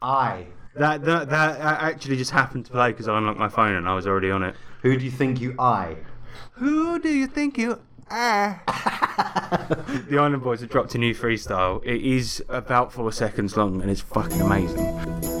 I. That that that actually just happened to play because I unlocked my phone and I was already on it. Who do you think you I? Who do you think you are? the Island Boys have dropped a new freestyle. It is about four seconds long and it's fucking amazing.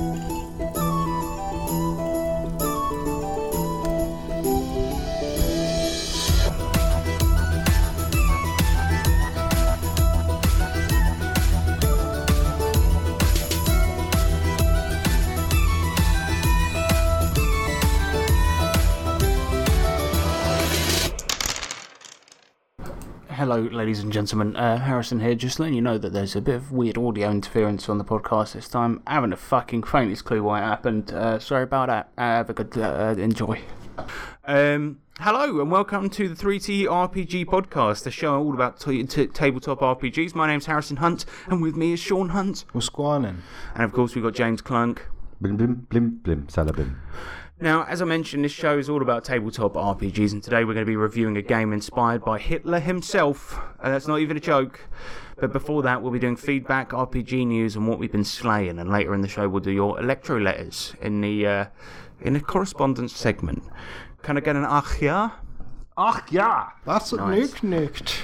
Hello, ladies and gentlemen. Uh, Harrison here. Just letting you know that there's a bit of weird audio interference on the podcast this time. I haven't a fucking faintest clue why it happened. Uh, sorry about that. Uh, have a good uh, enjoy. Um, hello and welcome to the 3T RPG podcast, the show all about t- t- tabletop RPGs. My name's Harrison Hunt, and with me is Sean Hunt, What's going on? and of course we've got James Clunk. Blim blim blim blim salabim. Now, as I mentioned, this show is all about tabletop RPGs, and today we're going to be reviewing a game inspired by Hitler himself. And that's not even a joke. But before that, we'll be doing feedback, RPG news, and what we've been slaying. And later in the show, we'll do your electro letters in the uh, in the correspondence segment. Can I get an ach ja? Ach ja. That's a Nice. nuke.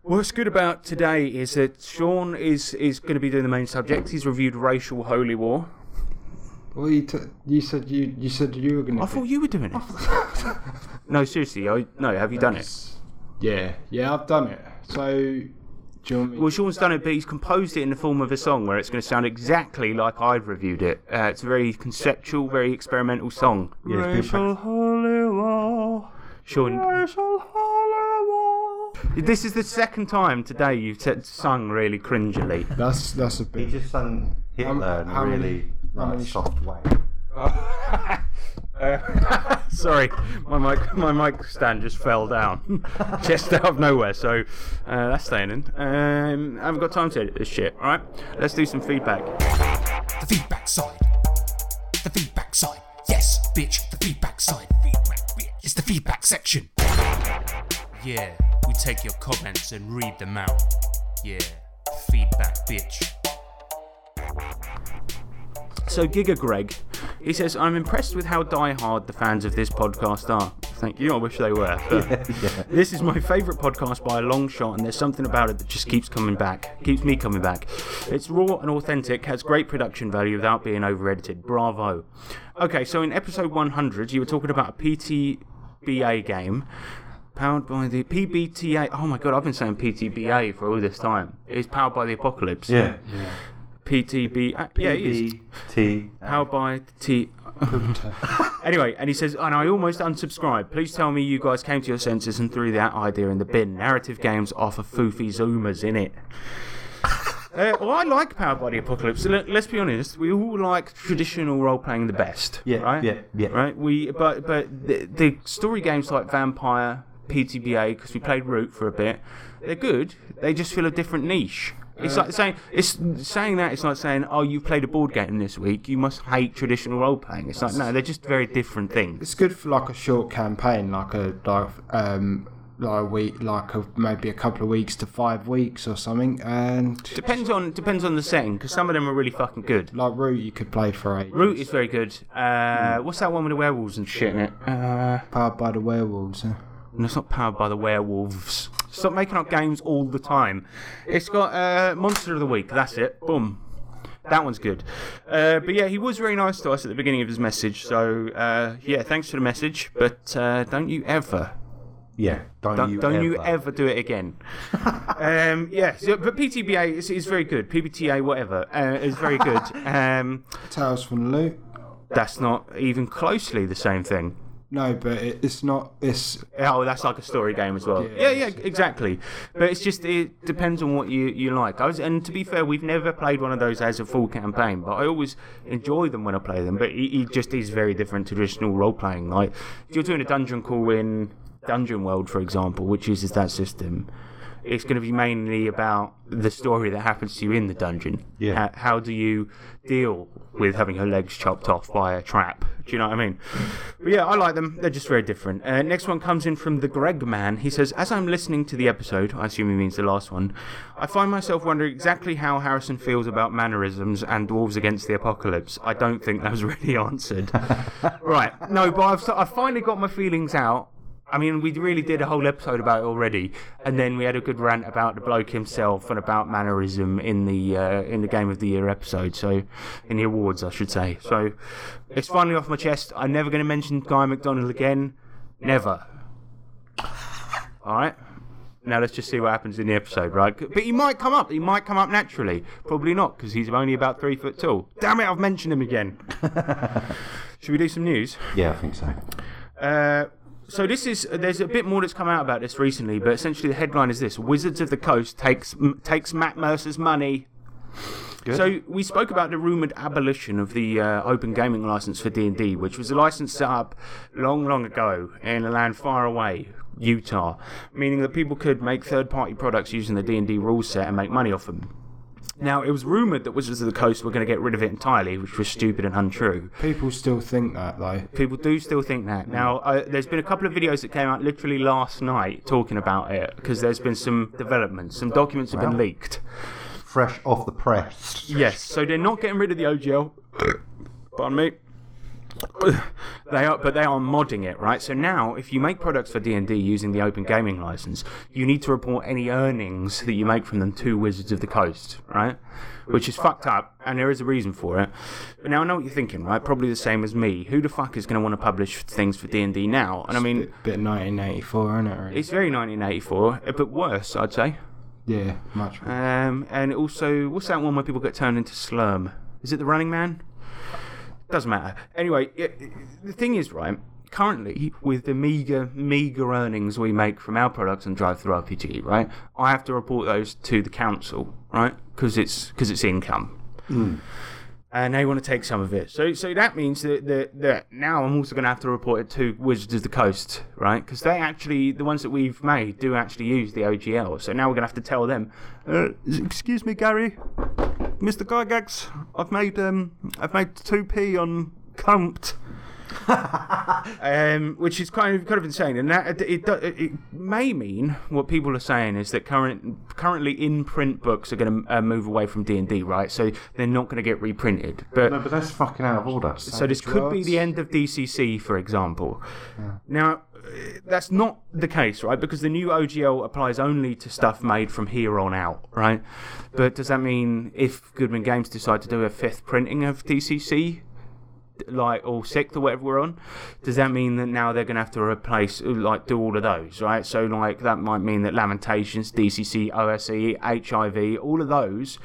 What's good about today is that Sean is is going to be doing the main subject. He's reviewed Racial Holy War. Well, you, t- you said you you said you were gonna. I thought you were doing it. no, seriously, I, no. Have you done it? Yeah, yeah, I've done it. So, do you want me? Well, Sean's done it, but he's composed it in the form of a song where it's going to sound exactly like I've reviewed it. Uh, it's a very conceptual, very experimental song. Yeah, it's been prac- holy war. Sean, this is the second time today you've t- sung really cringily. that's that's a bit. He just sung Hitler in a many- really how like, many- soft way. Uh, sorry, my mic, my mic stand just fell down, just out of nowhere. So uh, that's staying in. Um, I haven't got time to edit this shit. All right, let's do some feedback. The feedback side. The feedback side. Yes, bitch, the feedback side. Feedback, bitch. It's the feedback section. Yeah, we take your comments and read them out. Yeah, feedback, bitch. So Giga Greg, he says, I'm impressed with how die-hard the fans of this podcast are. Thank you. I wish they were. But This is my favourite podcast by a long shot, and there's something about it that just keeps coming back, keeps me coming back. It's raw and authentic, has great production value without being over-edited. Bravo. Okay, so in episode 100, you were talking about a PTBA game. Powered by the PBTA. Oh my god, I've been saying PTBA for all this time. It's powered by the apocalypse. Yeah. PTB. uh, yeah, is. T. How by T. anyway, and he says, and I almost unsubscribed. Please tell me you guys came to your senses and threw that idea in the bin. Narrative games offer foofy zoomers in it. Uh, well, I like Powered by the Apocalypse. Let, let's be honest. We all like traditional role playing the best. Yeah, right. yeah, yeah. Right. We, but but the, the story games like Vampire, PTBA, because we played Root for a bit, they're good. They just feel a different niche. It's like saying it's saying that it's like saying, oh, you've played a board game this week, you must hate traditional role playing. It's like no, they're just very different things. It's good for like a short campaign, like a like um like a week, like a, maybe a couple of weeks to five weeks or something, and Depends on depends on the setting, because some of them are really fucking good. like Root you could play for eight. Root is very good. Uh, what's that one with the werewolves and shit in it? Uh, Powered by the werewolves. Huh? No, it's not powered by the werewolves. Stop making up games all the time. It's got uh, Monster of the Week. That's it. Boom. That one's good. Uh, but yeah, he was very nice to us at the beginning of his message. So uh, yeah, thanks for the message. But uh, don't you ever, Yeah. Don't, don't, you don't ever. you ever do it again. um, yeah, so, but PTBA is, is very good. PBTA, whatever, uh, is very good. Um, Tales from the Loop. that's not even closely the same thing. No, but it, it's not. It's Oh, that's like a story game as well. Yeah, yeah, exactly. But it's just it depends on what you, you like. I was, and to be fair, we've never played one of those as a full campaign, but I always enjoy them when I play them. But it, it just is very different to traditional role playing. Like if you're doing a dungeon crawl in Dungeon World, for example, which uses that system. It's going to be mainly about the story that happens to you in the dungeon. Yeah. How, how do you deal with having her legs chopped off by a trap Do you know what I mean? But yeah, I like them. They're just very different. Uh, next one comes in from the Greg man. He says, As I'm listening to the episode, I assume he means the last one, I find myself wondering exactly how Harrison feels about mannerisms and Dwarves Against the Apocalypse. I don't think that was really answered. right. No, but I've, I've finally got my feelings out. I mean, we really did a whole episode about it already, and then we had a good rant about the bloke himself and about mannerism in the uh, in the Game of the Year episode. So, in the awards, I should say. So, it's finally off my chest. I'm never going to mention Guy McDonald again. Never. All right. Now let's just see what happens in the episode, right? But he might come up. He might come up naturally. Probably not, because he's only about three foot tall. Damn it! I've mentioned him again. Should we do some news? Yeah, I think so. Uh, so this is there's a bit more that's come out about this recently, but essentially the headline is this: Wizards of the Coast takes m- takes Matt Mercer's money. So we spoke about the rumored abolition of the uh, open gaming license for D and D, which was a license set up long, long ago in a land far away, Utah, meaning that people could make third-party products using the D and D rule set and make money off them. Now, it was rumored that Wizards of the Coast were going to get rid of it entirely, which was stupid and untrue. People still think that though. People do still think that. Now, uh, there's been a couple of videos that came out literally last night talking about it because there's been some developments. Some documents have been leaked. Fresh off the press. Yes, so they're not getting rid of the OGL. Pardon me. They are, but they are modding it, right? So now, if you make products for D and D using the Open Gaming License, you need to report any earnings that you make from them to Wizards of the Coast, right? Which is fucked up, and there is a reason for it. But now I know what you're thinking, right? Probably the same as me. Who the fuck is going to want to publish things for D and D now? And I mean, Bit, bit 1984, isn't it? Really? it's very 1984, but worse, I'd say. yeah, much. more. Um, and also, what's that one where people get turned into slurm? Is it the Running Man? Doesn't matter. Anyway, it, the thing is, right? Currently, with the meager, meager earnings we make from our products and Drive Through RPG, right? I have to report those to the council, right? Because it's because it's income. Hmm. And they want to take some of it, so so that means that, that, that now I'm also going to have to report it to Wizards of the Coast, right? Because they actually, the ones that we've made, do actually use the OGL. So now we're going to have to tell them, uh, excuse me, Gary, Mr. Gygax, I've made um, I've made two p on cunt. um, which is kind of kind of insane, and that it, it, it may mean what people are saying is that current currently in print books are going to uh, move away from D and D, right? So they're not going to get reprinted. But No, but that's fucking out of order. so this could be the end of DCC, for example. Now, uh, that's not the case, right? Because the new OGL applies only to stuff made from here on out, right? But does that mean if Goodman Games decide to do a fifth printing of DCC, like or sixth or whatever we're on, does that mean that now they're going to have to replace, like, do all of those, right? So, like, that might mean that Lamentations, DCC, OSE, HIV, all of those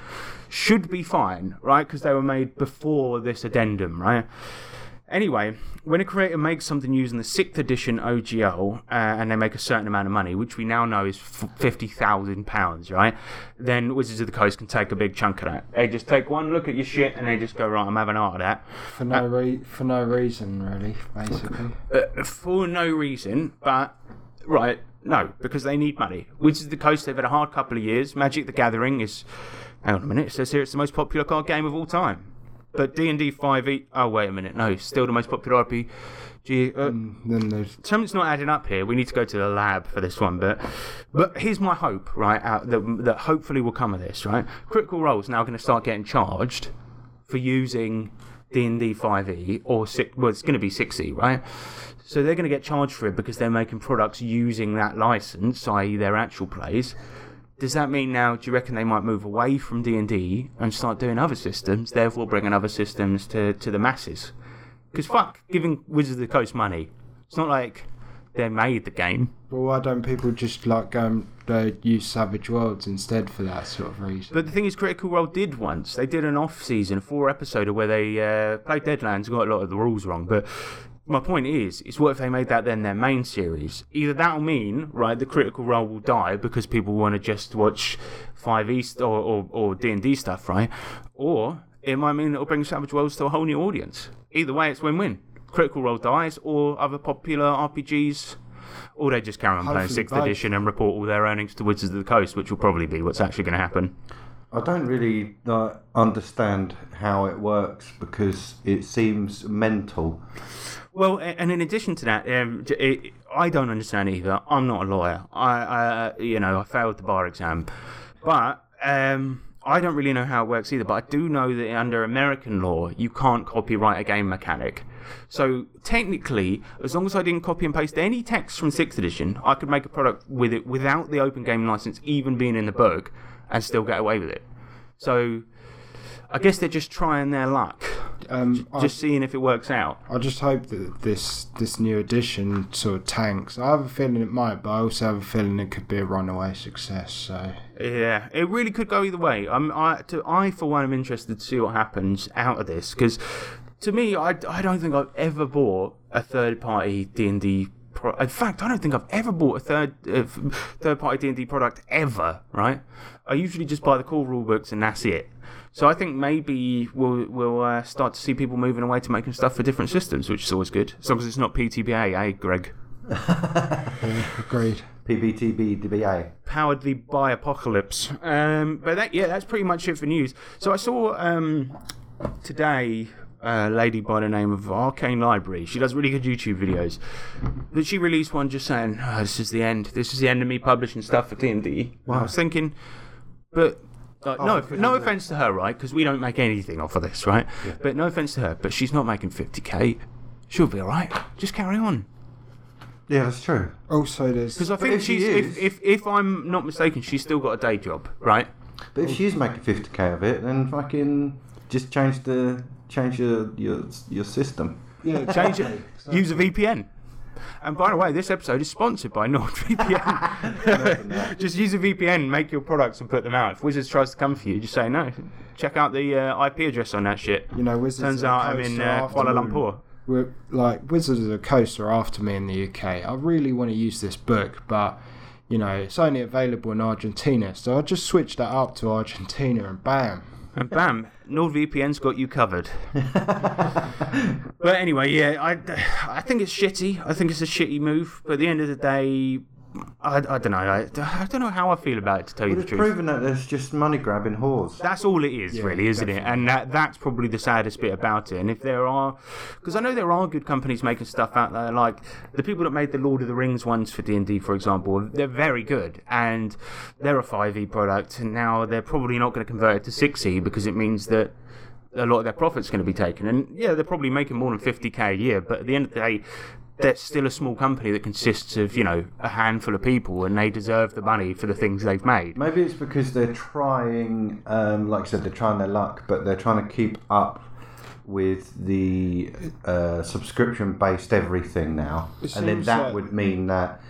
should be fine, right? Because they were made before this addendum, right? Anyway, when a creator makes something using the 6th edition OGL uh, and they make a certain amount of money, which we now know is £50,000, right? Then Wizards of the Coast can take a big chunk of that. They just take one look at your shit and they just go, right, I'm having art of that. for no re- for no reason really, basically. Uh, for no reason, but right, no, because they need money. Wizards of the Coast, they've had a hard couple of years. Magic the Gathering is, hang on a minute, it says here it's the most popular card game of all time. But D and D five e. Oh wait a minute, no, still the most popular RPG. Uh, Then there's something's not adding up here. We need to go to the lab for this one. But but here's my hope, right? Out that that hopefully will come of this, right? Critical Role's now going to start getting charged for using D and D five e or six. Well, it's going to be six e, right? So they're going to get charged for it because they're making products using that license, i.e., their actual plays. Does that mean now? Do you reckon they might move away from D and D and start doing other systems, therefore bringing other systems to to the masses? Because fuck, giving Wizards of the Coast money. It's not like they made the game. well, why don't people just like go and uh, use Savage Worlds instead for that sort of reason? But the thing is, Critical Role did once. They did an off-season, four episoder where they uh, played Deadlands got a lot of the rules wrong. But my point is, is what if they made that then their main series? Either that'll mean, right, the Critical Role will die because people want to just watch 5e or, or, or D&D stuff, right? Or it might mean it'll bring Savage Worlds to a whole new audience. Either way, it's win-win. Critical Role dies, or other popular RPGs, or they just carry on playing 6th both. edition and report all their earnings to Wizards of the Coast, which will probably be what's actually going to happen. I don't really uh, understand how it works because it seems mental. Well, and in addition to that, um, it, I don't understand either. I'm not a lawyer. I, I you know, I failed the bar exam, but um, I don't really know how it works either. But I do know that under American law, you can't copyright a game mechanic. So technically, as long as I didn't copy and paste any text from Sixth Edition, I could make a product with it without the open game license even being in the book, and still get away with it. So. I guess they're just trying their luck, Um, I- just seeing if it works out. I just hope that this this new edition sort of tanks. I have a feeling it might, but I also have a feeling it could be a runaway success. So Yeah, it really could go either way. I'm, I, to, I for one, am interested to see what happens out of this because, to me, I, I don't think I've ever bought a third party D and D. Pro- in fact, I don't think I've ever bought a third uh, third party D and D product ever. Right? I usually just buy the core rule books and that's it. So I think maybe we'll we'll uh, start to see people moving away to making stuff for different systems, which is always good, as long as it's not PTBA, eh, Greg? agreed. PBTBDBA. poweredly by apocalypse. Um, but that, yeah, that's pretty much it for news. So I saw um, today a lady by the name of Arcane Library. She does really good YouTube videos. But she released one just saying, oh, "This is the end. This is the end of me publishing stuff for D&D." I was thinking, but. Like, oh, no, because no offense to her, right? Because we don't make anything off of this, right? But no offense to her, but she's not making 50k. She'll be all right. Just carry on. Yeah, that's true. Oh, also, there's Because I But think if she she's, is- if, if if I'm not mistaken, she's still got a day job, right? But if she is making 50k of it, then fucking just change the change your your, your system. yeah, Change it. Use a VPN. And by the way, this episode is sponsored by NordVPN. just use a VPN, make your products, and put them out. If Wizards tries to come for you, just say no. Check out the uh, IP address on that shit. You know, Wizards Turns out I'm in uh, Kuala. Lumpur. We're, like Wizards of the Coast are after me in the UK. I really want to use this book, but you know it's only available in Argentina, so I just switched that up to Argentina, and bam. And bam, NordVPN's got you covered. but anyway, yeah, I, I think it's shitty. I think it's a shitty move. But at the end of the day, I, I don't know. I, I don't know how I feel about it, to tell you But the it's truth. proven that there's just money grabbing whores. That's all it is, really, isn't it? And that that's probably the saddest bit about it. And if there are, because I know there are good companies making stuff out there, like the people that made the Lord of the Rings ones for D and D, for example, they're very good, and they're a five E product, and now they're probably not going to convert it to six E because it means that a lot of their profits going to be taken. And yeah, they're probably making more than fifty k a year, but at the end of the day. They're still a small company that consists of, you know, a handful of people, and they deserve the money for the things they've made. Maybe it's because they're trying, um, like I said, they're trying their luck, but they're trying to keep up with the uh, subscription-based everything now, and then that like- would mean that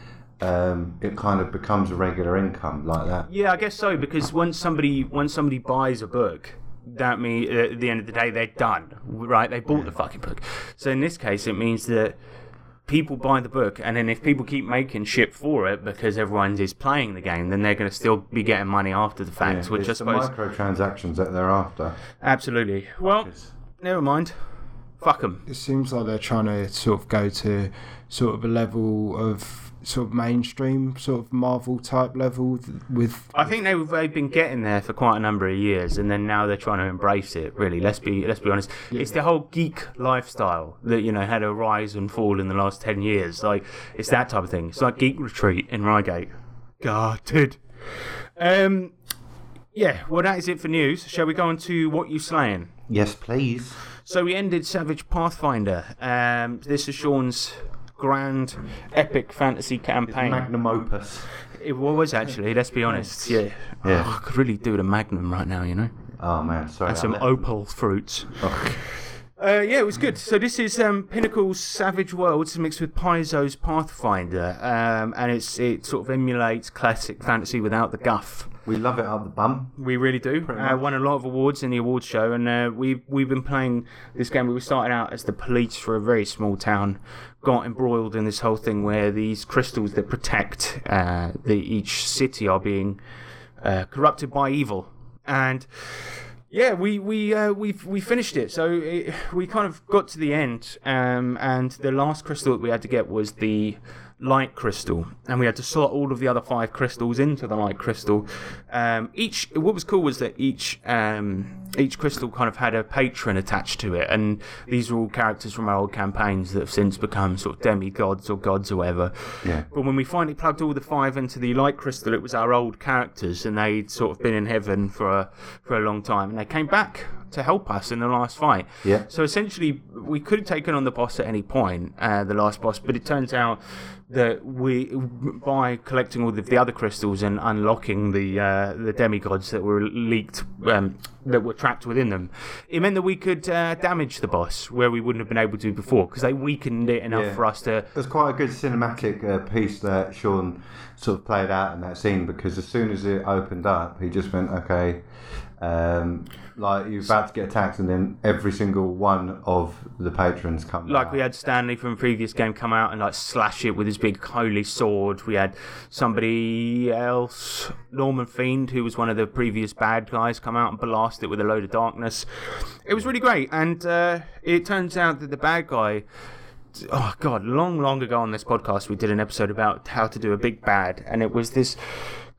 um, it kind of becomes a regular income like that. Yeah, I guess so because once somebody once somebody buys a book, that means uh, at the end of the day they're done, right? They bought the fucking book. So in this case, it means that people buy the book, and then if people keep making shit for it because everyone is playing the game, then they're going to still be getting money after the fact, Yeah, which I it's the suppose microtransactions that they're after. absolutely. Well, never mind. Fuck them. It seems like they're trying to sort of go to sort of a level of sort of mainstream, sort of Marvel type level with. I think they've, they've been getting there for quite a number of years, and then now they're trying to embrace it. Really, let's be let's be honest. It's the whole geek lifestyle that you know had a rise and fall in the last ten years. Like it's that type of thing. It's like Geek Retreat in Reigate. God, dude. Um, yeah. Well, that is it for news. Shall we go on to what you slaying? Yes, please. So we ended Savage Pathfinder. Um, this is Sean's grand epic fantasy campaign. Magnum opus. It was actually, let's be honest. Yeah. Yeah. Oh, I could really do the magnum right now, you know? Oh man, sorry. And some I- opal fruits. Oh. Uh, yeah, it was good. So this is um, Pinnacle's Savage Worlds mixed with Paizo's Pathfinder, um, and it's it sort of emulates classic fantasy without the guff. We love it up the bum. We really do. Uh, won a lot of awards in the awards show, and uh, we've we've been playing this game. We were starting out as the police for a very small town, got embroiled in this whole thing where these crystals that protect uh, the each city are being uh, corrupted by evil, and yeah, we we uh, we we finished it. So it, we kind of got to the end, um, and the last crystal that we had to get was the light crystal, and we had to slot all of the other five crystals into the light crystal. Um, each what was cool was that each um, each crystal kind of had a patron attached to it, and these are all characters from our old campaigns that have since become sort of demigods or gods or whatever. Yeah. But when we finally plugged all the five into the light crystal, it was our old characters, and they'd sort of been in heaven for a for a long time, and they came back to help us in the last fight. Yeah. So essentially, we could have taken on the boss at any point, uh, the last boss, but it turns out that we, by collecting all of the other crystals and unlocking the uh, the demigods that were leaked, um, that were trapped within them, it meant that we could uh, damage the boss where we wouldn't have been able to before because they weakened it enough Yeah. for us to. There's quite a good cinematic uh, piece that Sean sort of played out in that scene because as soon as it opened up, he just went, okay, um, like you're about to get attacked, and then every single one of the patrons come. Like out. we had Stanley from a previous game come out and like slash it with his big holy sword. We had somebody else, Norman Fiend, who was one of the previous bad guys, come out and blast it with a load of darkness. It was really great, and uh, it turns out that the bad guy. Oh god, long, long ago on this podcast, we did an episode about how to do a big bad, and it was this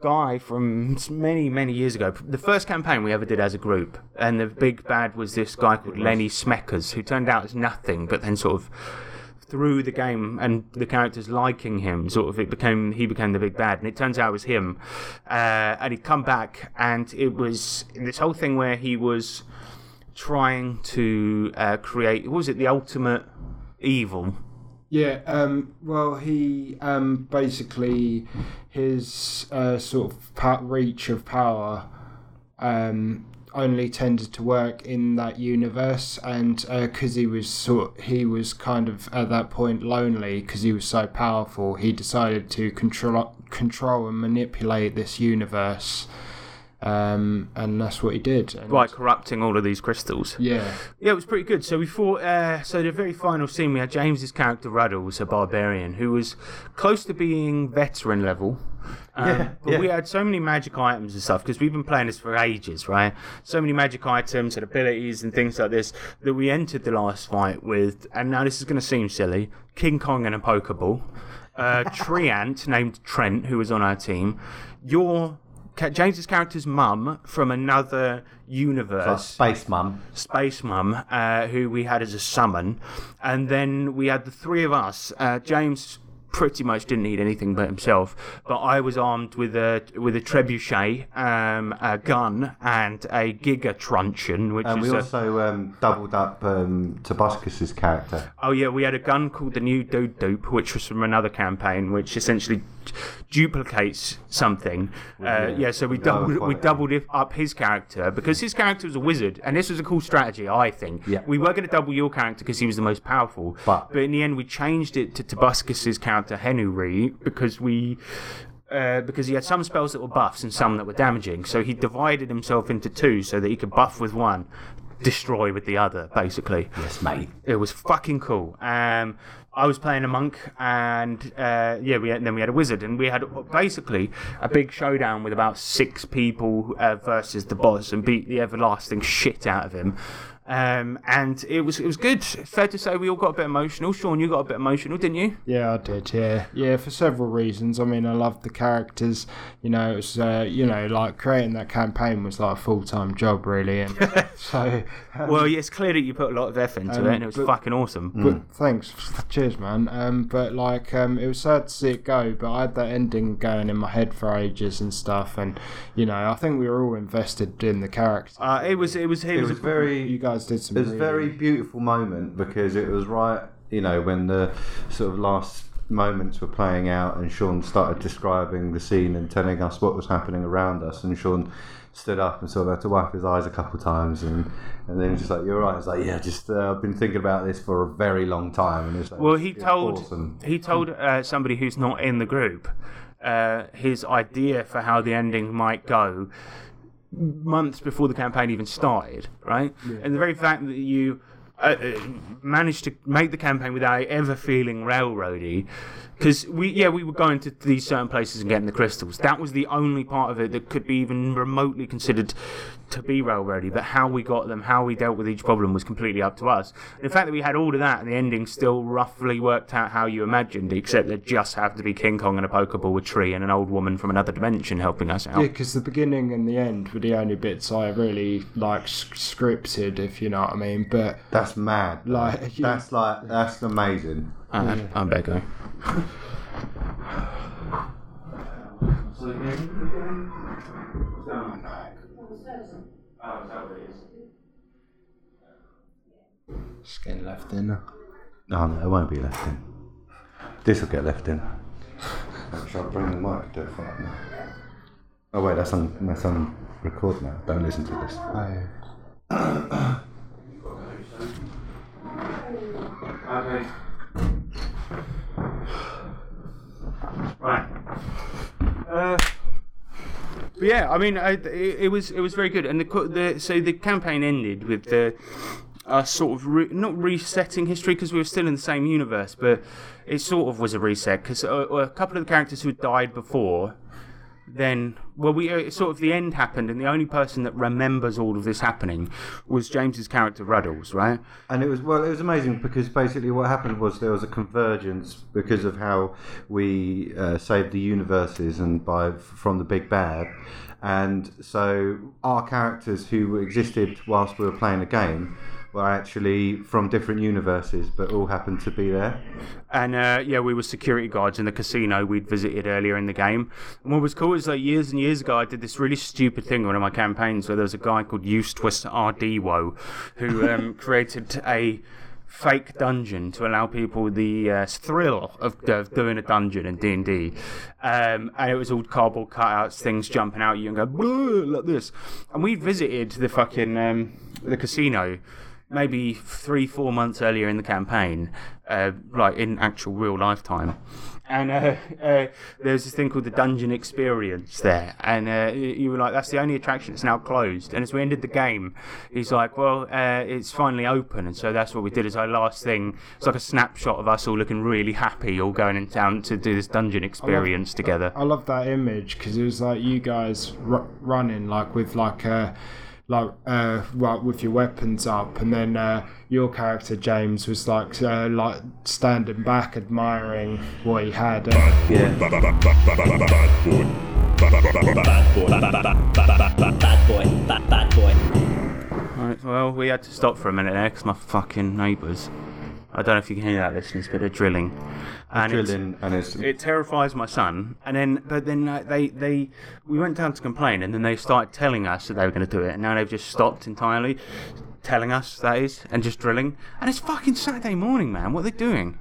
guy from many, many years ago. The first campaign we ever did as a group, and the big bad was this guy called Lenny Smeckers, who turned out as nothing, but then sort of through the game and the characters liking him, sort of it became he became the big bad, and it turns out it was him. Uh, and he'd come back, and it was this whole thing where he was trying to uh, create. What was it? The ultimate evil. Yeah, um, well, he um, basically his uh, sort of reach of power um, only tended to work in that universe, and because he was sort, he was kind of at that point lonely because he was so powerful. He decided to control control and manipulate this universe, um, and that's what he did. And- By corrupting all of these crystals. Yeah. Yeah, it was pretty good. So we fought. Uh, so the very final scene, we had James's character Ruddles, a barbarian, who was close to being veteran level. Um, Yeah, but yeah. we had so many magic items and stuff because we've been playing this for ages, right? So many magic items and abilities and things like this that we entered the last fight with. And now this is going to seem silly: King Kong and a Pokeball, uh, Treant named Trent, who was on our team, your ca- James's character's mum from another universe. Space Mum. Space Mum, uh, who we had as a summon, and then we had the three of us. Uh, James pretty much didn't need anything but himself, but I was armed with a with a trebuchet, um, a gun, and a giga truncheon, which And we a, also um, doubled up um, Tobuscus's character. Oh yeah, we had a gun called the New Dude Dupe, which was from another campaign, which essentially duplicates something. Uh, yeah, so we doubled we doubled up his character because his character was a wizard, and this was a cool strategy, I think. Yeah. We were going to double your character because he was the most powerful, But- in the end we changed it to Tobuscus's character Henry because we. Uh, because he had some spells that were buffs and some that were damaging, so he divided himself into two so that he could buff with one, destroy with the other, basically. Yes, mate. It was fucking cool. Um, I was playing a monk, and uh, yeah, we had, then we had a wizard, and we had basically a big showdown with about six people uh, versus the boss, and beat the everlasting shit out of him. Um, and it was it was good. Fair to say, we all got a bit emotional. Sean, you got a bit emotional, didn't you? Yeah, I did. Yeah, yeah, for several reasons. I mean, I loved the characters. You know, it was uh, you know like creating that campaign was like a full time job, really. And so, Well, yeah, it's clear that you put a lot of effort into Um, it, and it was but- fucking awesome. but thanks, cheers, man. Um, but like, um, it was sad to see it go. But I had that ending going in my head for ages and stuff, and you know, I think we were all invested in the character. Uh, it was it was it, It was, was a, very. You guys did some. It was a really- very beautiful moment because it was right, you know, when the sort of last moments were playing out and Sean started describing the scene and telling us what was happening around us, and Sean stood up and sort of had to wipe his eyes a couple of times, and and then he was just like, "You're right." I was like, "Yeah, just uh, I've been thinking about this for a very long time," and it's like, Well, he it's told awesome. he told uh, somebody who's not in the group uh, his idea for how the ending might go months before the campaign even started, right? And the very fact that you uh, uh, managed to make the campaign without ever feeling railroady, because we yeah we were going to these certain places and getting the crystals. That was the only part of it that could be even remotely considered to be railroady, but how we got them, how we dealt with each problem was completely up to us. And The fact that we had all of that and the ending still roughly worked out how you imagined, except there just happened to be King Kong and a Pokeball, a tree, and an old woman from another dimension helping us out. Yeah, because the beginning and the end were the only bits I really like scripted, if you know what I mean. But That's mad. Like, that's like that's amazing. Uh, I better go. it's getting left in. No, no, it won't be left in. This will get left in. Shall I bring the mic to front now? Oh wait, that's on that's on record now. Don't listen to this. Oh, Okay. Right. Uh, but yeah, I mean, I, it, it was it was very good, and the, the so the campaign ended with the uh, sort of re- not resetting history because we were still in the same universe, but it sort of was a reset because uh, a couple of the characters who had died before then well we uh, sort of the end happened and the only person that remembers all of this happening was james's character ruddles right? And it was well, it was amazing because basically what happened was there was a convergence because of how we uh, saved the universes and by from the big bad, and so our characters who existed whilst we were playing a game were actually from different universes, but all happened to be there. and uh, yeah we were security guards in the casino we'd visited earlier in the game and what was cool is like years and years ago i did this really stupid thing in one of my campaigns where there was a guy called Eustace Ardewo who um, created a fake dungeon to allow people the uh, thrill of, of doing a dungeon in D&D. Um, and it was all cardboard cutouts, things jumping out you and go like this. And we visited the fucking um, the casino maybe three, four months earlier in the campaign, uh, like in actual real lifetime. And uh, uh, there's this thing called the Dungeon Experience there, and uh, you were like, "That's the only attraction. It's now closed." And as we ended the game, he's like, "Well, uh, it's finally open," and so that's what we did. As our last thing, it's like a snapshot of us all looking really happy, all going in town to do this dungeon experience together. I love that image because it was like you guys r- running like with like a like uh right with your weapons up and then uh, your character James was like uh, like standing back admiring what he had. Right, well, we had to stop for a minute there because my fucking neighbours. I don't know if you can hear that, listeners, but they're drilling. And Drilling and it terrifies my son. And then, but then uh, they, they, we went down to complain, and then they started telling us that they were going to do it, and now they've just stopped entirely, telling us that is, and just drilling. And it's fucking Saturday morning, man. What are they doing?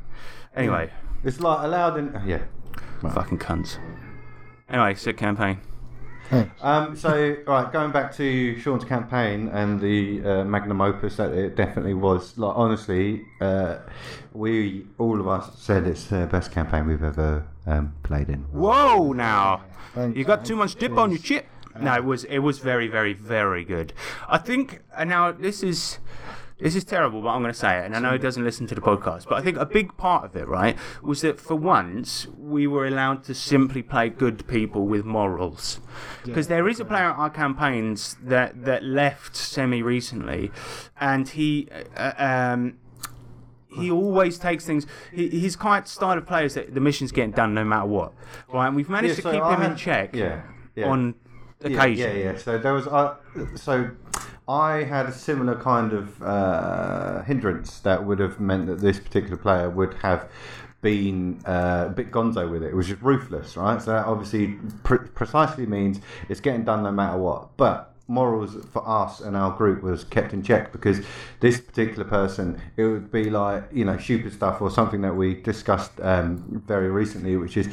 Anyway, it's like allowed in yeah. fucking cunts. Anyway, sick campaign. Um, so, right, going back to Sean's campaign and the uh, magnum opus that it definitely was. Like, honestly, uh, we all of us said it's the best campaign we've ever um, played in. Whoa, now Thanks, you got too much dip on your chip. No, it was it was very very very good. I think and now this is this is terrible, but I'm going to say it, and I know he doesn't listen to the podcast, but I think a big part of it, right, was that for once we were allowed to simply play good people with morals, because there is a player at our campaigns that that left semi recently, and he. Uh, um, he always takes things. He, he's quite style of players that the mission's getting done no matter what. Right, and we've managed Yeah, to so keep I him in check Yeah. yeah. on Yeah, occasion. Yeah, yeah. So there was, uh, so I had a similar kind of uh, hindrance that would have meant that this particular player would have been uh, a bit gonzo with it. It was just ruthless, right? So that obviously pre- precisely means it's getting done no matter what. But morals for us and our group was kept in check because this particular person it would be like you know stupid stuff or something that we discussed um, very recently which is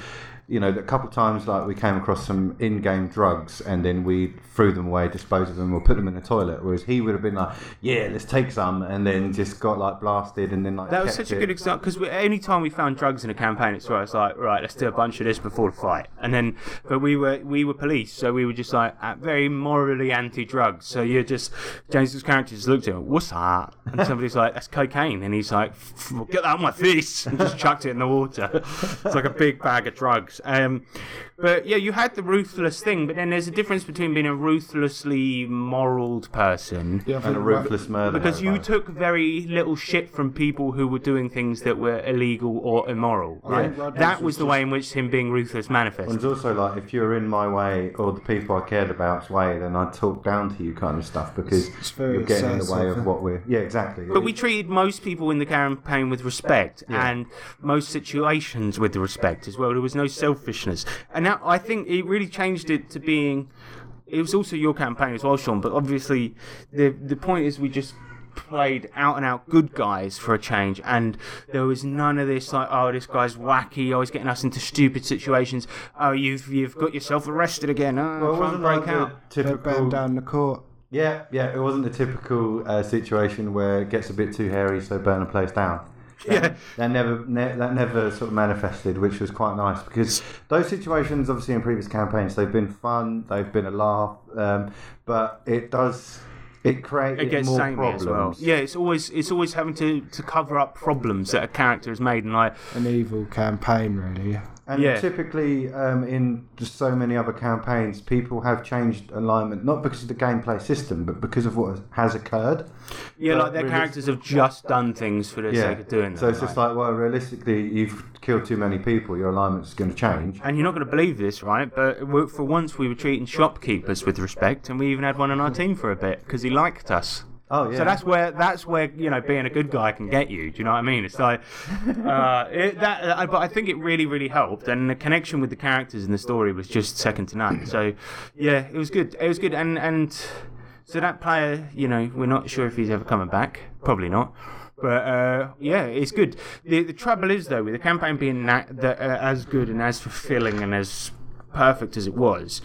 you know, a couple of times like we came across some in-game drugs and then we threw them away, disposed of them, or put them in the toilet. Whereas he would have been like, "Yeah, let's take some," and then just got like blasted and then like. That was such a good example because any time we found drugs in a campaign, it's where it's like, right, let's do a bunch of this before the fight. And then, but we were we were police, so we were just like very morally anti-drugs. So you're just James's character just looked at him, what's that? And somebody's like, that's cocaine, and he's like, "F- f- get that out of my face, and just chucked it in the water. It's like a big bag of drugs. Um, but yeah, you had the ruthless thing, but then there's a difference between being a ruthlessly moraled person. Yeah, And a ruthless murderer. Because you took very little shit from people who were doing things that were illegal or immoral, right? think Rod that was was the way in which him being ruthless manifested. And manifested. it's also like if you're in my way or the people I cared about's way, then I talk down to you kind of stuff because It's very you're getting in the way of what we're. Yeah, exactly. But we treated most people in the campaign with respect, and most situations with respect as well. There was no selfishness, and that, I think it really changed it to being. It was also your campaign as well, Sean. But obviously, the the point is we just played out and out good guys for a change, and there was none of this like, oh, this guy's wacky, always getting us into stupid situations. Oh, you've you've got yourself arrested again. Oh, well, it try and wasn't break like out. the typical. burned down the court. Yeah, yeah, it wasn't the typical uh, situation where it gets a bit too hairy, so burn a place down. Yeah. That never, ne- that never sort of manifested, which was quite nice because those situations, obviously, in previous campaigns, they've been fun, they've been a laugh, um, but it does, it creates it gets more problems. as well. Yeah, it's always it's always having to, to cover up problems that a character has made, and like An evil campaign, really. And Yeah. typically, um, in just so many other campaigns, people have changed alignment not because of the gameplay system, but because of what has occurred. yeah, But like their characters have just done things for the sake of doing that. So it's just like, well, realistically, you've killed too many people. Your alignment's going to change. and you're not going to believe this, right? But for once, we were treating shopkeepers with respect, and we even had one on our team for a bit because he liked us. Oh yeah. So that's where that's where you know being a good guy can get you. Do you know what I mean? It's like uh, it, that, uh, but I think it really really helped, and the connection with the characters in the story was just second to none. So yeah, it was good. It was good, and and so that player, you know, we're not sure if he's ever coming back. Probably not. But uh, yeah, it's good. The the trouble is though, with the campaign being that, that, uh, as good and as fulfilling and as perfect as it was,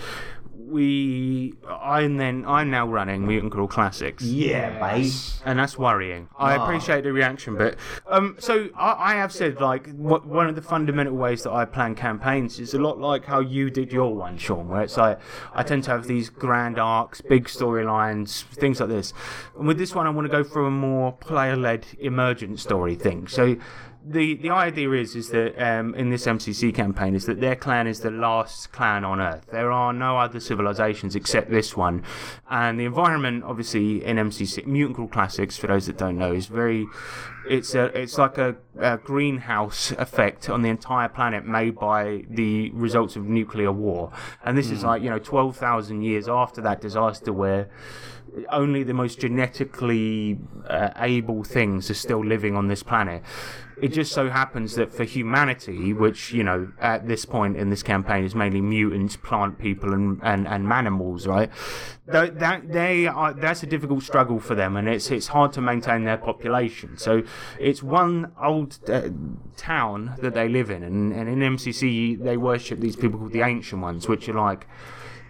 we I'm then I'm now running Mutant Crawl Classics yeah, mate. and that's worrying. I appreciate the reaction, but um, so I, I have said like what, one of the fundamental ways that I plan campaigns is a lot like how you did your one, Sean, where it's like I tend to have these grand arcs, big storylines, things like this. And with this one, I want to go for a more player-led emergent story thing. So. The, the idea is is that um, in this MCC campaign is that their clan is the last clan on Earth. There are no other civilizations except this one, and the environment obviously in MCC Mutant Crawl Classics for those that don't know is very it's a it's like a, a greenhouse effect on the entire planet made by the results of nuclear war, and this is like you know twelve thousand years after that disaster where only the most genetically uh, able things are still living on this planet. It just so happens that for humanity, which you know at this point in this campaign is mainly mutants, plant people, and and, and manimals, right? That, that they are that's a difficult struggle for them, and it's it's hard to maintain their population. So it's one old uh, town that they live in, and, and in MCC they worship these people called the Ancient Ones, which are like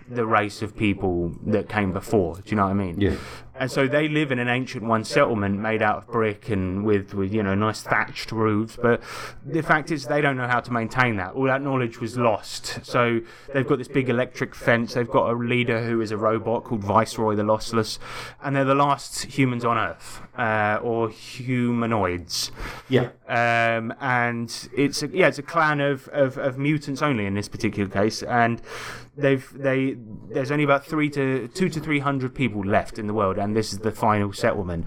the race of people that came before. Do you know what I mean? Yeah. And so they live in an ancient one settlement made out of brick and with, with you know nice thatched roofs. But the fact is they don't know how to maintain that. All that knowledge was lost. So they've got this big electric fence. They've got a leader who is a robot called Viceroy the Lossless, and they're the last humans on Earth uh, or humanoids. Yeah. Um, and it's a, yeah, it's a clan of, of, of mutants only in this particular case, and they've they there's only about three to two to three hundred people left in the world, and this is the final settlement.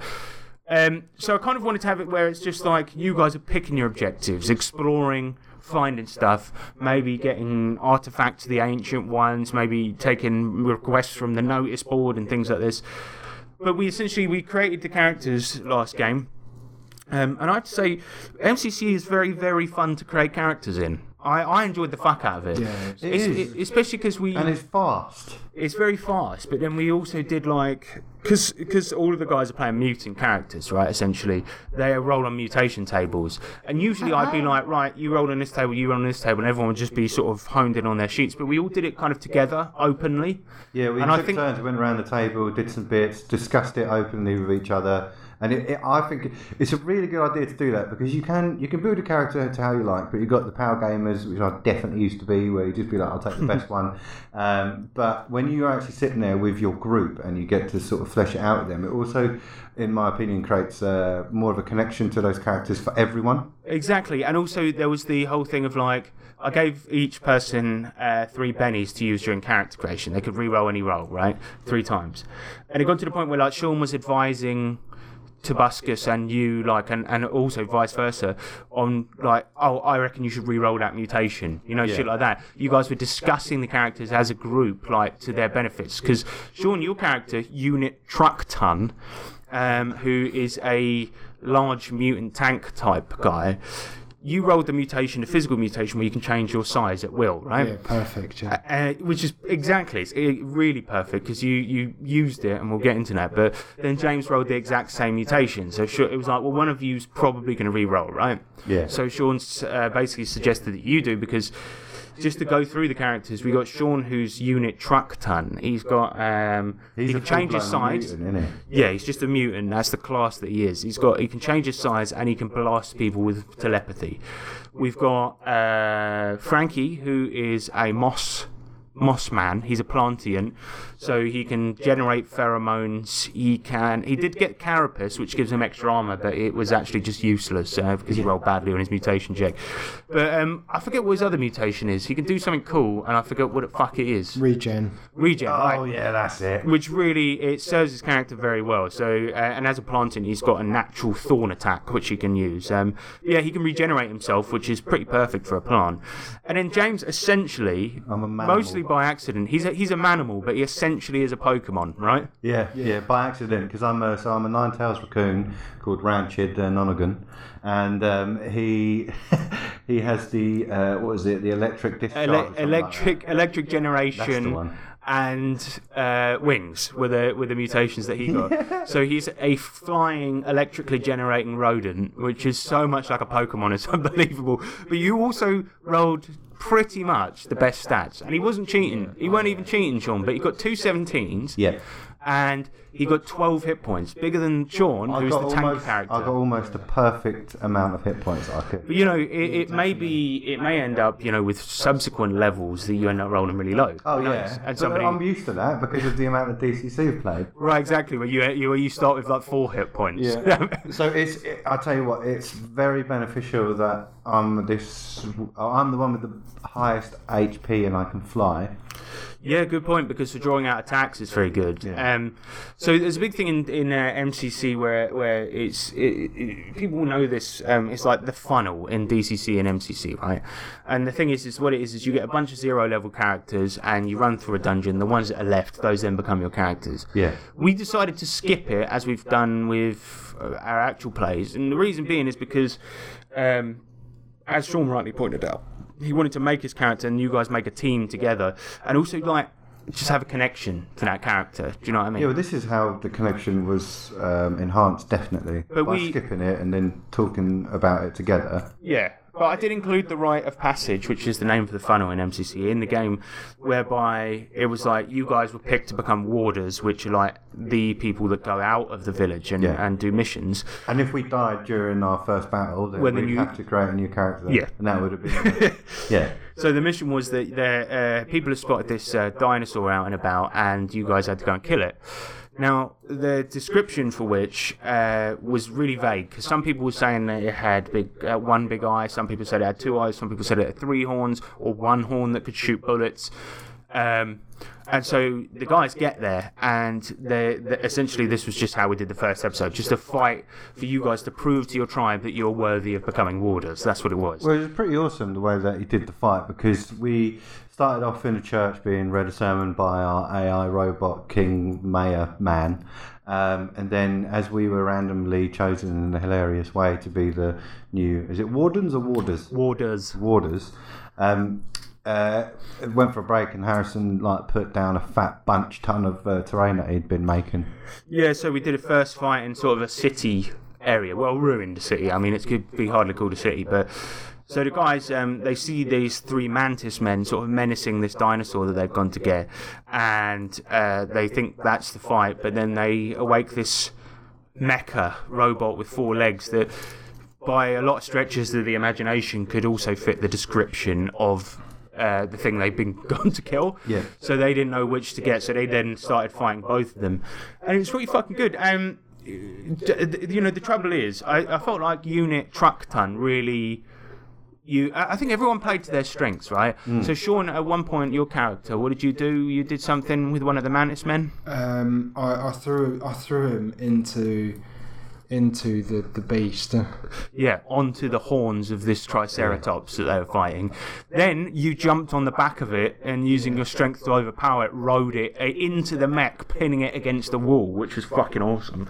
Um, so I kind of wanted to have it where it's just like you guys are picking your objectives, exploring, finding stuff, maybe getting artifacts of the ancient ones, maybe taking requests from the notice board and things like this. But we essentially we created the characters last game. Um, and I have to say, MCC is very, very fun to create characters in. I, I enjoyed the fuck out of it. Yeah, It It's- is. it- especially because we and it's fast. it's very fast, but then we also did like because all of the guys are playing mutant characters, right? Essentially, they roll on mutation tables, and usually I'd be uh-huh. like, right, you roll on this table, you roll on this table, and everyone would just be sort of honed in on their sheets. But we all did it kind of together, openly. Yeah, we And I took think- turns, went around the table, did some bits, discussed it openly with each other, And it, it, I think it's a really good idea to do that because you can you can build a character to how you like, but you've got the power gamers, which I definitely used to be, where you just be like, I'll take the best one. Um, but when you're actually sitting there with your group and you get to sort of flesh it out with them, it also, in my opinion, creates uh, more of a connection to those characters for everyone. Exactly, and also there was the whole thing of like I gave each person uh, three bennies to use during character creation. They could re-roll any roll, right, three times, and it got to the point where like Sean was advising Tobuscus and you like and, and also vice versa on like oh I reckon you should re-roll that mutation you know shit like that. You guys were discussing the characters as a group like to their benefits because Sean your character unit truck ton um, who is a large mutant tank type guy you rolled the mutation the physical mutation where you can change your size at will right Yeah, perfect. Yeah. uh, which is exactly it's uh, really perfect because you you used it and we'll get into that but then james rolled the exact same mutation so sure, it was like well one of you's probably going to re-roll right Yeah. so sean's uh, basically suggested that you do because just to go through the characters we got sean who's unit truck ton he's got um He's he can change his size mutant, yeah, he's just a mutant. That's the class that he is. He's got he can change his size and he can blast people with telepathy. We've got uh, Frankie, who is a moss moss man. He's a plantient, so he can generate pheromones. He can. He did get carapace, which gives him extra armor, but it was actually just useless uh, because he rolled badly on his mutation check. But um, I forget what his other mutation is. He can do something cool, and I forget what the fuck it is. Regen. Regen. right Oh yeah, that's it. which really it serves his character very well. So, uh, and as a plantient, he's got a natural thorn attack which he can use. Um, yeah, he can regenerate himself, which is pretty perfect for a plant. And then James, essentially, I'm a manimal. mostly by accident, he's a, he's a manimal, but he essentially is a Pokemon, right? Yeah, yeah, by accident because I'm a so I'm a nine tails raccoon called Ranchid uh, Nonagon, and um, he he has the uh, what is it the electric discharge Ele- something like electric electric generation. one. And uh, wings were the were the mutations that he got. So he's a flying, electrically generating rodent, which is so much like a Pokemon. It's unbelievable. But you also rolled pretty much the best stats, and he wasn't cheating. He weren't even cheating, Sean. But he got two 17s. Yeah. And he got 12 hit points, bigger than Sean, I who's the tank almost, character. I got almost a perfect amount of hit points I could. But you know, it, it may be, it may end up, you know, with subsequent levels that you end up rolling really low. Oh yeah, and but somebody, I'm used to that because of the amount of DCC you've played. right, exactly. Where you you you start with like four hit points. Yeah. so it's it, I tell you what, it's very beneficial that I'm this. I'm the one with the highest HP and I can fly. Yeah, good point. Because for drawing out attacks, it's very good. Yeah. Um, so there's a big thing in in uh, MCC where where it's it, it, people know this. Um, it's like the funnel in DCC and MCC, right? And the thing is, is what it is is you get a bunch of zero level characters and you run through a dungeon. The ones that are left, those then become your characters. Yeah. We decided to skip it as we've done with uh, our actual plays, and the reason being is because, um, as Sean rightly pointed out, he wanted to make his character, and you guys make a team together, and also like just have a connection to that character. Do you know what I mean? Yeah, well, this is how the connection was um, enhanced, definitely. But by we- skipping it and then talking about it together. Yeah, but I did include the rite of passage, which is the name for the funnel in MCC, in the game, whereby it was like you guys were picked to become warders, which are like the people that go out of the village and, Yeah. and do missions. And if we died during our first battle, then Well, we'd you- have to create a new character. Yeah. And that would have been. yeah. So the mission was that there, uh, people have spotted this uh, dinosaur out and about, and you guys had to go and kill it. Now, the description for which uh, was really vague because some people were saying that it had big, uh, one big eye, some people said it had two eyes, some people said it had three horns or one horn that could shoot bullets. Um, and so the guys get there, and they essentially this was just how we did the first episode, just a fight for you guys to prove to your tribe that you're worthy of becoming warders. That's what it was. Well, it was pretty awesome the way that he did the fight because we started off in a church being read a sermon by our AI robot King Mayor Man. Um, and then, as we were randomly chosen in a hilarious way to be the new, is it wardens or warders? Warders. Warders. Um, uh, went for a break, and Harrison like put down a fat bunch ton of uh, terrain that he'd been making. Yeah, so we did a first fight in sort of a city area, well, ruined city. I mean, it could be hardly called a city, but so the guys um, they see these three mantis men sort of menacing this dinosaur that they've gone to get, and uh, they think that's the fight, but then they awake this mecha robot with four legs that, by a lot of stretches of the imagination, could also fit the description of. Uh, the thing they've been gone to kill, Yeah. So they didn't know which to get, so they then started fighting both of them, and it's really fucking good. Um, you know, the trouble is, I, I felt like Unit Truck Ton really you I I think everyone played to their strengths, right? So Sean, at one point, your character, what did you do? You did something with one of the Mantis men. Um, I, I threw I threw him into into the the beast. Yeah, onto the horns of this Triceratops that they were fighting. Then you jumped on the back of it and, using your strength to overpower it, rode it uh, into the mech, pinning it against the wall, which was fucking awesome.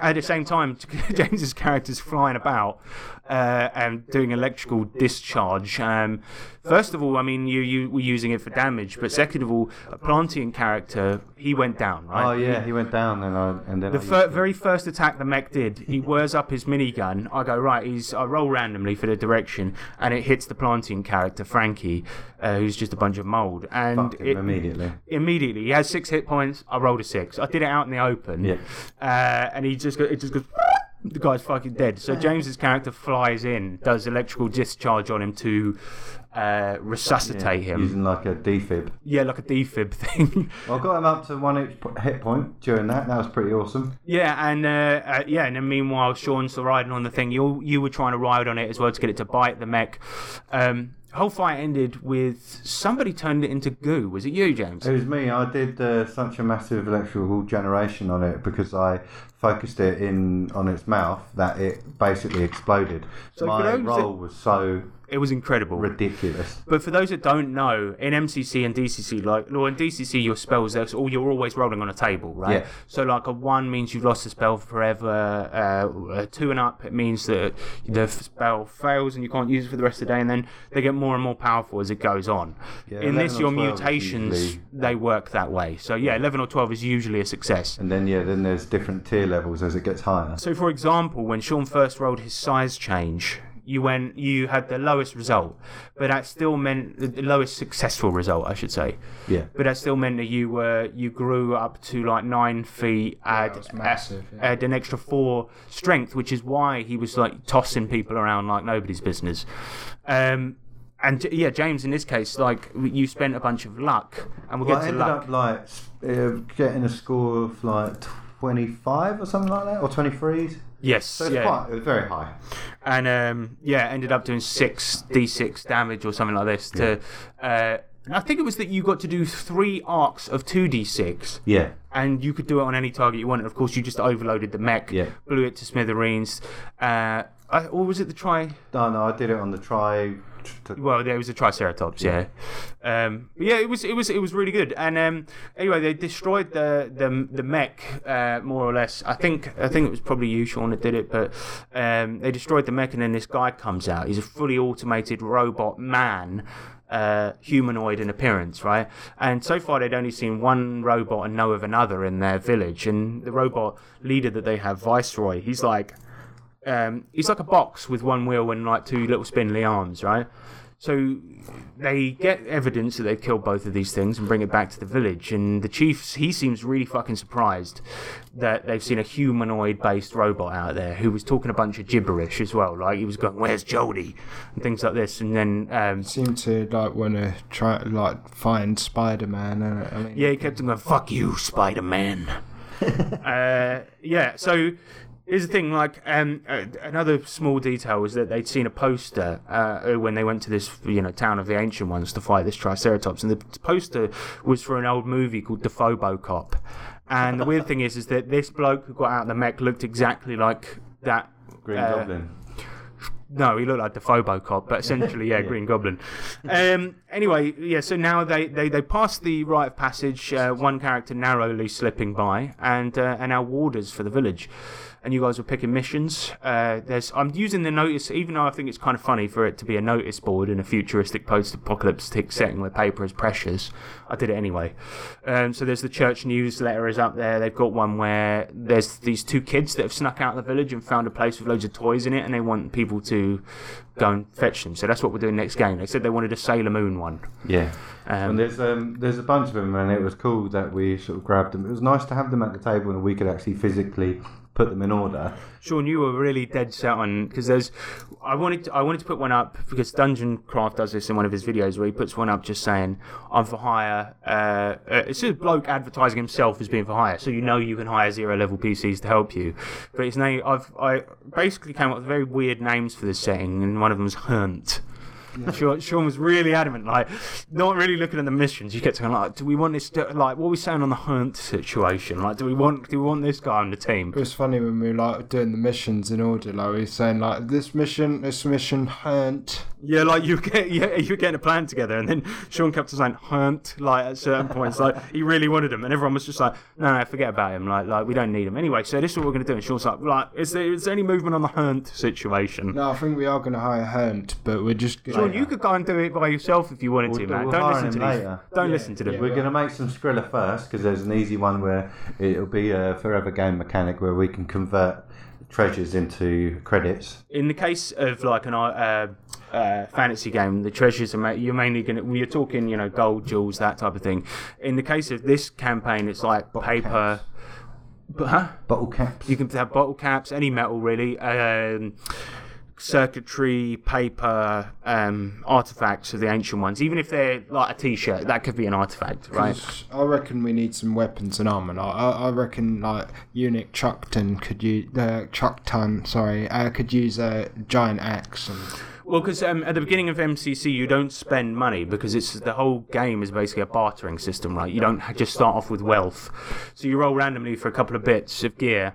At the same time, James's character's flying about uh, and doing electrical discharge. Um, first of all, I mean, you you were using it for damage, but second of all, a Plantient character, he went down, right? Oh yeah, he went down and I and then The fir- very first attack the mech did, he whirs up his minigun. I go right. He's I roll randomly for the direction, and it hits the plantient character Frankie, uh, who's just a bunch of mold. And it, immediately. immediately he has six hit points. I rolled a six. I did it out in the open. Yeah. Uh, and he just go, it just goes. The guy's fucking dead. So James's character flies in, does electrical discharge on him to uh, resuscitate him. using like a defib. Yeah, like a defib thing. I got him up to one hit point during that. That was pretty awesome. Yeah, and uh, uh, yeah, and then meanwhile, Sean's still riding on the thing. You you were trying to ride on it as well to get it to bite the mech. Um, whole fight ended with somebody turned it into goo. Was it you, James? It was me. I did uh, such a massive electrical generation on it because I focused it in on its mouth that it basically exploded. So My roll was so It was incredible. ridiculous. But for those that don't know, in MCC and DCC, like, well, in DCC, your spells, that's all you're always rolling on a table, right? Yeah. So, like, a one means you've lost the spell forever. Uh, a two and up, it means that the spell fails and you can't use it for the rest of the day, and then they get more and more powerful as it goes on. Yeah, in this, your mutations, they work that way. So, yeah, 11 or 12 is usually a success. And then yeah, then there's different tier levels as it gets higher. So, for example, when Sean first rolled his size change, you went, you had the lowest result, but that still meant the lowest successful result, I should say. Yeah. But that still meant that you were you grew up to like nine feet, add, was massive, yeah. add an extra four strength, which is why he was like tossing people around like nobody's business. Um, and yeah, James, in this case, like you spent a bunch of luck, and we'll Well, get to luck. up like uh, getting a score of like 25 or something like that, or 23s. yes, So it's yeah. quite, it was very high. And um, yeah, ended up doing six d6 damage or something like this. To uh, I think it was that you got to do three arcs of two d6, Yeah. and you could do it on any target you wanted. Of course, you just overloaded the mech, Yeah. blew it to smithereens. Uh, I, or was it the try? No, no, I did it on the try. Well, it was a Triceratops, yeah. Um, but yeah, it was it was it was really good. And um, anyway, they destroyed the the the mech uh, more or less. I think I think it was probably you, Sean, that did it. But um, they destroyed the mech, and then this guy comes out. He's a fully automated robot man. Uh, humanoid in appearance, right? And so far, they'd only seen one robot and know of another in their village. And the robot leader that they have, Viceroy, he's like, um, he's like a box with one wheel and like two little spindly arms, right? So they get evidence that they've killed both of these things and bring it back to the village. And the chief, he seems really fucking surprised that they've seen a humanoid-based robot out there who was talking a bunch of gibberish as well. Like he was going, "Where's Jody?" and things like this. And then um, Seem to like want to try like find Spider Man. I mean, Yeah, he kept on going, fuck you, Spider Man. uh, yeah, so here's the thing like, um, uh, another small detail was that they'd seen a poster uh, when they went to this, you know, town of the ancient ones to fight this Triceratops, and the poster was for an old movie called The Phobo Cop. And the weird thing is, is that this bloke who got out of the mech looked exactly like that. Green uh, Goblin. no, he looked like the Phobo cop, but essentially, yeah, Green Goblin. Um, anyway, yeah, so now they, they, they pass the rite of passage, uh, one character narrowly slipping by, and uh, and our warders for the village. And you guys were picking missions. Uh, there's I'm using the notice, even though I think it's kind of funny for it to be a notice board in a futuristic post-apocalyptic setting where paper is precious. I did it anyway. Um, so there's the church newsletter is up there. They've got one where there's these two kids that have snuck out of the village and found a place with loads of toys in it, and they want people to go and fetch them. So that's what we're doing next game. They said they wanted a Sailor Moon one. Yeah. Um, and there's um, there's a bunch of them, and it was cool that we sort of grabbed them. It was nice to have them at the table, and we could actually physically put them in order. Sean, you were really dead set on because there's. I wanted to, I wanted to put one up because Dungeon Craft does this in one of his videos where he puts one up just saying I'm for hire. Uh, uh, it's a bloke advertising himself as being for hire, so you know you can hire zero level PCs to help you. But his name, I've I basically came up with very weird names for this setting, and one of them is Hunt. Sean, Sean was really adamant, like not really looking at the missions. You get to kind like, do we want this? To, like, what are we saying on the Hunt situation? Like, do we want do we want this guy on the team? It was funny when we were like doing the missions in order. Like we were saying, like this mission, this mission, hunt. Yeah, like you get yeah, you getting a plan together, and then Sean kept saying hunt like at certain points, like he really wanted him, and everyone was just like, no, no, forget about him, like like we don't need him anyway. So this is what we're gonna do. And Sean's like, like, is there is there any movement on the hunt situation? No, I think we are going to hire Hunt, but we're just. Gonna, Sean, you could go and do it by yourself if you wanted We'll to, do- man. we'll Don't listen to these. later. Don't Yeah, listen to them. yeah. We're going to make some Skrilla first because there's an easy one where it'll be a forever game mechanic where we can convert treasures into credits. in the case of like an uh, uh, fantasy game, the treasures are ma- you're mainly gonna we're talking you know gold, jewels, that type of thing. In the case of this campaign, it's like paper. But huh? Bottle caps. You can have bottle caps, any metal really. Um, circuitry, paper, um, artifacts of the ancient ones. Even if they're like a T-shirt, that could be an artifact, right? I reckon we need some weapons and armor. Like, I, I reckon like Eunuch Chuckton could use uh, Chuckton, sorry, uh, could use a giant axe and Well, because um, at the beginning of MCC, you don't spend money because it's the whole game is basically a bartering system, right? You don't just start off with wealth, so you roll randomly for a couple of bits of gear.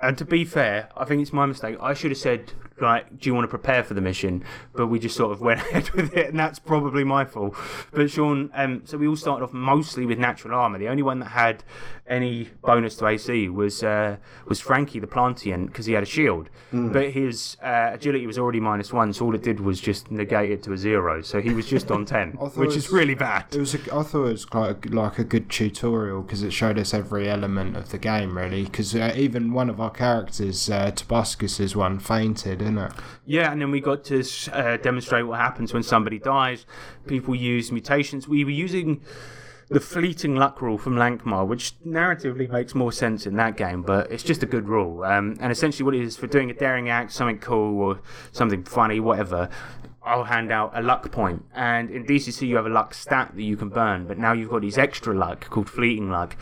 And to be fair, I think it's my mistake. I should have said, like, do you want to prepare for the mission? But we just sort of went ahead with it, and that's probably my fault. But Sean, um, so we all started off mostly with natural armor. The only one that had any bonus to AC was uh, was Frankie the Plantient because he had a shield. But his uh, agility was already minus one, so all it did was just negate it to a zero. So he was just on ten, which is really bad. It was. A, I thought it was quite a, like a good tutorial because it showed us every element of the game, really. Because uh, even one of our characters, uh, Tobuscus's one, fainted, it? Yeah, and then we got to uh, demonstrate what happens when somebody dies. People use mutations. We were using the fleeting luck rule from Lankhmar, which narratively makes more sense in that game, but it's just a good rule. Um, and essentially, what it is for doing a daring act, something cool or something funny, whatever. I'll hand out a luck point. point, and in DCC you have a luck stat that you can burn, but now you've got these extra luck called fleeting luck.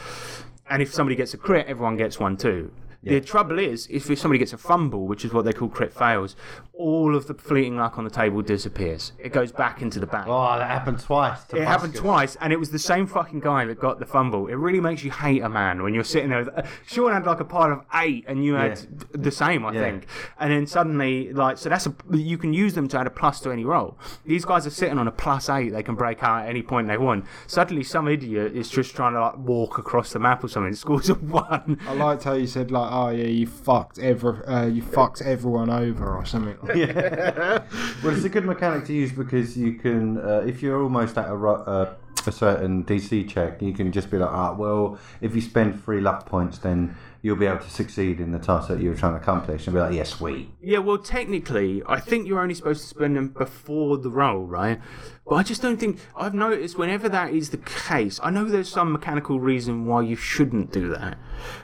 And if somebody gets a crit, everyone gets one too. The trouble is, if somebody gets a fumble, which is what they call crit fails, all of the fleeting luck on the table disappears. It goes back into the bank. Oh, that happened twice. to It happened twice, and it was the same fucking guy that got the fumble. It really makes you hate a man when you're sitting there. With, uh, Sean had like a pile of eight, and you had Yeah. the same, I Yeah. think. And then suddenly, like, so that's a you can use them to add a plus to any roll. These guys are sitting on a plus eight; they can break out at any point they want. Suddenly, some idiot is just trying to like walk across the map or something. Scores a one. I liked how you said like, "Oh yeah, you fucked every, uh, you fucked everyone over" or something. Like Well, it's a good mechanic to use because you can, uh, if you're almost at a, uh, a certain DC check, you can just be like, ah, well, if you spend three luck points, then you'll be able to succeed in the task that you were trying to accomplish, and be like, yeah, sweet. Yeah, well, technically, I think you're only supposed to spend them before the roll, right? But I just don't think. I've noticed whenever that is the case, I know there's some mechanical reason why you shouldn't do that.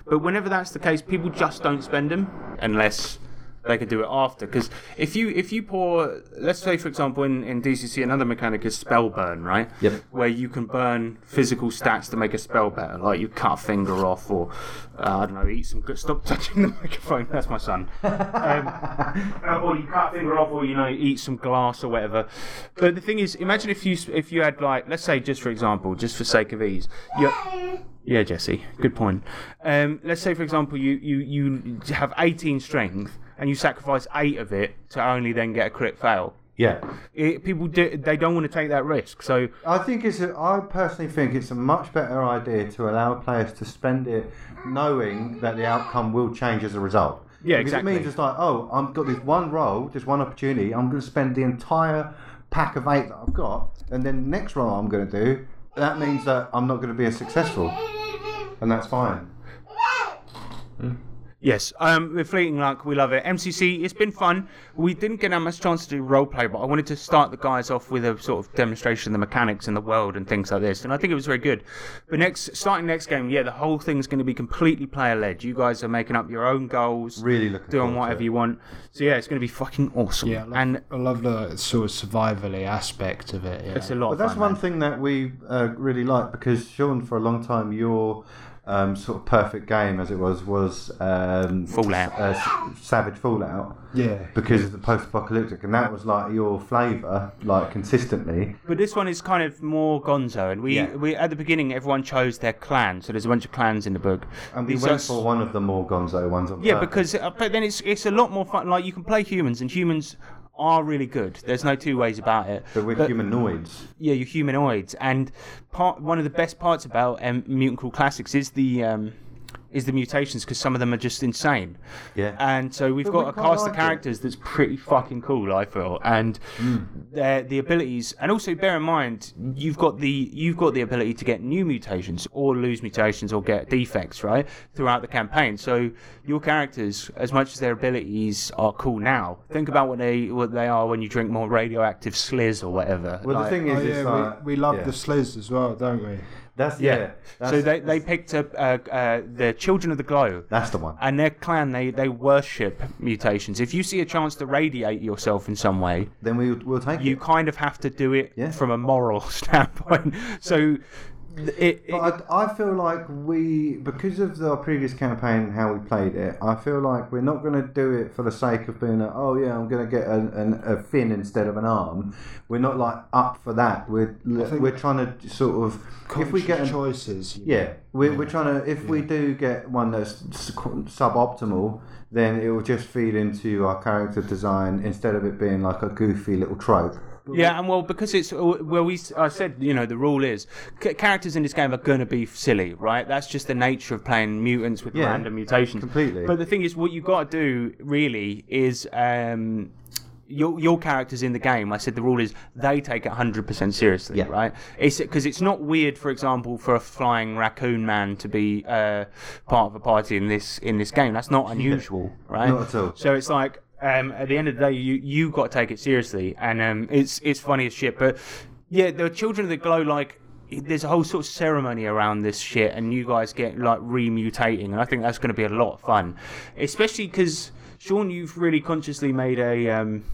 But whenever that's the case, people just don't spend them unless they could do it after. Because if you if you pour, let's say for example in, in DCC, another mechanic is spell burn, right? Yep. Where you can burn physical stats to make a spell better, like you cut a finger off, or uh, I don't know, eat some good. Stop touching the microphone. That's my son. Um, or you cut a finger off, or you know, eat some glass or whatever. But the thing is, imagine if you if you had like, let's say, just for example, just for sake of ease, you. Yeah, Jesse. Good point. Um, let's say, for example, you, you, you have 18 strength and you sacrifice eight of it to only then get a crit fail. Yeah. It, people do, they don't want to take that risk. So I think it's. A, I personally think it's a much better idea to allow players to spend it, knowing that the outcome will change as a result. Yeah, because exactly. It means it's like, oh, I've got this one roll, this one opportunity. I'm going to spend the entire pack of eight that I've got, and then the next roll I'm going to do. That means that I'm not going to be as successful, and that's fine. Hmm. Yes, um, with Fleeting Luck, we love it. MCC, it's been fun. We didn't get that much chance to do roleplay, but I wanted to start the guys off with a sort of demonstration of the mechanics and the world and things like this, and I think it was very good. But next, starting next game, yeah, the whole thing's going to be completely player led. You guys are making up your own goals, Really looking doing forward to whatever it. you want. So yeah, it's going to be fucking awesome. Yeah, I love, and I love the sort of survivally aspect of it. Yeah. it's a lot. But of that's fun, one man. thing that we uh, really like because Sean, for a long time, your um, sort of perfect game, as it was, was um, Fallout. uh, Savage Fallout, yeah. because of the post-apocalyptic, and that was like your flavour, like consistently. But this one is kind of more gonzo, and we, Yeah. we at the beginning everyone chose their clan, so there's a bunch of clans in the book. And we These went are- for one of the more Gonzo ones. On Yeah, purpose. because uh, but then it's it's a lot more fun. Like you can play humans, and humans are really good. There's no two ways about it. but we're humanoids. Yeah, you're humanoids, and part one of the best parts about um, Mutant Crawl Classics is the um, is the mutations because some of them are just insane. Yeah. And so we've But got we a quite cast of like it. characters that's pretty fucking cool, I feel, and hmm. their the abilities. And also bear in mind, you've got the you've got the ability to get new mutations or lose mutations or get defects, right, throughout the campaign. So your characters, as much as their abilities are cool now, think about what they what they are when you drink more radioactive sliz or whatever. Well, Like- the thing is, Oh, it's yeah, like, we, we love yeah. the sliz as well, don't we? That's yeah. yeah. that's, so they, they picked up uh, uh, the Children of the Glow. That's the one. And their clan, they, they worship mutations. If you see a chance to radiate yourself in some way, Then we will take you it. kind of have to do it Yeah. from a moral standpoint. So it, it But I, I feel like we, because of the previous campaign and how we played it, I feel like we're not going to do it for the sake of being, a, oh yeah, I'm going to get an, an, a fin instead of an arm. We're not like up for that. We're we're trying to sort of, if we get Conscious an, choices. you yeah, we're, we're trying to. If we do get one that's s- suboptimal, then it will just feed into our character design instead of it being like a goofy little trope. Yeah, and well, because it's well, we I said you know the rule is c- characters in this game are going to be silly, right? That's just the nature of playing mutants with Yeah, random mutations. completely. But the thing is, what you've got to do really is. Um, your, your characters in the game, I said the rule is they take it 100% seriously, Yeah. right? It's because it's not weird, for example, for a flying raccoon man to be uh, part of a party in this in this game. That's not unusual, right? Not at all. So it's like um, at the end of the day, you you got to take it seriously, and um, it's it's funny as shit. But yeah, the children of the glow like. There's a whole sort of ceremony around this shit, and you guys get like remutating, and I think that's going to be a lot of fun, especially because Sean, you've really consciously made a um,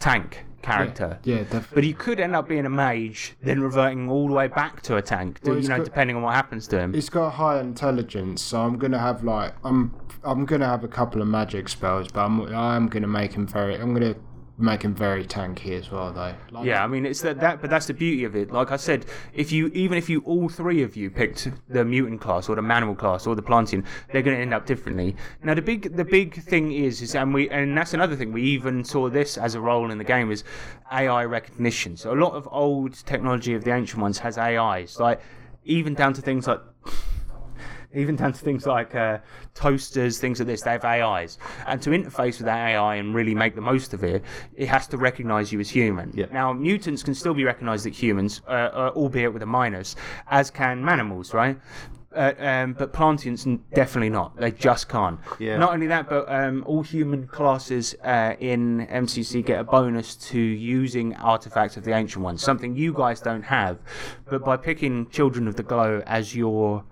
tank character. Yeah, definitely. But he could end up being a mage, then reverting all the way back to a tank. Well, you know, got- depending on what happens to him. He's got high intelligence, so I'm gonna have like I'm I'm gonna have a couple of magic spells, but I'm I'm gonna make him very I'm gonna make him very tanky as well though. Like, Yeah, I mean it's that, that, but that's the beauty of it. Like I said, if you even if you all three of you picked the mutant class or the manimal class or the plantient, they're going to end up differently. Now the big the big thing is is and we and that's another thing we even saw this as a role in the game is AI recognition. So a lot of old technology of the ancient ones has AIs, like even down to things like even down to things like uh, toasters, things like this, they have AIs. And to interface with that AI and really make the most of it, it has to recognize you as human. Yeah. Now, mutants can still be recognized as humans, uh, uh, albeit with a minus, as can manimals, right? Uh, um, but plantients definitely not. They just can't. Yeah. Not only that, but um, all human classes uh, in MCC get a bonus to using artifacts of the ancient ones, something you guys don't have. But by picking Children of the Glow as your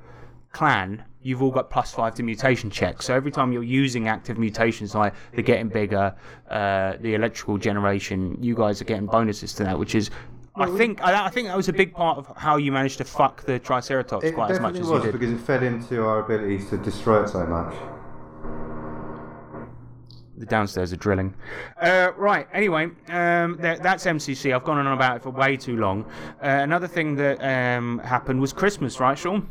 clan, you've all got plus five to mutation checks. So every time you're using active mutations like the getting bigger, uh, the electrical generation, you guys are getting bonuses to that, which is. I think I, I think that was a big part of how you managed to fuck the Triceratops It quite as much definitely as you was did. because it fed into our abilities to destroy it so much. The downstairs are drilling. Uh, right. Anyway, um, that, that's MCC. I've gone on about it for way too long. Uh, another thing that um, happened was Christmas, right, Sean?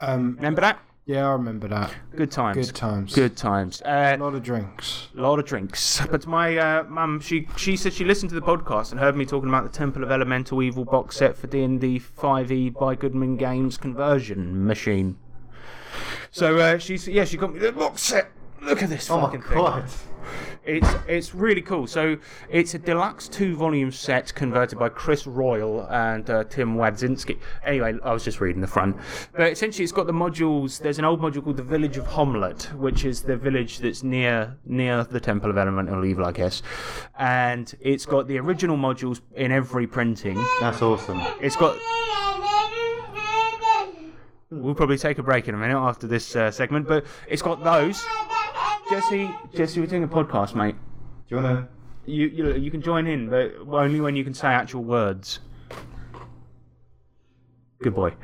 Um, Remember that? yeah, I remember that. Good times. Good times. Good times. Uh, A lot of drinks. a lot of drinks. But my uh, mum, she she said she listened to the podcast and heard me talking about the Temple of Elemental Evil box set for D and D 5e by Goodman Games conversion machine. So uh, she yeah, she got me the box set. Look at this Oh my fucking thing. It's it's really cool. So it's a deluxe two volume set converted by Chris Doyle and uh, Tim Wadzinski. Anyway, I was just reading the front, but essentially it's got the modules. There's an old module called the Village of Hommlet, which is the village that's near near the Temple of Elemental Evil, I guess, and it's got the original modules in every printing. That's awesome. It's got. We'll probably take a break in a minute after this uh, segment, but it's got those. Jesse, Jesse, we're doing a podcast, mate. Do you want You, you you can join in, but only when you can say actual words. Good boy.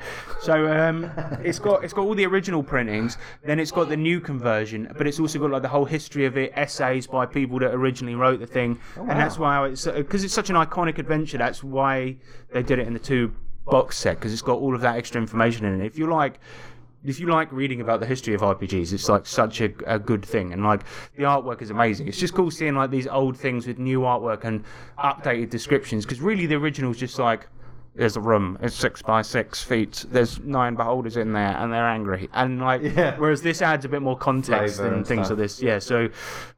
So um, it's got it's got all the original printings. Then it's got the new conversion, but it's also got like the whole history of it, essays by people that originally wrote the thing, and that's why it's because it's such an iconic adventure. That's why they did it in the two box set because it's got all of that extra information in it. If you like. If you like reading about the history of RPGs, it's like such a, a good thing, and like the artwork is amazing. It's just cool seeing like these old things with new artwork and updated descriptions. Because really, the original's just like there's a room. It's six by six feet. There's nine beholders in there, and they're angry. And like, Yeah. whereas this adds a bit more context Flavour and, and things stuff. like this. Yeah. So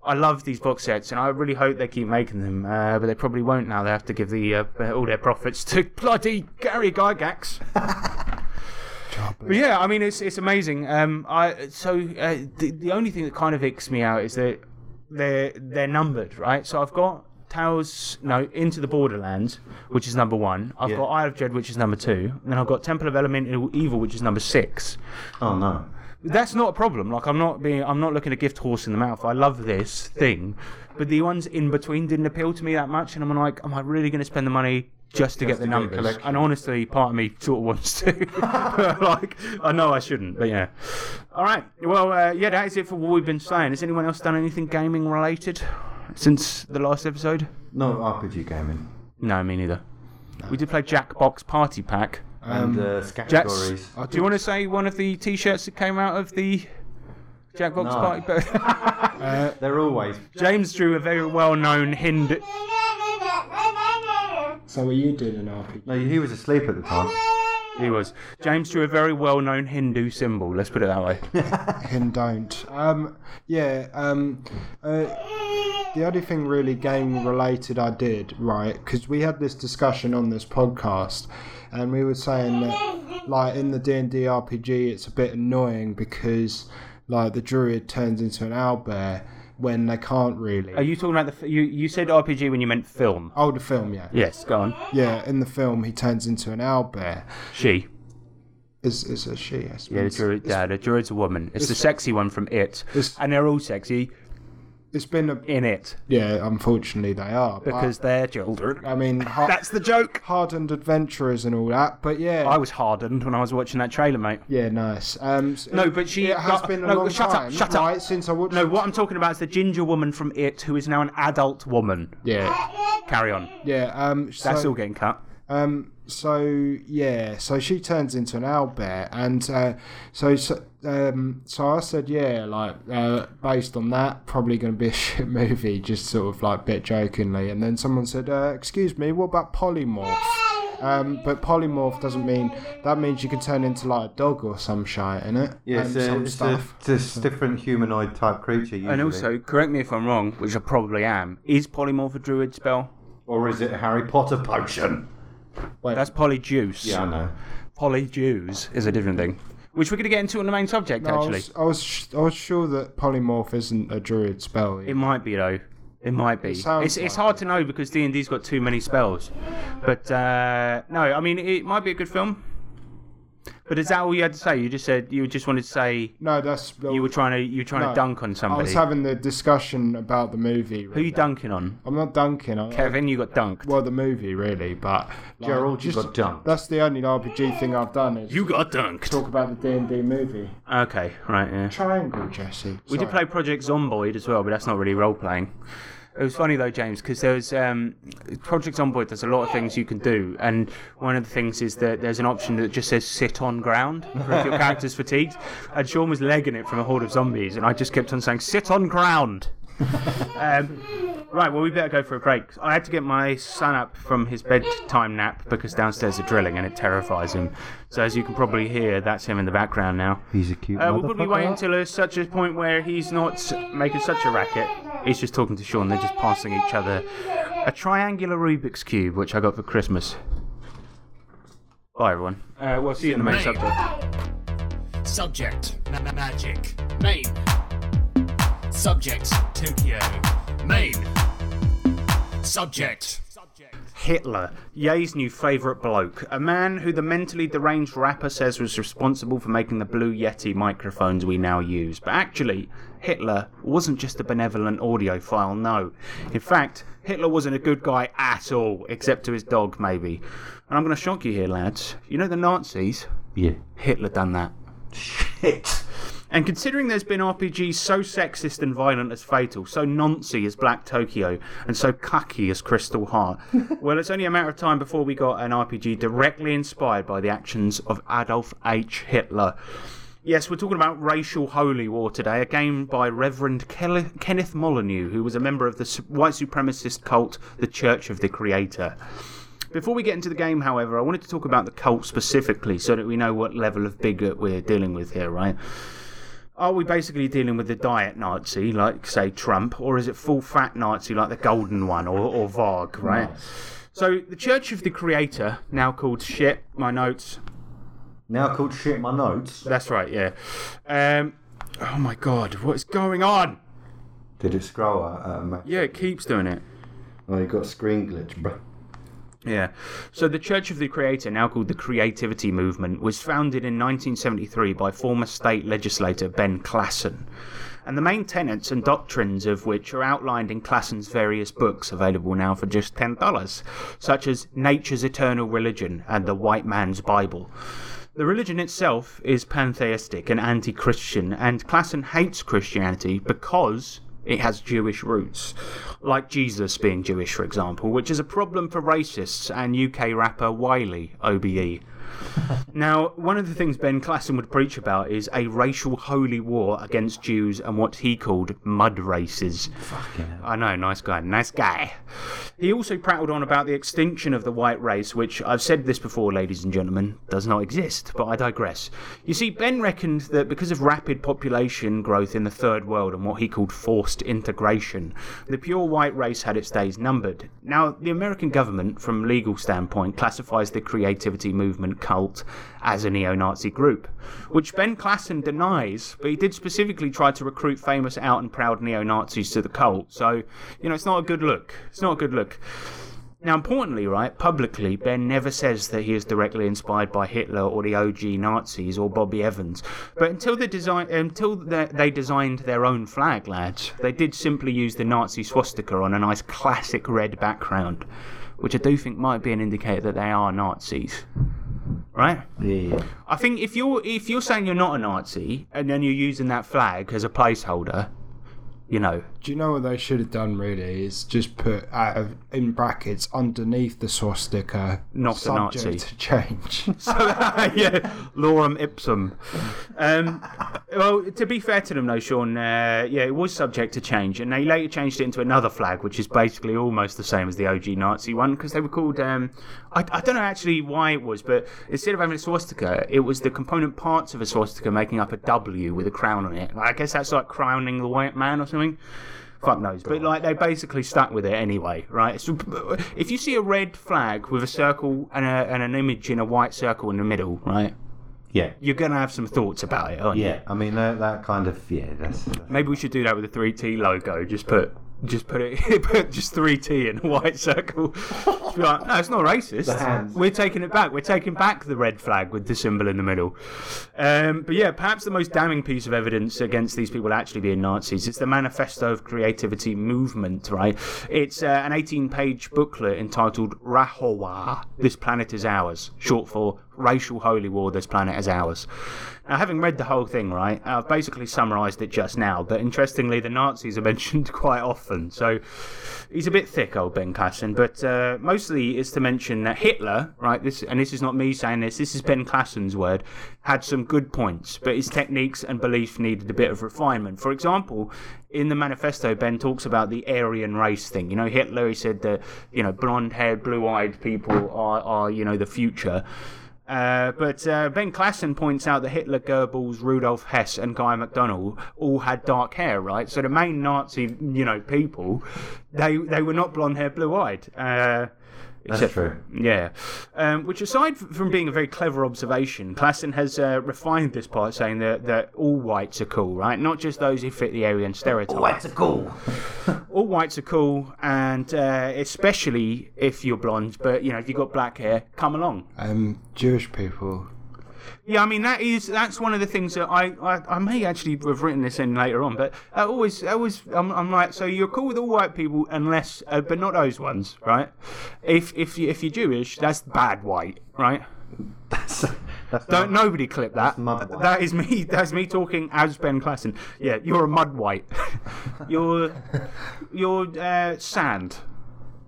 I love these box sets, and I really hope they keep making them. Uh, but they probably won't now. They have to give the uh, all their profits to bloody Gary Gygax. But yeah, I mean it's it's amazing. Um, I so uh, the the only thing that kind of icks me out is that they're they're numbered, right? So I've got Tales no Into the Borderlands, which is number one. I've Yeah. got Isle of Dread, which is number two, and then I've got Temple of Elemental Evil, which is number six. Oh no. That's not a problem. Like I'm not being I'm not looking a gift horse in the mouth. I love this thing, but the ones in between didn't appeal to me that much, and I'm like, am I really going to spend the money? Just to get the to numbers, collection. and honestly, part of me sort of wants to. like, I know I shouldn't, but yeah. All right, well, uh, yeah, that is it for what we've been saying. Has anyone else done anything gaming related since the last episode? No RPG gaming. No, me neither. We did play Jackbox Party Pack. and uh, Jets, categories. do you want to say one of the T-shirts that came out of the Jackbox No. Party Pack? They're always. James drew a very well-known Hindu. So were you doing an RPG? No, he was asleep at the time. He was. James drew a very well-known Hindu symbol. Let's put it that way. and don't. Um, yeah. Um, uh, the only thing really game related I did right because we had this discussion on this podcast, and we were saying that like in the D and D RPG, it's a bit annoying because like the druid turns into an owlbear when they can't really. Are you talking about the? You you said RPG when you meant film. Oh, the film, yeah, Yes, go on. yeah. In the film, he turns into an owlbear. She. Is is a she? I Yeah, the suppose. druid. Yeah, the druid's a woman. It's the sexy one from It, and they're all sexy It's been a in it yeah. Unfortunately, they are because they're children. I mean, har- That's the joke. hardened adventurers and all that. But yeah, I was hardened when I was watching that trailer, mate. yeah, nice. Um, s- No, but she- it has no, been a no, long shut up, time, shut up. right, since I watched. No, what I'm talking about is the ginger woman from It, who is now an adult woman. Yeah, Carry on. yeah. Um, That's all getting cut. Um, so yeah, so she turns into an owlbear, and uh, so so, um, so I said, yeah, like uh, based on that, probably going to be a shit movie, just sort of like bit jokingly. And then someone said, uh, excuse me, what about polymorph? Um, but polymorph doesn't mean that means you can turn into like a dog or some shit in it. Yeah, and it's, a, some it's, a, it's a different humanoid type creature. Usually. And also, correct me if I'm wrong, which I probably am. Is polymorph a druid spell? or is it a Harry Potter potion? Wait, That's polyjuice. Yeah, I know. Polyjuice is a different thing, which we're going to get into on the main subject. no, I actually, was, I was sh- I was sure that polymorph isn't a druid spell. it might be though. It might be. sounds It's, it's like hard to know because D and D's got too many spells. But uh, no, I mean it might be a good film. But is that all you had to say? You just said you just wanted to say no, that's you were trying to you were trying No, to dunk on somebody. I somebody. was having the discussion about the movie. Who you dunking on? I'm not dunking. I, Kevin, you got dunked. well, the movie really, but like, Gerald, you got dunked. That's the only RPG thing I've done is You got dunked. talk about the D and D movie. Okay, right, yeah. Triangle, Jesse. We did play Project Zomboid as well, but that's not really role playing. It was funny though, James, because there was um, Project Zomboid. There's a lot of things you can do, and one of the things is that there's an option that just says "sit on ground" for if your character's fatigued. And Sean was legging it from a horde of zombies, and I just kept on saying "sit on ground." um, Right, well, we better go for a break. I had to get my son up from his bedtime nap because downstairs are drilling and it terrifies him. So, as you can probably hear, that's him in the background now. He's a cute Uh, we'll probably wait until uh, such a point where he's not making such a racket. He's just talking to Sean. They're just passing each other a triangular Rubik's Cube, which I got for Christmas. Bye, everyone. Uh, we'll see you in the main Main. subject. Subject, ma- ma- magic. Main. Subject, Tokyo. Main. Subject. Hitler, Ye's new favourite bloke, a man who the mentally deranged rapper says was responsible for making the Blue Yeti microphones we now use. But actually, Hitler wasn't just a benevolent audiophile, no. In fact, Hitler wasn't a good guy at all, except to his dog, maybe. And I'm going to shock you here, lads. You know the Nazis? Yeah. Hitler done that. Shit. And considering there's been RPGs so sexist and violent as Fatal, so noncy as Black Tokyo, and so cucky as Crystal Heart, well, it's only a matter of time before we got an RPG directly inspired by the actions of Adolf H. Hitler. Yes, we're talking about Racial Holy War today, a game by Reverend Kel- Kenneth Molyneux, who was a member of the white supremacist cult, the Church of the Creator. Before we get into the game, however, I wanted to talk about the cult specifically so that we know what level of bigot we're dealing with here, right? Are we basically dealing with the diet Nazi, like, say, Trump, or is it full fat Nazi, like the golden one, or, or Varg, right? So, the Church of the Creator, now called shit, my notes. Now called shit my notes. That's right, yeah. Um, oh my god, what is going on? Did it scroll? Uh, Mac? Yeah, it keeps doing it. Oh, you got a screen glitch, bro. Yeah. So the Church of the Creator, now called the Creativity Movement, was founded in 1973 by former state legislator Ben Klassen. And the main tenets and doctrines of which are outlined in Klassen's various books available now for just $10, such as Nature's Eternal Religion and The White Man's Bible. The religion itself is pantheistic and anti Christian, and Klassen hates Christianity because it has Jewish roots, like Jesus being Jewish, for example, which is a problem for racists and UK rapper Wiley, OBE. now, one of the things Ben Klassen would preach about is a racial holy war against Jews and what he called mud races. I know, nice guy, nice guy. He also prattled on about the extinction of the white race, which I've said this before, ladies and gentlemen, does not exist, but I digress. You see, Ben reckoned that because of rapid population growth in the third world and what he called forced integration, the pure white race had its days numbered. Now, the American government, from legal standpoint, classifies the creativity movement cult as a neo-Nazi group, which Ben Klassen denies, but he did specifically try to recruit famous out and proud neo-Nazis to the cult. So, you know, it's not a good look. It's not a good look. Now, importantly, right, publicly, Ben never says that he is directly inspired by Hitler or the OG Nazis or Bobby Evans. But until they design, until they, they designed their own flag, lads, they did simply use the Nazi swastika on a nice classic red background, which I do think might be an indicator that they are Nazis. Right? Yeah. I think if you're if you're saying you're not a Nazi and then you're using that flag as a placeholder, you know, Do you know what they should have done? Really, is just put out of in brackets underneath the swastika. Not a subject Nazi. to change. So yeah, lorem ipsum. Um, well, to be fair to them, though, Sean, uh, yeah, it was subject to change, and they later changed it into another flag, which is basically almost the same as the OG Nazi one, because they were called. Um, I, I don't know actually why it was, but instead of having a swastika, it was the component parts of a swastika making up a W with a crown on it. I guess that's like crowning the white man or something. Fuck oh, knows. But like they basically stuck with it anyway, right? So, if you see a red flag with a circle and, a, and an image in a white circle in the middle, right? Yeah. You're gonna have some thoughts about it, aren't you? Yeah. I mean, that, that kind of, yeah, that's. that's Maybe we should do that with the 3T logo. Just put just put it put just 3T in a white circle. Like, no, it's not racist. We're taking it back. We're taking back the red flag with the symbol in the middle. Um, but yeah, perhaps the most damning piece of evidence against these people actually being Nazis is the Manifesto of Creativity movement, right? It's uh, an 18 page booklet entitled Rahowa, This Planet is Ours, short for racial holy war this planet is ours. Now, having read the whole thing, right, I've basically summarised it just now, but interestingly, the Nazis are mentioned quite often. So he's a bit thick, old Ben Klassen, but uh, mostly it's to mention that Hitler, right, this, and this is not me saying this, this is Ben Klassen's word, had some good points, but his techniques and beliefs needed a bit of refinement. For example, in the manifesto, Ben talks about the Aryan race thing. You know, Hitler, he said that, you know, blonde haired, blue eyed people are, are, you know, the future. Uh, but uh, Ben Klassen points out that Hitler, Goebbels, Rudolf Hess, and Guy MacDonald all had dark hair, right? So the main Nazi, you know, people, they they were not blonde hair, blue eyed. Uh, That's except- true. Yeah. Um, which, aside from being a very clever observation, Klassen has uh, refined this part, saying that, that all whites are cool, right? Not just those who fit the Aryan stereotype. All whites are cool. All whites are cool, and uh, especially if you're blonde, but, you know, if you've got black hair, come along. Um, Jewish people. Yeah, I mean that is that's one of the things that I, I, I may actually have written this in later on, but I always I always I'm, I'm like so you're cool with all white people unless uh, but not those ones, right? If if you, if you're Jewish, that's bad white, right? That's, that's Don't not- nobody clip that. mud white. That is me. That's me talking as Ben Klassen. Yeah, you're a mud white. you're you're uh, sand.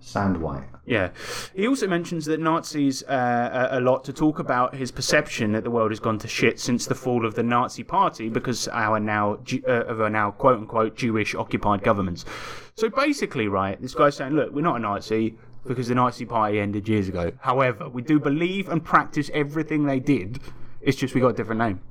Sand white. Yeah. He also mentions that Nazis uh, a lot to talk about his perception that the world has gone to shit since the fall of the Nazi Party because our now uh, of our now quote unquote Jewish occupied governments. So basically, right, this guy's saying, look, we're not a Nazi because the Nazi Party ended years ago. However, we do believe and practice everything they did. It's just we got a different name.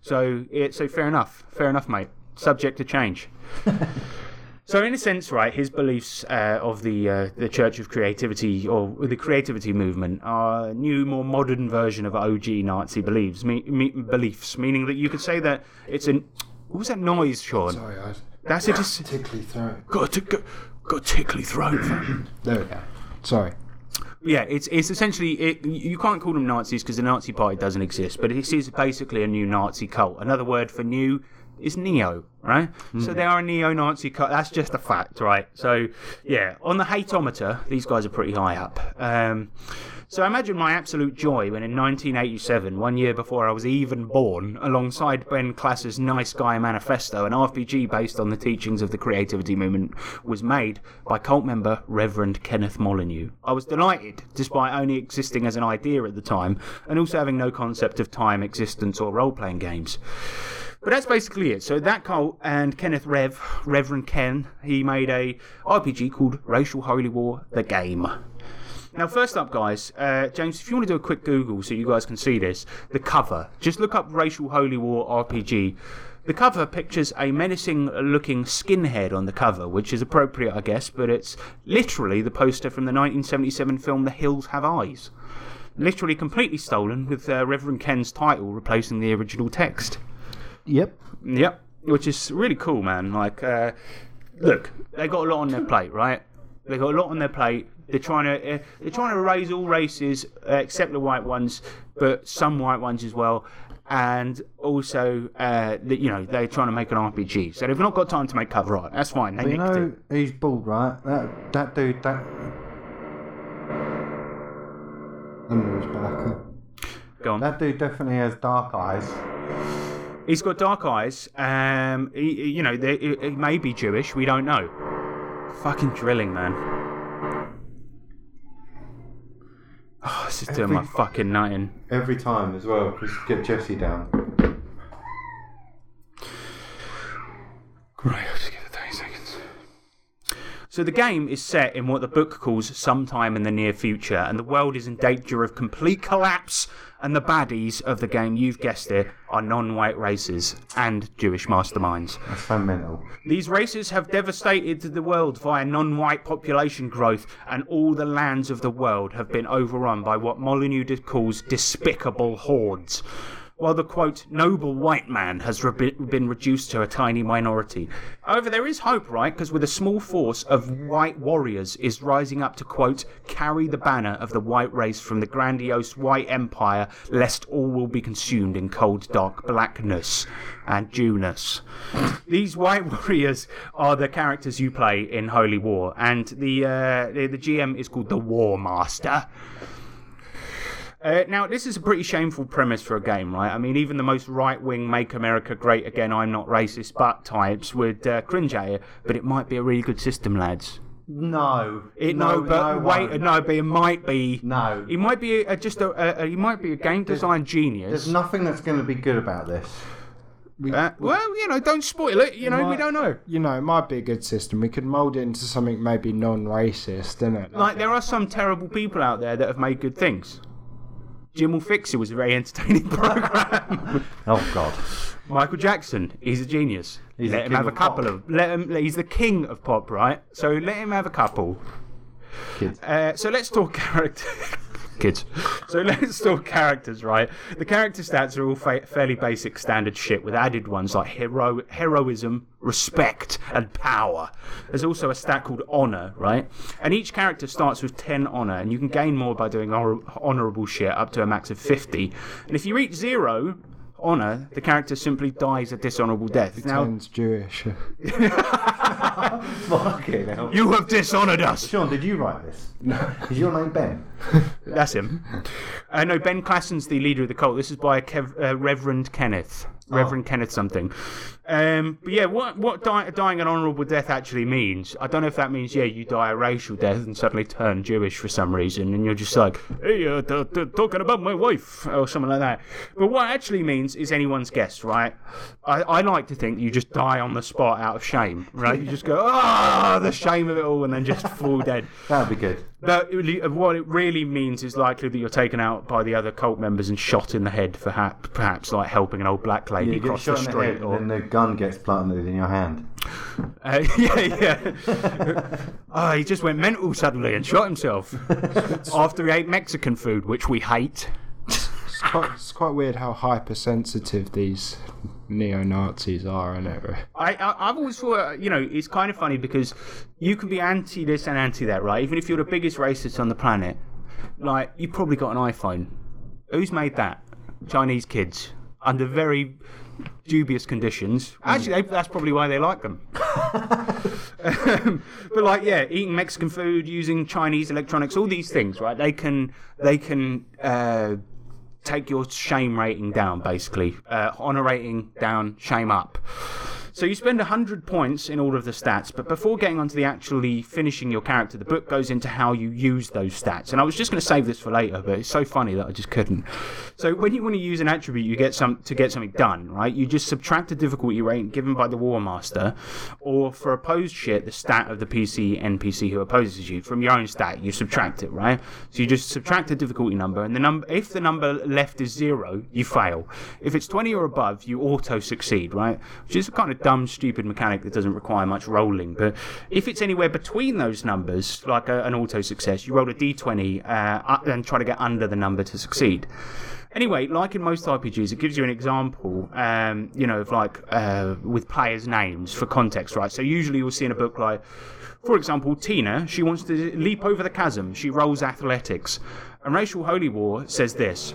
So, it, so fair enough, fair enough, mate. Subject to change. So, in a sense, right, his beliefs uh, of the uh, the Church of Creativity or the Creativity movement are a new, more modern version of OG Nazi beliefs. Me, me, beliefs, meaning that you could say that it's an. What was that noise, Sean? Sorry, I That's it. Just tickly throat. got a, got, tickly throat. There we go. Sorry. Yeah, it's it's essentially it, you can't call them Nazis because the Nazi Party doesn't exist, but this is basically a new Nazi cult. Another word for new is neo, right? So they are a neo-Nazi cult. That's just a fact, right? So yeah, on the hateometer, these guys are pretty high up. Um, so imagine my absolute joy when in 1987, one year before I was even born, alongside Ben Klassen's Nice Guy Manifesto, an RPG based on the teachings of the creativity movement was made by cult member Reverend Kenneth Molyneux. I was delighted, despite only existing as an idea at the time, and also having no concept of time, existence, or role playing games. But that's basically it. So that cult and Kenneth Rev, Reverend Ken, he made a RPG called Racial Holy War: The Game. Now, first up, guys, uh, James, if you want to do a quick Google so you guys can see this, the cover. Just look up Racial Holy War RPG. The cover pictures a menacing looking skinhead on the cover, which is appropriate, I guess, but it's literally the poster from the 1977 film The Hills Have Eyes. Literally completely stolen, with uh, Reverend Ken's title replacing the original text. Yep. Yep, which is really cool, man. Like, uh, look, they got a lot on their plate, right? They got a lot on their plate. They're trying to uh, they're trying to raise all races uh, except the white ones, but some white ones as well. And also, uh, you know, they're trying to make an RPG, so they've not got time to make cover art. That's fine. They But you nicked know, it. he's bald, right? That that dude, that back. Go on. that dude definitely has dark eyes. He's got dark eyes. Um, he, you know, they, he, he may be Jewish. We don't know. Fucking drilling, man. Oh, this is doing my Every- fucking nutting. Every time as well. Just get Jesse down. Right, I'll just give it 30 seconds. So the game is set in what the book calls sometime in the near future, and the world is in danger of complete collapse. And the baddies of the game, you've guessed it, are non-white races and Jewish masterminds. That's so mental. These races have devastated the world via non-white population growth, and all the lands of the world have been overrun by what Molyneux calls despicable hordes. While the quote noble white man has re- been reduced to a tiny minority. However, there is hope, right? Because with a small force of white warriors is rising up to quote carry the banner of the white race from the grandiose white empire, lest all will be consumed in cold dark blackness and Jewness. These white warriors are the characters you play in Holy War, and the uh, the, the GM is called the War Master. Uh, now, this is a pretty shameful premise for a game, right? I mean, even the most right wing Make America Great Again, I'm not racist, but types would uh, cringe at it, but it might be a really good system, lads. No. It, no, but no, wait, won't. no, but it might be. No. He might be a, just a, a, a. He might be a game design genius. There's nothing that's going to be good about this. We, Uh, well, you know, don't spoil it. You know, we don't know. You know, it might be a good system. We could mould it into something maybe non-racist, innit? Like, there are some terrible people out there that have made good things. Jim will fix it was a very entertaining program. Oh God. Michael Jackson, he's a genius. He's let him have a couple pop. of. Let him. He's the king of pop, right? So let him have a couple. Kids. Uh, so let's talk character. Kids. So let's talk characters, right? The character stats are all fa- fairly basic, standard shit, with added ones like hero- heroism, respect, and power. There's also a stat called honor, right? And each character starts with 10 honor, and you can gain more by doing hor- honorable shit up to a max of 50. And if you reach zero honor, the character simply dies a dishonorable death. Now, Turns Jewish. Fucking hell. you have dishonored us. Sean, did you write this? No. Is your name Ben? That's him. Uh, no, Ben Klassen's the leader of the cult. This is by Kev, uh, Reverend Kenneth. Reverend Kenneth something. Um, but yeah, what what di- dying an honourable death actually means, I don't know if that means, yeah, you die a racial death and suddenly turn Jewish for some reason, and you're just like, hey, uh, t- t- talking about my wife, or something like that. But what it actually means is anyone's guess, right? I, I like to think you just die on the spot out of shame, right? You just go, ah, the shame of it all, and then just fall dead. That'd be good. But what it really means is likely that you're taken out by the other cult members and shot in the head for ha- perhaps like helping an old black lady get cross the in the street. or, gun gets planted in your hand. uh, yeah, yeah. oh, he just went mental suddenly and shot himself after he ate Mexican food, which we hate. It's quite, it's quite weird how hypersensitive these neo-Nazis are, and it? I, I I've always thought uh, you know it's kind of funny because you can be anti this and anti that, right? Even if you're the biggest racist on the planet, like you probably got an iPhone. Who's made that? Chinese kids under very dubious conditions. Actually, they, that's probably why they like them. Um, but like, yeah, eating Mexican food, using Chinese electronics, all these things, right? They can they can uh, take your shame rating down, basically. Uh, honor rating down, shame up. So you spend 100 points in all of the stats, but before getting onto the actually finishing your character, the book goes into how you use those stats. And I was just going to save this for later, but it's so funny that I just couldn't. So when you want to use an attribute, you get some to get something done, right? You just subtract the difficulty rate given by the War Master, or for opposed shit, the stat of the PC NPC who opposes you from your own stat. You subtract it, right? So you just subtract the difficulty number, and the number if the number left is zero, you fail. If it's 20 or above, you auto succeed, right? Which is kind of dumb, stupid mechanic that doesn't require much rolling. But if it's anywhere between those numbers, like a, an auto success, you roll a d20 uh, and try to get under the number to succeed. Anyway, like in most RPGs, it gives you an example, um, you know, of like uh, with players' names for context, right? So usually you'll see in a book like, for example, Tina, she wants to leap over the chasm. She rolls athletics. And Racial Holy War says this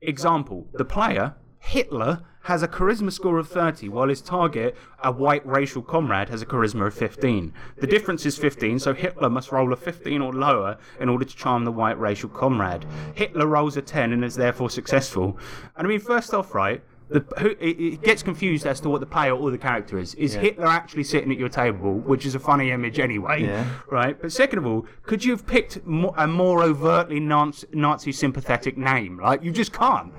Example: The player Hitler has a charisma score of 30, while his target, a white racial comrade, has a charisma of 15. The difference is 15, so Hitler must roll a 15 or lower in order to charm the white racial comrade. Hitler rolls a 10 and is therefore successful. And I mean, first off, right. The, who, it, it gets confused as to what the player or the character is. Is Hitler actually sitting at your table, which is a funny image anyway, Yeah. right? But second of all, could you have picked mo- a more overtly Nazi, Nazi sympathetic name? Right? You just can't.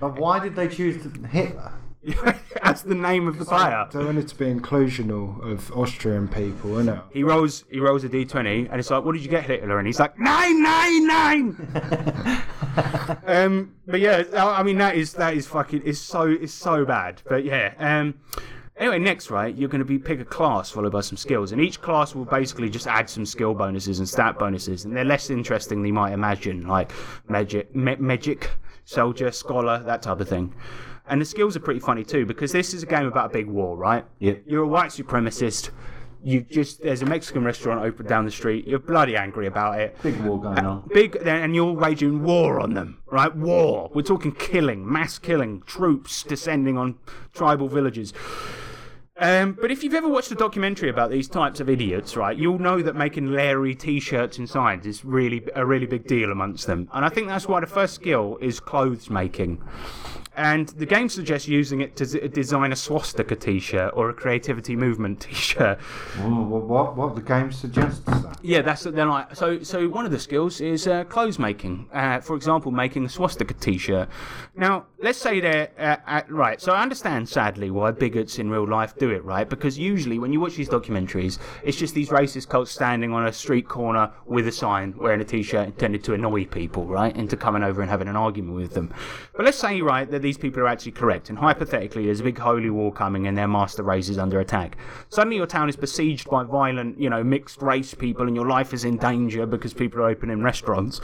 But why did they choose Hitler? That's the name of the player. They wanted to be inclusional of Austrian people, innit? He rolls, he rolls a d20, and it's like, "What did you get, Hitler?" And he's like, nine, nine, nine. um, but yeah, I I mean that is that is fucking it's so it's so bad. But yeah, um. Anyway, next, right, you're going to be pick a class followed by some skills, and each class will basically just add some skill bonuses and stat bonuses, and they're less interesting than you might imagine, like magic, ma- magic, soldier, scholar, that type of thing. And the skills are pretty funny too, because this is a game about a big war, right? Yep. You're a white supremacist. You just there's a Mexican restaurant open down the street. You're bloody angry about it. Big war going on. Uh, big, and you're waging war on them, right? War. We're talking killing, mass killing, troops descending on tribal villages. Um, but if you've ever watched a documentary about these types of idiots, right, you'll know that making Larry T-shirts and signs is really a really big deal amongst them. And I think that's why the first skill is clothes making. And the game suggests using it to z- design a swastika T-shirt or a creativity movement T-shirt. What, what, what the game suggests that? Yeah, that's they're like so. So one of the skills is uh, clothes making. Uh, for example, making a swastika T-shirt. Now, let's say they're uh, at, right. So I understand, sadly, why bigots in real life do it, right? Because usually when you watch these documentaries, it's just these racist cults standing on a street corner with a sign, wearing a T-shirt intended to annoy people, right, into coming over and having an argument with them. But let's say, right, that these people are actually correct, and hypothetically, there's a big holy war coming, and their master race is under attack. Suddenly, your town is besieged by violent, you know, mixed race people, and your life is in danger because people are opening restaurants.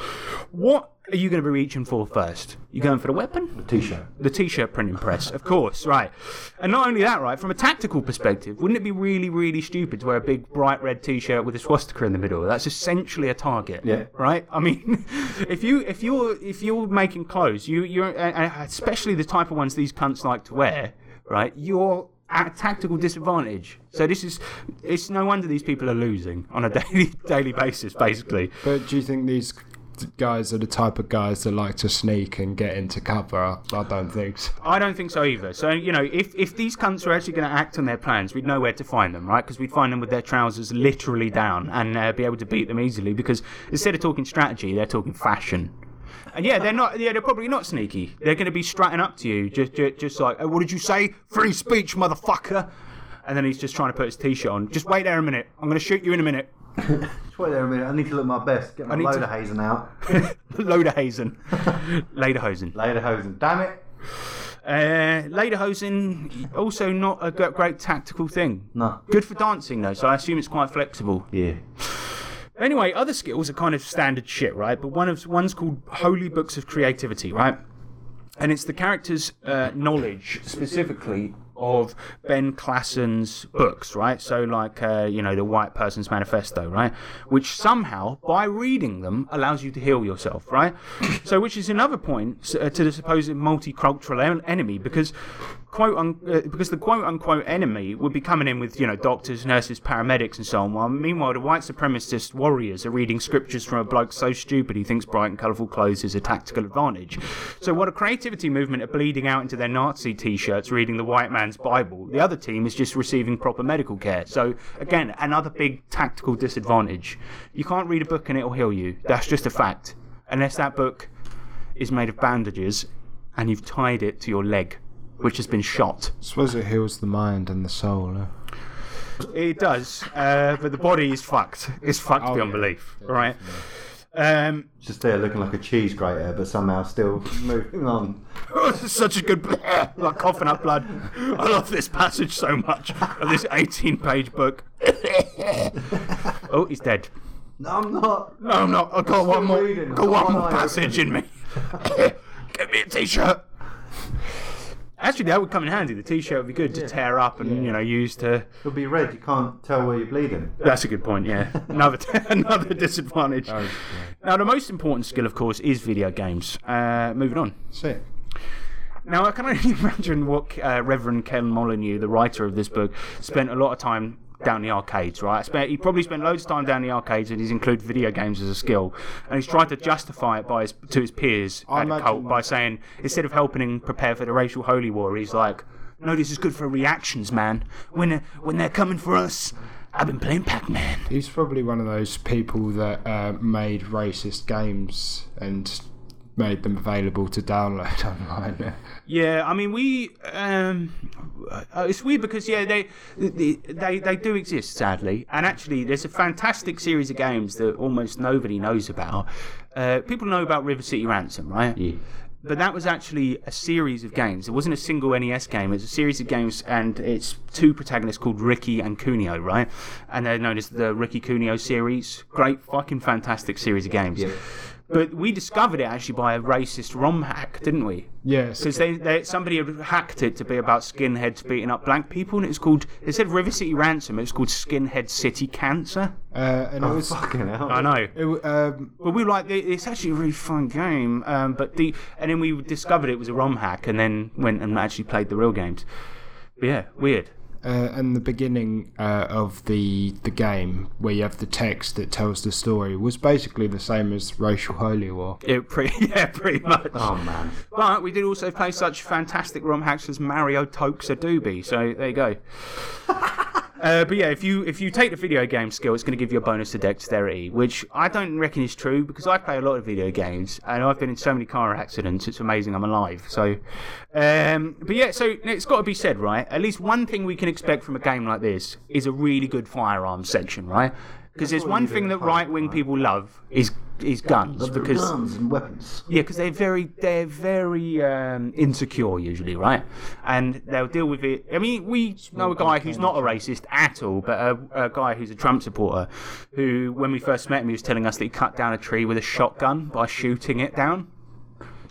What are you going to be reaching for first? You going for the weapon? The t-shirt. The t-shirt printing press, of course, right. And not only that, right, from a tactical perspective, wouldn't it be really, really stupid to wear a big bright red t-shirt with a swastika in the middle? That's essentially a target. Yeah. Right? I mean, if you if you're if you're making clothes, you you're especially the type of ones these cunts like to wear, right? You're at a tactical disadvantage. So this is it's no wonder these people are losing on a daily daily basis, basically. But do you think these guys are the type of guys that like to sneak and get into cover? I don't think so. I don't think so either. So, you know, if, if these cunts were actually going to act on their plans, we'd know where to find them, right? Because we'd find them with their trousers literally down and uh, be able to beat them easily. Because instead of talking strategy, they're talking fashion. And yeah, they're not. Yeah, they're probably not sneaky. They're going to be strutting up to you, just, just, just like, oh, "What did you say? Free speech, motherfucker!" And then he's just trying to put his t-shirt on. Just wait there a minute. I'm going to shoot you in a minute. Just wait there a minute. I need to look my best. Get my need load to- of hazing out. Lederhazen, Lederhosen. Later hosen. Damn it. Uh, Lederhosen, also not a g- great tactical thing. No. Good for dancing though, so I assume it's quite flexible. Yeah. Anyway, other skills are kind of standard shit, right? But one of one's called Holy Books of Creativity, right? And it's the character's uh, knowledge specifically of Ben Klassen's books, right? So, like, uh, you know, the White Person's Manifesto, right? Which somehow, by reading them, allows you to heal yourself, right? so, which is another point uh, to the supposed multicultural en- enemy, because quote un- uh, because the quote unquote enemy would be coming in with you know doctors, nurses, paramedics, and so on. While meanwhile, the white supremacist warriors are reading scriptures from a bloke so stupid he thinks bright and colourful clothes is a tactical advantage. So, while the creativity movement are bleeding out into their Nazi T-shirts, reading the white man's Bible, the other team is just receiving proper medical care. So, again, another big tactical disadvantage. You can't read a book and it'll heal you. That's just a fact. Unless that book is made of bandages and you've tied it to your leg, which has been shot. I suppose it heals the mind and the soul. eh? It does, uh, but the body is fucked. It's fucked Oh, beyond yeah. belief, right? Um, Just there looking like a cheese grater, but somehow still moving on. such a good, like coughing up blood. I love this passage so much of this 18-page book. oh, he's dead. No, I'm not. No, I'm not. I've got one more. reading. Got one One more passage in me. Get me a t-shirt. Actually, that would come in handy. The t-shirt would be good to tear up and you know use to. It'll be red. You can't tell where you're bleeding. That's a good point. Yeah, another another disadvantage. Now, the most important skill, of course, is video games. Uh, moving on. Sick. Now, I can only imagine what uh, Reverend Ken Molyneux, the writer of this book, spent a lot of time down the arcades, right? Spent, he probably spent loads of time down the arcades and he's included video games as a skill. And he's tried to justify it by his, to his peers I at the cult by saying, instead of helping him prepare for the racial holy war, he's like, no, this is good for reactions, man. When, when they're coming for us, I've been playing Pac-Man. He's probably one of those people that uh, made racist games and made them available to download online. Yeah, I mean we. Um, uh, it's weird because yeah, they, they they they do exist sadly, and actually there's a fantastic series of games that almost nobody knows about. Uh, people know about River City Ransom, right? Yeah. But that was actually a series of games. It wasn't a single NES game. It was a series of games, and it's two protagonists called Ricky and Kunio, right? And they're known as the Ricky Kunio series. Great, fucking fantastic series of games. But we discovered it actually by a racist ROM hack, didn't we? yes. Because they, they, somebody had hacked it to be about skinheads beating up black people, and it was called. They said River City Ransom. It was called Skinhead City Cancer. Uh, and it Oh, was. fucking hell. I know. It, um, But we were like, it's actually a really fun game. Um, but the and then we discovered it was a ROM hack, and then went and actually played the real games. But yeah, weird. Uh, and the beginning uh, of the the game, where you have the text that tells the story, was basically the same as racial holy war. It pretty, yeah, pretty much. Oh man. But we did also play such fantastic ROM hacks as Mario Tokes a Doobie, so there you go. Uh, but yeah, if you if you take the video game skill, it's going to give you a bonus to dexterity, which I don't reckon is true because I play a lot of video games and I've been in so many car accidents. It's amazing I'm alive. So, um, but yeah, so it's got to be said, right? At least one thing we can expect from a game like this is a really good firearms section, right? Because there's one thing that right wing people love is is guns because guns and weapons. yeah, because they're very they're very um, insecure usually, right? And they'll deal with it. I mean, we know a guy who's not a racist at all, but a, a guy who's a Trump supporter, who when we first met him, he was telling us that he cut down a tree with a shotgun by shooting it down.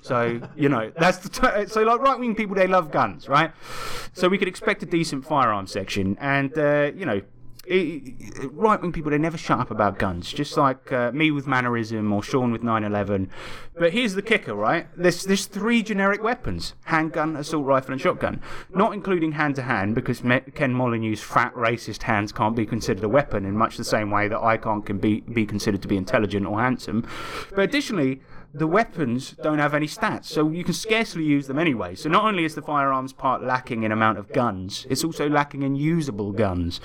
So you know that's the t- so like right wing people they love guns, right? So we could expect a decent firearm section, and uh, you know. Right wing people, they never shut up about guns, just like uh, me with mannerism or Sean with 911. But here's the kicker, right? There's, there's three generic weapons handgun, assault rifle, and shotgun. Not including hand to hand, because Ken Molyneux's fat racist hands can't be considered a weapon in much the same way that I can't can be, be considered to be intelligent or handsome. But additionally, the weapons don't have any stats, so you can scarcely use them anyway. So not only is the firearms part lacking in amount of guns, it's also lacking in usable guns.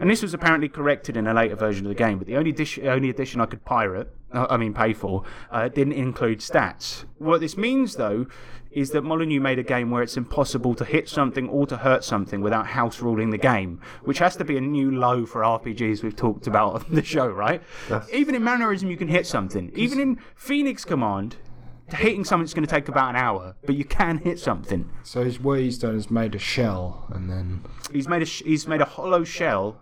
And this was apparently corrected in a later version of the game, but the only, only edition I could pirate, uh, I mean pay for, uh, didn't include stats. What this means, though, is that Molyneux made a game where it's impossible to hit something or to hurt something without house ruling the game, which has to be a new low for RPGs we've talked about on the show, right? Even in mannerism, you can hit something. Even in Phoenix Command, hitting something's going to take about an hour, but you can hit something. So he's, what he's done is made a shell, and then He's made a he's made a hollow shell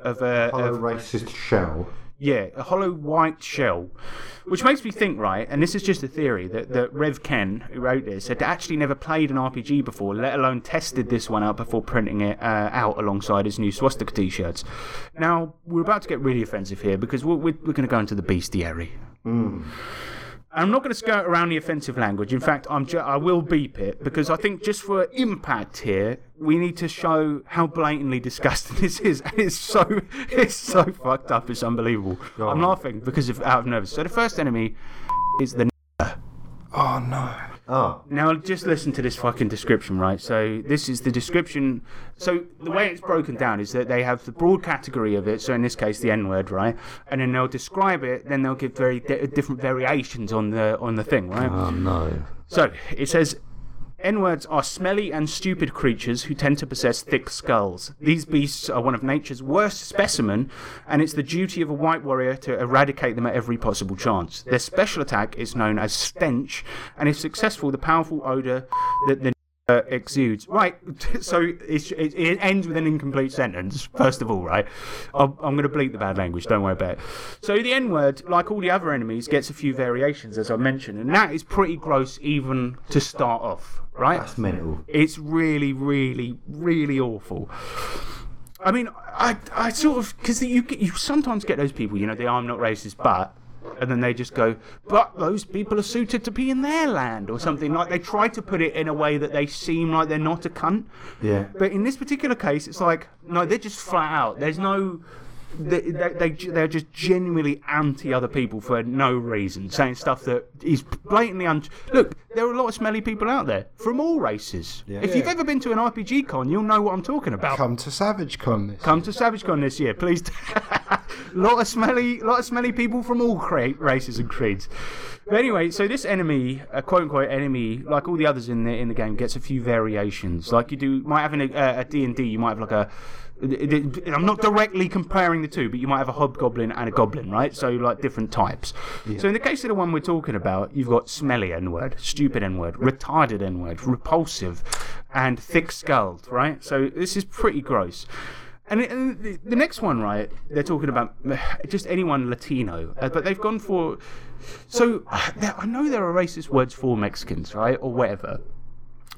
of a A of, racist shell. Yeah a hollow white shell, which makes me think right. And this is just a theory that that Rev Ken who wrote this had actually never played an RPG before, let alone tested this one out before printing it uh, out alongside his new swastika t-shirts. Now we're about to get really offensive here because we're we're, we're going to go into the bestiary. I'm not going to skirt around the offensive language. In fact, I'm ju- I will beep it because I think just for impact here, we need to show how blatantly disgusting this is. And it's so it's so fucked up. It's unbelievable. I'm laughing because of out of nervous. So the first enemy is the. oh no, Oh, Now just listen to this fucking description, right? So this is the description. So the way it's broken down is that they have the broad category of it. So in this case, the N word, right? And then they'll describe it. Then they'll give very di- different variations on the on the thing, right? oh no. So it says. N words are smelly and stupid creatures who tend to possess thick skulls. These beasts are one of nature's worst specimen, and it's the duty of a white warrior to eradicate them at every possible chance. Their special attack is known as stench, and if successful, the powerful odor that the uh, exudes. Right, so it, it ends with an incomplete sentence, first of all, right? I'm, I'm going to bleep the bad language, don't worry about it. So the N word, like all the other enemies, gets a few variations, as I mentioned, and that is pretty gross even to start off, right? That's mental. It's really, really, really awful. I mean, I, I sort of because you you sometimes get those people, you know, they are not racist, but, and then they just go, but those people are suited to be in their land or something like. They try to put it in a way that they seem like they're not a cunt. Yeah. But in this particular case, it's like no, they're just flat out. There's no. They, they, they, they're just genuinely anti other people for no reason, saying stuff that is blatantly un. Look, there are a lot of smelly people out there from all races. If you've ever been to an RPG con, you'll know what I'm talking about. come to Savage Con this. Come to Savage Con this year, please. lot of smelly, lot of smelly people from all cra- races and creeds. But anyway, so this enemy, a quote unquote enemy, like all the others in the in the game, gets a few variations. Like you do, might have in a, uh, a D and D, you might have like a. I'm not directly comparing the two, but you might have a hobgoblin and a goblin, right? So like different types. So in the case of the one we're talking about, you've got smelly N word, stupid N word, retarded N word, repulsive, and thick-skulled, right? So this is pretty gross. And, it, and the, the next one, right? They're talking about just anyone Latino, uh, but they've gone for. So there, I know there are racist words for Mexicans, right, or whatever,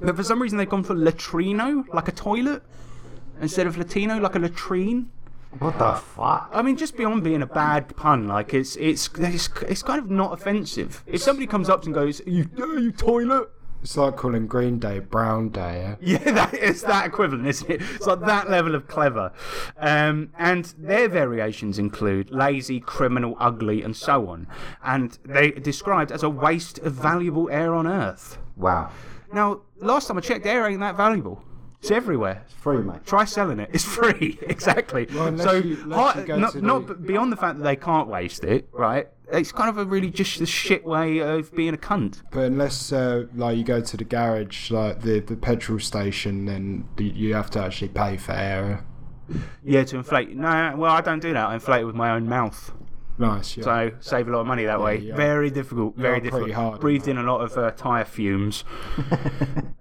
but for some reason they've gone for latrino, like a toilet, instead of Latino, like a latrine. What the fuck? I mean, just beyond being a bad pun, like it's it's it's, it's kind of not offensive. If somebody comes up and goes, "You, you toilet," It's like calling Green Day Brown Day. Yeah? Yeah, that, it's that equivalent, isn't it? It's like that level of clever. Um, and their variations include lazy, criminal, ugly, and so on. And they described as a waste of valuable air on Earth. Wow. Now, last time I checked, air ain't that valuable. It's everywhere. It's free, mate. Try selling it. It's free. exactly. Well, so, you- unless hi- you go not, to not beyond the fact that they can't waste it, right? It's kind of a really just a shit way of being a cunt. But unless uh, like you go to the garage, like the the petrol station, then you have to actually pay for air. Yeah, to inflate. No, well, I don't do that. I inflate it with my own mouth. Nice. Yeah. So save a lot of money that way. yeah. Very difficult. Very difficult. hard, Breathed in a lot of uh, tyre fumes.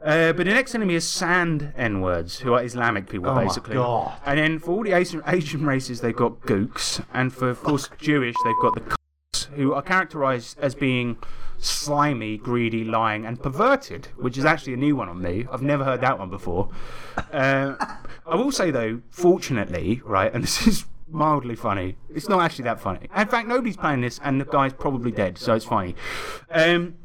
uh, but the next enemy is sand N words, who are Islamic people Oh my basically. God. And then for all the Asian, Asian races, they've got gooks, and for of course Jewish, they've got the cocks, who are characterised as being slimy, greedy, lying, and perverted, which is actually a new one on me. I've never heard that one before. Uh, I will say though, fortunately, right, and this is mildly funny. It's not actually that funny. In fact, nobody's playing this, and the guy's probably dead, so it's funny. Um,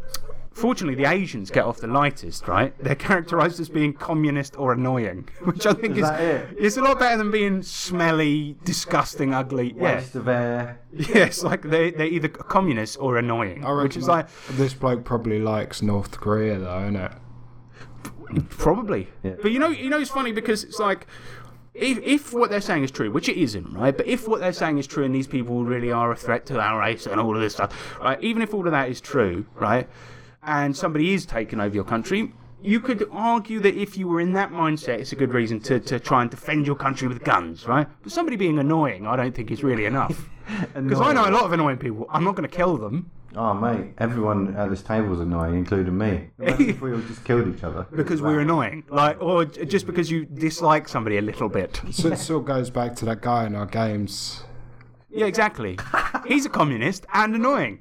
fortunately, the Asians get off the lightest, right? They're characterised as being communist or annoying, which I think is, that it? it's a lot better than being smelly, disgusting, ugly. Yeah, Waste of air. yes, like they they're either communist or annoying, I which is like this bloke probably likes North Korea though, isn't it? Probably. But you know, you know, it's funny because it's like. If, if what they're saying is true, which it isn't, right? But if what they're saying is true and these people really are a threat to our race and all of this stuff, right? Even if all of that is true, right? And somebody is taking over your country, you could argue that if you were in that mindset, it's a good reason to, to try and defend your country with guns, right? But somebody being annoying, I don't think is really enough. Because I know a lot of annoying people. I'm not going to kill them Oh, mate, everyone at this table is annoying, including me. Imagine if we all just killed each other. because we're annoying, like, or j- just because you dislike somebody a little bit. So it sort of goes back to that guy in our games. Yeah, exactly. He's a communist and annoying,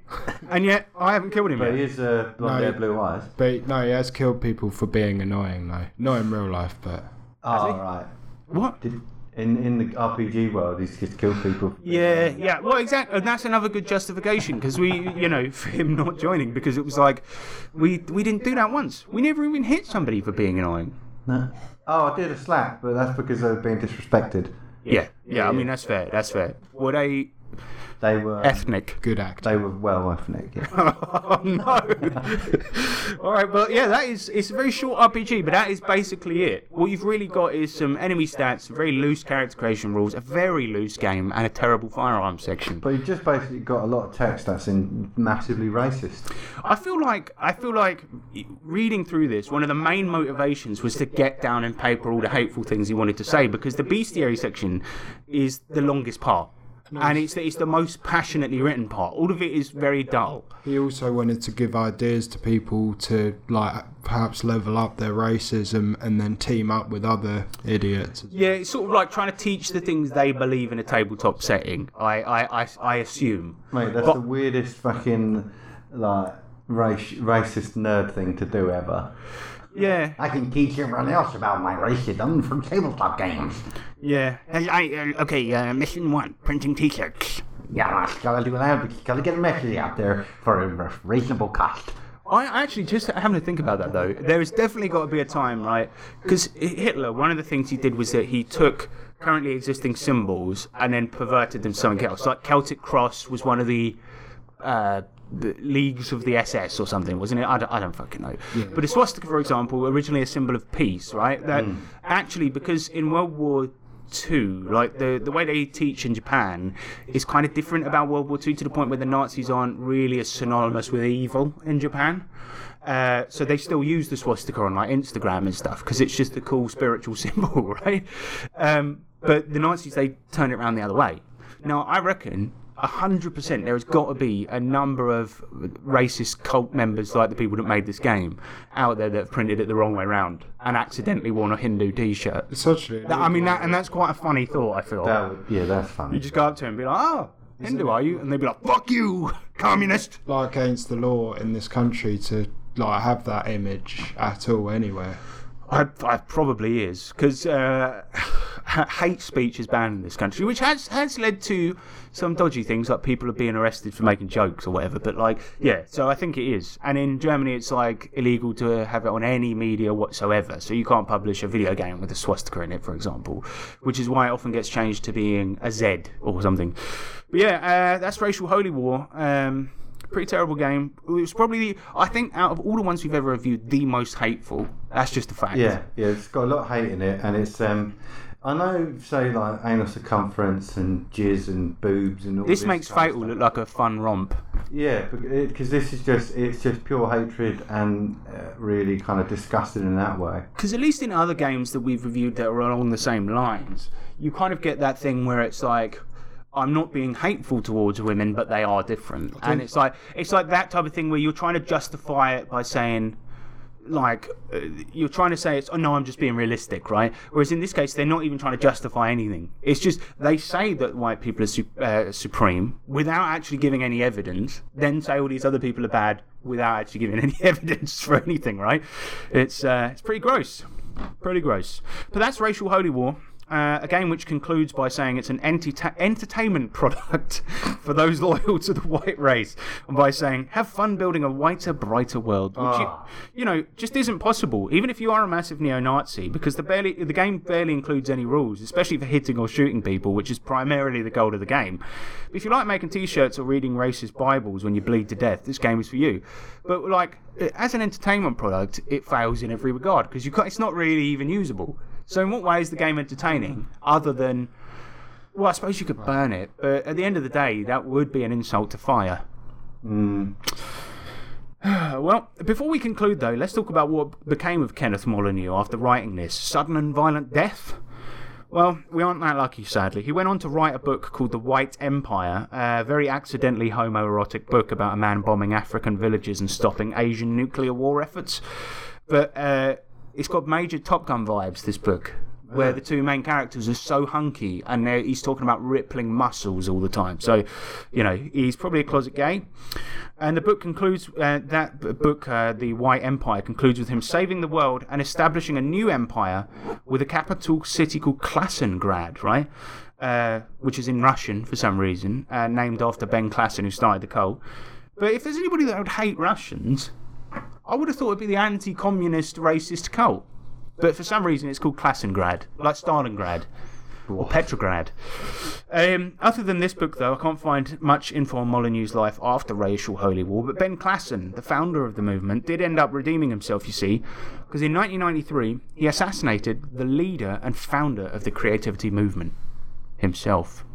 and yet I haven't killed him But he yet. is uh, blonde No. hair, blue eyes. But no, he has killed people for being annoying though. Not in real life, but Oh, right. What? Did, in, in the RPG world, he's just killed people. for Yeah, yeah. Well, exactly. And that's another good justification because we, you know, for him not joining because it was like we we didn't do that once. We never even hit somebody for being annoying. No. Oh, I did a slap, but that's because they were being disrespected. Yeah, yeah. I mean, that's fair. That's fair. Were they They were. ethnic? good act. They were well ethnic. Yeah. oh no! All right, but yeah, that is it's a very short RPG, but that is basically it. What you've really got is some enemy stats, very loose character creation rules, a very loose game, and a terrible firearms section. But you've just basically got a lot of text that's in massively racist. I feel like I feel like reading through this, one of the main motivations was to get down in paper all the hateful things he wanted to say because the bestiary section is the longest part. And it's the, it's the most passionately written part. All of it is very dull. He also wanted to give ideas to people to like perhaps level up their racism and then team up with other idiots. Yeah, it's sort of like trying to teach the things they believe in a tabletop setting. I I, I, I assume. Mate, that's But- the weirdest fucking like race, racist nerd thing to do ever. Yeah, I can teach everyone else about my racism from tabletop games. yeah. I, uh, okay, uh, mission one: printing T-shirts. Yeah, I gotta do that because gotta get a message out there for a reasonable cost. I actually just having to think about that though. There has definitely got to be a time, right? Because Hitler, one of the things he did was that he took currently existing symbols and then perverted them to something else. Like Celtic cross was one of the. Uh, the leagues of the SS or something, wasn't it? I don't, I don't fucking know. But the swastika, for example, originally a symbol of peace, right? That actually, because in World War Two, like the the way they teach in Japan is kind of different about World War Two to the point where the Nazis aren't really as synonymous with evil in Japan. Uh, so they still use the swastika on like Instagram and stuff because it's just a cool spiritual symbol, right? Um, but the Nazis they turned it around the other way. Now I reckon hundred percent there has got to be a number of racist cult members like the people that made this game out there that have printed it the wrong way around and accidentally worn a Hindu T-shirt. It's actually That- I mean, that, and that's quite a funny thought. I feel. That would, yeah, that's funny. you just go up to him and be like, "Oh, Hindu, are you?" And they'd be like, "Fuck you, communist." like against the law in this country to like have that image at all anywhere. I, I probably is because uh, hate speech is banned in this country, which has has led to some dodgy things like people are being arrested for making jokes or whatever. But like, yeah, so I think it is. And in Germany, it's like illegal to have it on any media whatsoever. So you can't publish a video game with a swastika in it, for example, which is why it often gets changed to being a Z or something. But yeah, uh, that's racial holy war. Um, pretty terrible game. It was probably the I think out of all the ones we've ever reviewed, the most hateful. That's just a fact. Yeah, yeah, it's got a lot of hate in it, and it's um, I know, say like anal circumference and jizz and boobs and all This this makes Fatal look like a fun romp. Yeah, because this is just it's just pure hatred and uh, really kind of disgusting in that way. Because at least in other games that we've reviewed that are along the same lines, you kind of get that thing where it's like. I'm not being hateful towards women, but they are different, and it's like it's like that type of thing where you're trying to justify it by saying, like, uh, you're trying to say it's oh no, I'm just being realistic, right? Whereas in this case, they're not even trying to justify anything. It's just they say that white people are su- uh, supreme without actually giving any evidence, then say all these other people are bad without actually giving any evidence for anything, right? It's uh, it's pretty gross, pretty gross. But that's racial holy war. Uh, a game which concludes by saying it's an entertainment product for those loyal to the white race, and by saying have fun building a whiter, brighter world, which you, you know just isn't possible, even if you are a massive neo-Nazi, because the barely the game barely includes any rules, especially for hitting or shooting people, which is primarily the goal of the game. But if you like making T-shirts or reading racist Bibles when you bleed to death, this game is for you. But like as an entertainment product, it fails in every regard because you it's not really even usable. So in what way is the game entertaining other than well, I suppose you could burn it, but at the end of the day, that would be an insult to fire. well, before we conclude, though, let's talk about what became of Kenneth Molyneux after writing this sudden and violent death. Well, we aren't that lucky, sadly. He went on to write a book called The White Empire, a very accidentally homoerotic book about a man bombing African villages and stopping Asian nuclear war efforts. But uh, it's got major Top Gun vibes, this book, where the two main characters are so hunky and he's talking about rippling muscles all the time. So, you know, he's probably a closet gay. And the book concludes, uh, that book, uh, The White Empire, concludes with him saving the world and establishing a new empire with a capital city called Klassengrad, right? Uh, which is in Russian for some reason, uh, named after Ben Klassen, who started the cult. But if there's anybody that would hate Russians, I would have thought it'd be the anti-communist racist cult. But for some reason, it's called Klassengrad, like Stalingrad or Petrograd. Um, other than this book, though, I can't find much info on Molyneux's life after racial holy war. But Ben Klassen, the founder of the movement, did end up redeeming himself. You see, because in 1993 he assassinated the leader and founder of the creativity movement himself.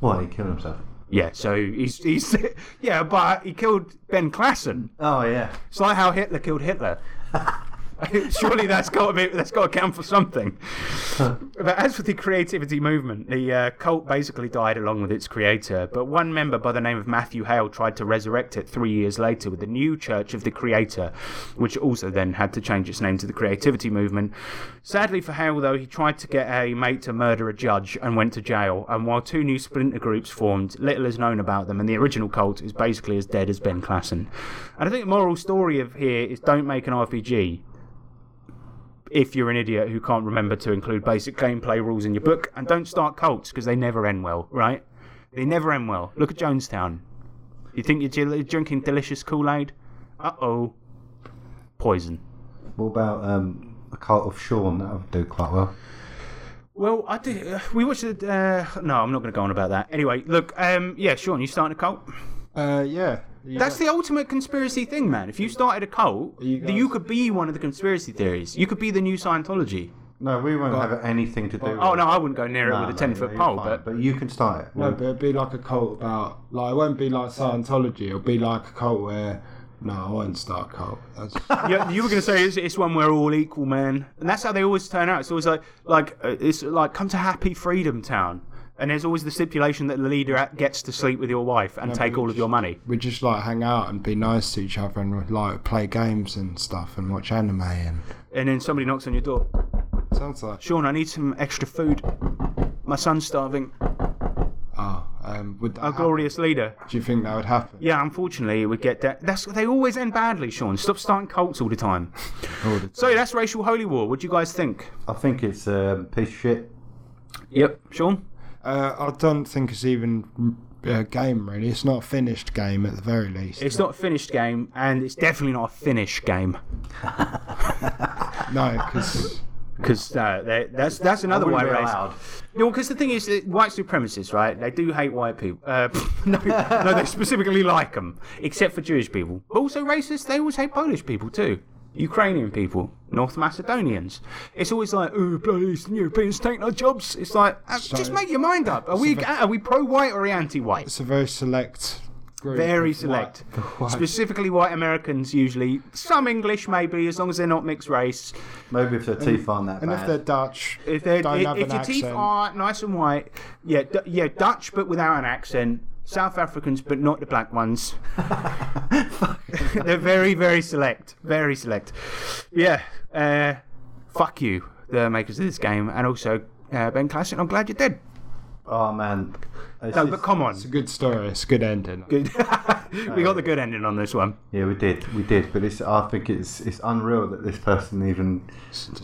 What? He killed himself. Yeah, so he's he's yeah, but he killed Ben Klassen. Oh yeah. It's like how Hitler killed Hitler. Surely that's got to be that's got to count for something. but as for the creativity movement, the uh, cult basically died along with its creator. But one member by the name of Matthew Hale tried to resurrect it three years later with the new Church of the Creator, which also then had to change its name to the Creativity Movement. Sadly for Hale, though, he tried to get a mate to murder a judge and went to jail. And while two new splinter groups formed, little is known about them, and the original cult is basically as dead as Ben Klassen. And I think the moral story of here is don't make an RPG if you're an idiot who can't remember to include basic gameplay rules in your book, and don't start cults because they never end well, right? They never end well. Look at Jonestown. You think you're drinking delicious Kool Aid? Uh oh. Poison. What about um, a cult of Sean? That would do quite well. Well, I did. Uh, we watched it. Uh, no, I'm not going to go on about that. Anyway, look. Um, yeah, Sean, you starting a cult? Uh, yeah. You That's got- the ultimate conspiracy thing, man. If you started a cult, You you, you could be one of the conspiracy theories. You could be the new Scientology. No, we won't have anything to do. with Oh no, I wouldn't go near No, it with a ten no, foot you're pole, fine, but but you can start it. No, but it'd be like a cult about like it won't be like Scientology. It'll be like a cult where no, I won't start a cult. That's, yeah, you were going to say it's, it's one where all equal, man, and that's how they always turn out. It's always like like uh, it's like come to Happy Freedom Town, and there's always the stipulation that the leader gets to sleep with your wife and take but all of your money. we just like hang out and be nice to each other and like play games and stuff and watch anime and And then somebody knocks on your door. sounds like Sean, I need some extra food. My son's starving. oh Um, would that Our happen? glorious leader. Do you think that would happen? Yeah, unfortunately, it would get that. That's they always end badly, Sean. Stop starting cults all the time. All the- So that's racial holy war. What do you guys think? I think it's a piece of shit. Yep, Sean. Uh, I don't think it's even a game really. It's not a finished game at the very least. It's not a finished game, and it's definitely not a finished game no, because because uh, that's that's another white race. No, because the thing is, white supremacists, right? They do hate white people. Uh, no, no, they specifically like them, except for Jewish people. Also racist. They always hate Polish people too. Ukrainian people, North Macedonians. It's always like, oh, bloody Eastern Europeans taking our jobs. It's like, uh, just make your mind up. Are we are we pro-white or are we anti-white? it's a very select group. Very select. white- white- Specifically white Americans, usually. Some English, maybe, as long as they're not mixed race. Maybe if their teeth aren't that and if they're Dutch, If, they're, don't if, have if an your teeth are nice and white, yeah, D- yeah, Dutch but without an accent. South Africans, but not the black ones. They're very, very select. Very select. Yeah. Uh, fuck you, the makers of this game, and also uh, Ben Classic. I'm glad you're dead. oh man. It's No, but come on. It's a good story. It's a good ending. Good. we got the good ending on this one. Yeah, we did, we did. But it's, I think it's it's unreal that this person even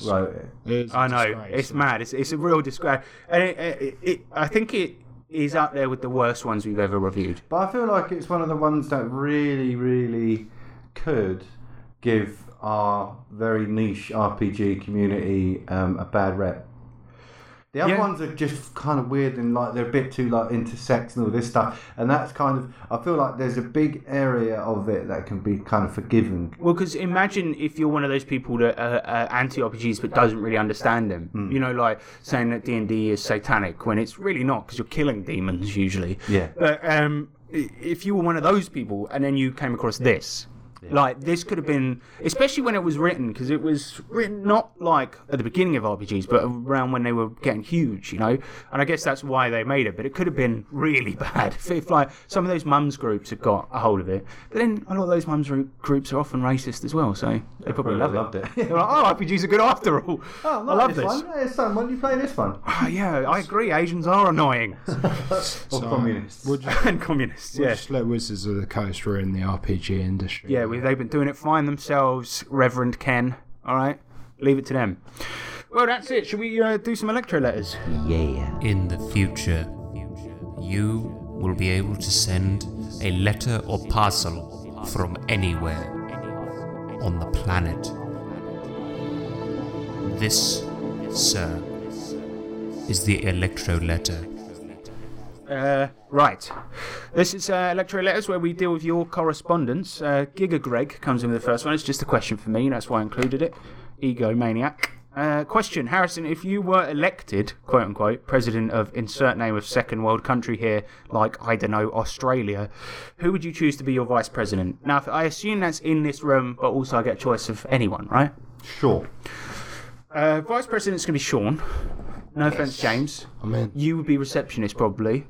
wrote it. I know disgrace. it's mad. It's, it's a real disgrace, and it, it, it, I think it is up there with the worst ones we've ever reviewed. But I feel like it's one of the ones that really, really could give our very niche RPG community um, a bad rep. The other Yeah. ones are just kind of weird and like they're a bit too like intersex and all this stuff, and that's kind of I feel like there's a big area of it that can be kind of forgiven. Well, because imagine if you're one of those people that are uh, anti RPGs but doesn't really understand them. Hmm. You know, like saying that D and D is satanic when it's really not, because you're killing demons usually. Yeah. But um, if you were one of those people and then you came across this. Like this could have been, especially when it was written, because it was written not like at the beginning of RPGs, but around when they were getting huge, you know. And I guess that's why they made it. But it could have been really bad if, if like some of those mums groups had got a hold of it. But then a lot of those mums groups are often racist as well, so they probably love it. loved it. They're like, oh, RPGs are good after all. Oh, I love this. One. Hey, son, why don't you play this one? Ah, yeah, I agree. Asians are annoying Or communists. Would you, and communists. would Yeah. you just let Wizards of the Coast ruin the RPG industry? Yeah, we, they've been doing it fine themselves, Reverend Ken. All right, leave it to them. Well, that's it. Should we uh, do some electro letters? Yeah. In the future, you will be able to send a letter or parcel from anywhere on the planet. This, sir, is the electro letter. Uh, right. This is uh, Electro Letters where we deal with your correspondence. Uh, Giga Greg comes in with the first one. It's just a question for me, that's why I included it. Egomaniac. Uh, question Harrison, if you were elected, quote unquote, president of insert name of second world country here, like, I don't know, Australia, who would you choose to be your vice president? Now, I assume that's in this room, but also I get a choice of anyone, right? Sure. Uh, vice president's going to be Sean. No offense, James. I mean, You would be receptionist probably.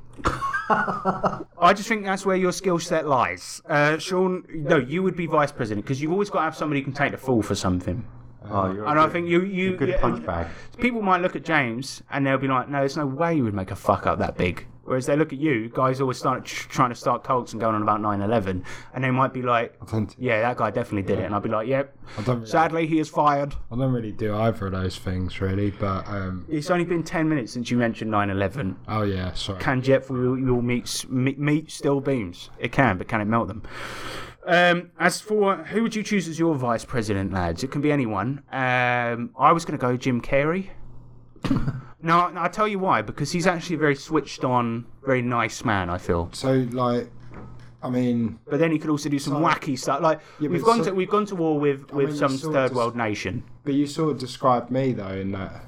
I just think that's where your skill set lies. Uh, Sean, no, you would be vice president because you've always got to have somebody who can take the fall for something. Oh, And I think you, you, good yeah, punch bag. People might look at James and they'll be like, "No, there's no way you would make a fuck up that big." Whereas they look at you, guys always start trying to start cults and going on about 9/11, and they might be like, "Yeah, that guy definitely did it," and I'd be like, "Yep." don't really- Sadly, he is fired. I don't really do either of those things really, but um, It's only been 10 minutes since you mentioned 9/11. oh yeah, sorry. Can jet fuel fuel meet, meet steel beams? It can, but can it melt them? Um, as for who would you choose as your vice president, lads? It can be anyone. Um, I was going to go Jim Carrey. no, I'll tell you why. Because he's actually a very switched on, very nice man, I feel. So like, I mean, But then he could also do some wacky stuff. Like Yeah, we've gone so- to we've gone to war with, with mean, some third just- world nation. but you sort of described me though in that,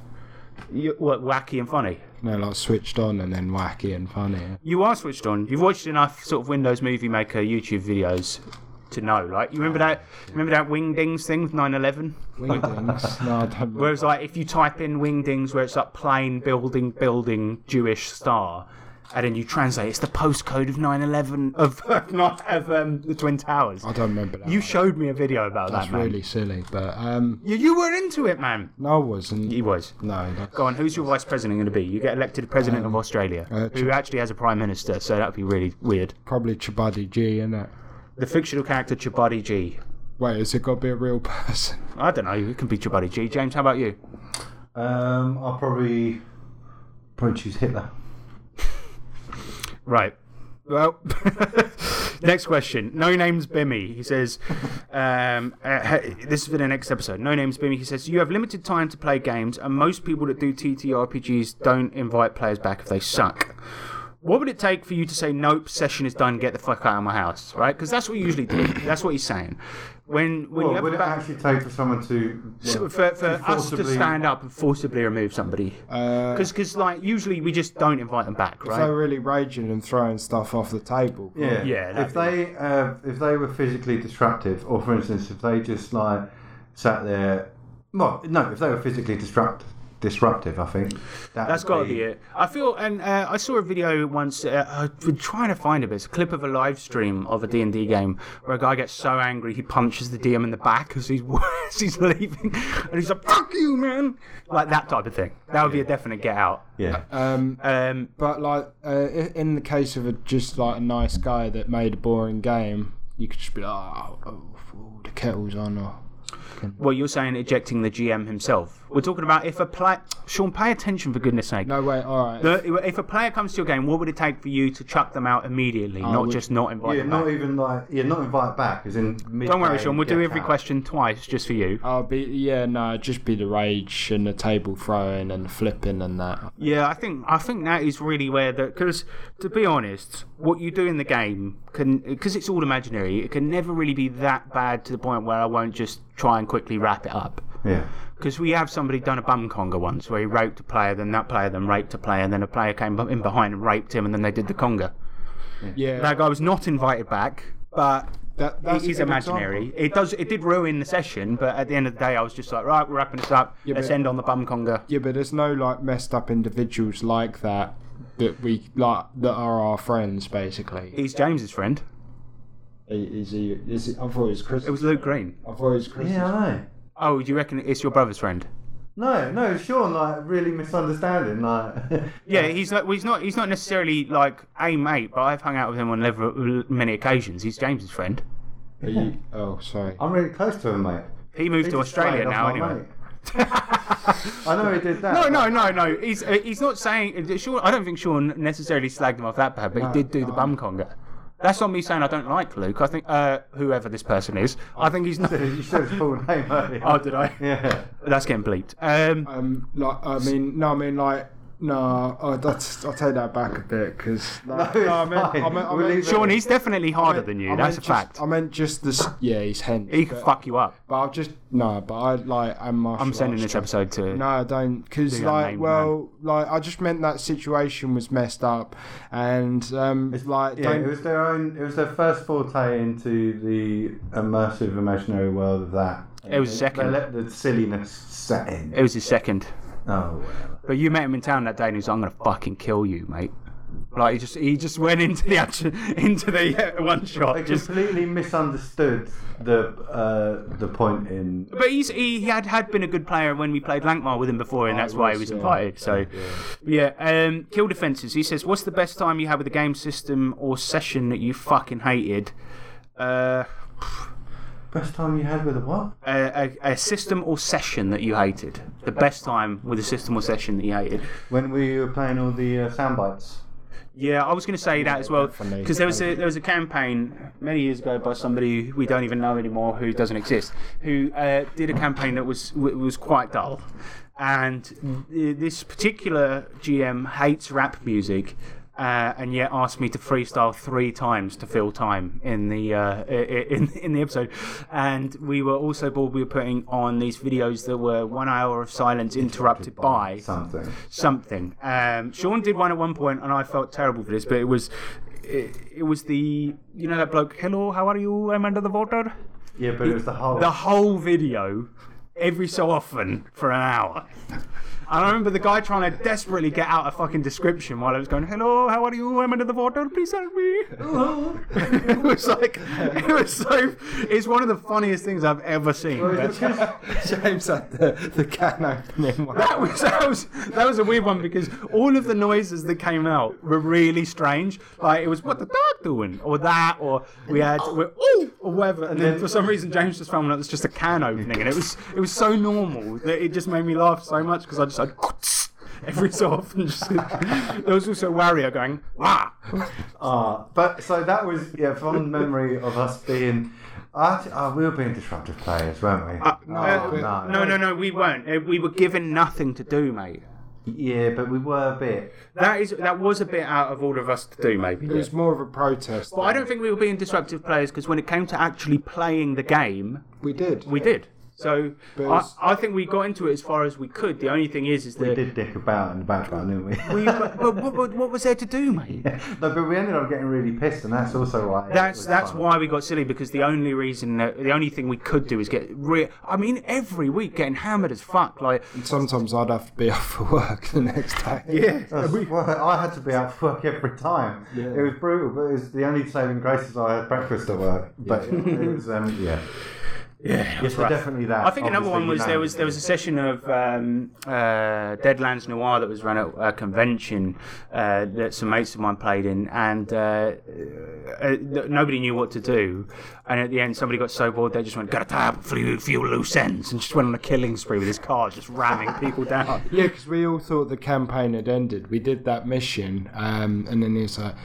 You, what wacky and funny? No, like switched on and then wacky and funny. You are switched on. You've watched enough sort of Windows Movie Maker YouTube videos to know. Like you remember that remember that Wingdings thing with 9/11? Wingdings? no, I don't. Where it's like if you type in Wingdings, where it's like plane building building Jewish star, and then you translate. It's the postcode of 9/11 of not of um, the Twin Towers. I don't remember that. You showed me a video about That's that, man. really silly, but um, You, you were into it, man. no, I wasn't. He was. No, that's, Go on, who's your vice president going to be? You get elected president of Australia, uh, who actually has a prime minister, so that would be really weird. probably Chabuddy G, isn't it? The fictional character Chabuddy G. Wait, has it got to be a real person? I don't know, it can be Chabuddy G. James, how about you? Um, I'll probably probably choose Hitler. Right. Well, next question. No name's Bimmy. He says, um, uh, this is for the next episode. No name's Bimmy. He says, You have limited time to play games, and most people that do TTRPGs don't invite players back if they suck. What would it take for you to say, Nope, session is done, get the fuck out of my house? Right? Because that's what you usually do. That's what he's saying. When, when Well, you would it ba- actually take for someone to so for, for to us to stand up and forcibly remove somebody? Uh, Because, like, usually we just don't invite them back, if right? they're really raging and throwing stuff off the table. Yeah, Yeah, If they uh, if they were physically disruptive, or for instance, if they just like sat there, well, no, if they were physically disrupt disruptive, I think that That's would got to be it. I feel, and uh, I saw a video once. Uh, I've trying to find it. but It's a clip of a live stream of a D and D game where a guy gets so angry he punches the DM in the back as he's as he's leaving, and he's like "fuck you, man," like that type of thing. That would be a definite get out. Yeah, Um, Um, but like uh, in the case of a just like a nice guy that made a boring game, you could just be like, oh, oh, oh, the kettle's on, or well, you're saying ejecting the GM himself. We're talking about if a player. Sean, pay attention for goodness sake. no way, all right. The, if a player comes to your game, what would it take for you to chuck them out immediately, not would- just not invite yeah, them not back? even like yeah, not invite back, as in. Don't worry, Sean. We'll do every question twice just for you. I'll be yeah, no, just be the rage and the table throwing and flipping and that. Yeah, I think I think that is really where the because to be honest, what you do in the game can because it's all imaginary. It can never really be that bad to the point where I won't just try and quickly wrap it up. Yeah, Because we have somebody done a bum conga once where he raped a player, then that player then raped a player, and then a player came in behind and raped him, and then they did the conga. Yeah, That guy was not invited back, but that, that's is imaginary. example. It does. It did ruin the session, but at the end of the day, I was just like, right, we're wrapping this up. Yeah, Let's but- end on the bum conga. Yeah, but there's no like messed up individuals like that that we like that are our friends basically. He's James's friend. Is he? Is he I thought it was Chris. It was Luke Green. I thought it was Chris. yeah, I know. Oh, do you reckon it's your brother's friend? No, no, Sean, like really misunderstanding, like. Yeah, he's like, well, he's not. He's not necessarily like a mate, but I've hung out with him on level, many occasions. He's James's friend. Are you- oh, sorry. I'm really close to him, mate. He moved He to Australia now, anyway. mate. I know he did that. No, no, no, no. He's uh, he's not saying. Sean, I don't think Sean necessarily slagged him off that bad, but he did do the bum conga. That's not me saying I don't like Luke. I think uh, whoever this person is, I think he's not. You said his full name earlier. Oh, did I? Yeah. That's getting bleeped. Um, Um, like I mean, no, I mean like. No, oh, that's, I'll take that back a bit because no, it's I meant, I fine. meant, I We'll meant. Sean, he's definitely harder I than you. meant That's a just- fact. I meant just this. Yeah, he's hench. He can but, fuck you up. but I've just no, but I like I'm martial I'm sending this episode to. No, I don't, because your like, name, well, like I just meant that situation was messed up, and um, it's, like, Yeah, don't, it was their own. It was their first forte into the immersive imaginary world of that. It was They- second. They let the silliness set in. It was his second. Oh, whatever. But you met him in town that day, and he was, "I'm gonna fucking kill you, mate." Like he just he just went into the action into the uh, one shot. Just, completely misunderstood the uh, the point in. but he's he had had been a good player when we played Lankhmar with him before, and Oh, that's why he was, invited. So yeah, um, kill defenses. He says, "What's the best time you had with the game system or session that you fucking hated?" Uh, Best time you had with a what? a, a, a system or session that you hated. The best time with a system or session that you hated. When we were playing all the uh, sound bites. Yeah, I was going to say that as well because there was a there was a campaign many years ago by somebody we don't even know anymore who doesn't exist who uh, did a campaign that was was quite dull, and this particular GM hates rap music. Uh, and yet asked me to freestyle three times to fill time in the uh, in in the episode, and we were also bored. We were putting on these videos that were one hour of silence interrupted by Something. something. Um, Sean did one at one point, and I felt terrible for this, but it was it, it was the you know that bloke. Hello, how are you? I'm under the water. Yeah, but it was the whole. The whole video, every so often for an hour. I remember the guy trying to desperately get out a fucking description while I was going, "Hello, how are you? I'm under the water. Please help me." it was like, it was so. It's one of the funniest things I've ever seen. James had the, the can opening one. that was that was that was a weird one because all of the noises that came out were really strange. Like it was what the dog doing, or that, or we had we're, ooh, or whatever. And then for some reason James just found out was just a can opening, and it was it was so normal that it just made me laugh so much because I just like. Every so often, just, there was also Wario going, "Wah!" Ah, but so that was yeah, fond memory of us being. I, oh, we were being disruptive players, weren't we? Uh, oh, uh, no, no, no, we weren't. Uh, We were given nothing to do, mate. Yeah, but we were a bit. That is that was a bit out of all of us to do, maybe. It was more of a protest. But I don't think we were being disruptive players because when it came to actually playing the game, We did. we did. So But I, I think we got into it as far as we could. The only thing is, is that We did dick about in the background, didn't we? we, but, but what, what, was there to do, mate? no, but we ended up getting really pissed, and that's also why. That's that's fun. why we got silly because the only reason, the only thing we could do is get. real. I mean, every week getting hammered as fuck. Like, Sometimes I'd have to be off for work the next day. yeah, well, I had to be out for work every time. Yeah. It was brutal, but it was the only saving grace is I had breakfast at work. But it was, um, yeah. Yeah. Yes, so definitely that. I think another one was you there was there was a session of um, uh, Deadlands Noir that was run at a convention uh, that some mates of mine played in, and uh, uh, nobody knew what to do. And at the end, somebody got so bored they just went, "Got a tab, few, few loose ends," and just went on a killing spree with his car, just ramming people down. Yeah, because we all thought the campaign had ended. We did that mission, um, and then it's like,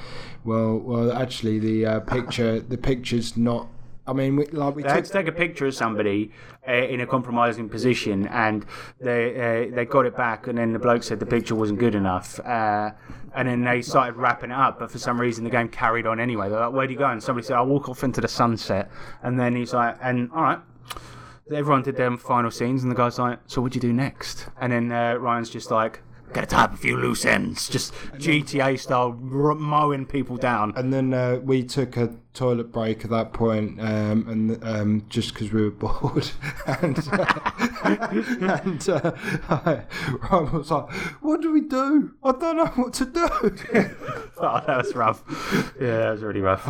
well, well, actually, the uh, picture, the picture's not. I mean, we, like we They had took. to take a picture of somebody uh, in a compromising position, and they uh, they got it back, and then the bloke said the picture wasn't good enough, uh, and then they started wrapping it up, but for some reason the game carried on anyway. They're like, "Where'd you go?" And somebody said, "I'll walk off into the sunset," and then he's like, "And all right." Everyone did their final scenes, and the guy's like, "So what'd you do next?" And then uh, Ryan's just like, "Gotta tie up a few loose ends, just GTA style, r- mowing people down." And then uh, we took a toilet break at that point, um, and um, just because we were bored, and uh, and uh, Ryan was like, "What do we do? I don't know what to do." oh, that was rough. Yeah, that was really rough.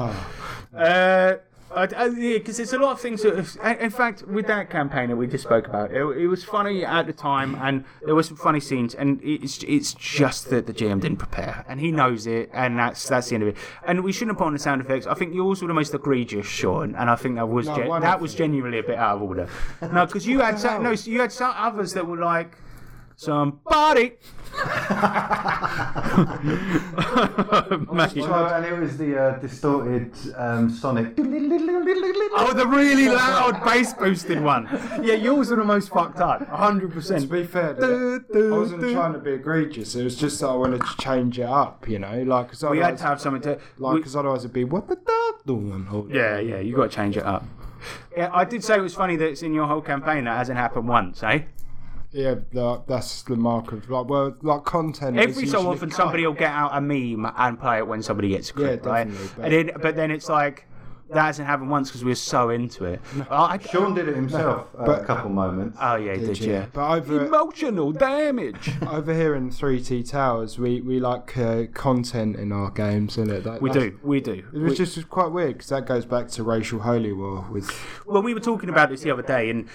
Uh, because there's a lot of things. That, have- in fact, with that campaign that we just spoke about, it, it was funny at the time, and there were some funny scenes. And it's it's just that the GM didn't prepare, and he knows it, and that's that's the end of it. And we shouldn't have put on the sound effects. I think yours were the most egregious, Sean, and I think that was No, gen- that was genuinely a bit out of order. no, because you had some, no, you had some others that were like. Somebody, Mate. So, and it was the uh, distorted um, Sonic. Oh, the really loud bass boosted one. Yeah, yours are the most fucked up. 100%. to be fair, I wasn't trying to be egregious. It was just that I wanted to change it up, you know, like because We had to have something to. like because otherwise it'd be what the dog doing. Or- yeah, yeah, you got to change it up. Yeah, I did say it was funny that it's in your whole campaign that hasn't happened once, eh? Yeah, like, that's the mark of like well, like content. is Every so often, somebody will get out a meme and play it when somebody gets a crit, Yeah, right? definitely, but- And then, but then it's like that hasn't happened once because we were so into it. I, Sean did it himself uh, but- a couple moments. oh yeah, did, Did you? you? But over Emotional damage. over here in Three T Towers, we we like uh, content in our games, isn't it? That, we do, we do. It was just quite weird because that goes back to racial holy war with Well, we were talking about this the other day, and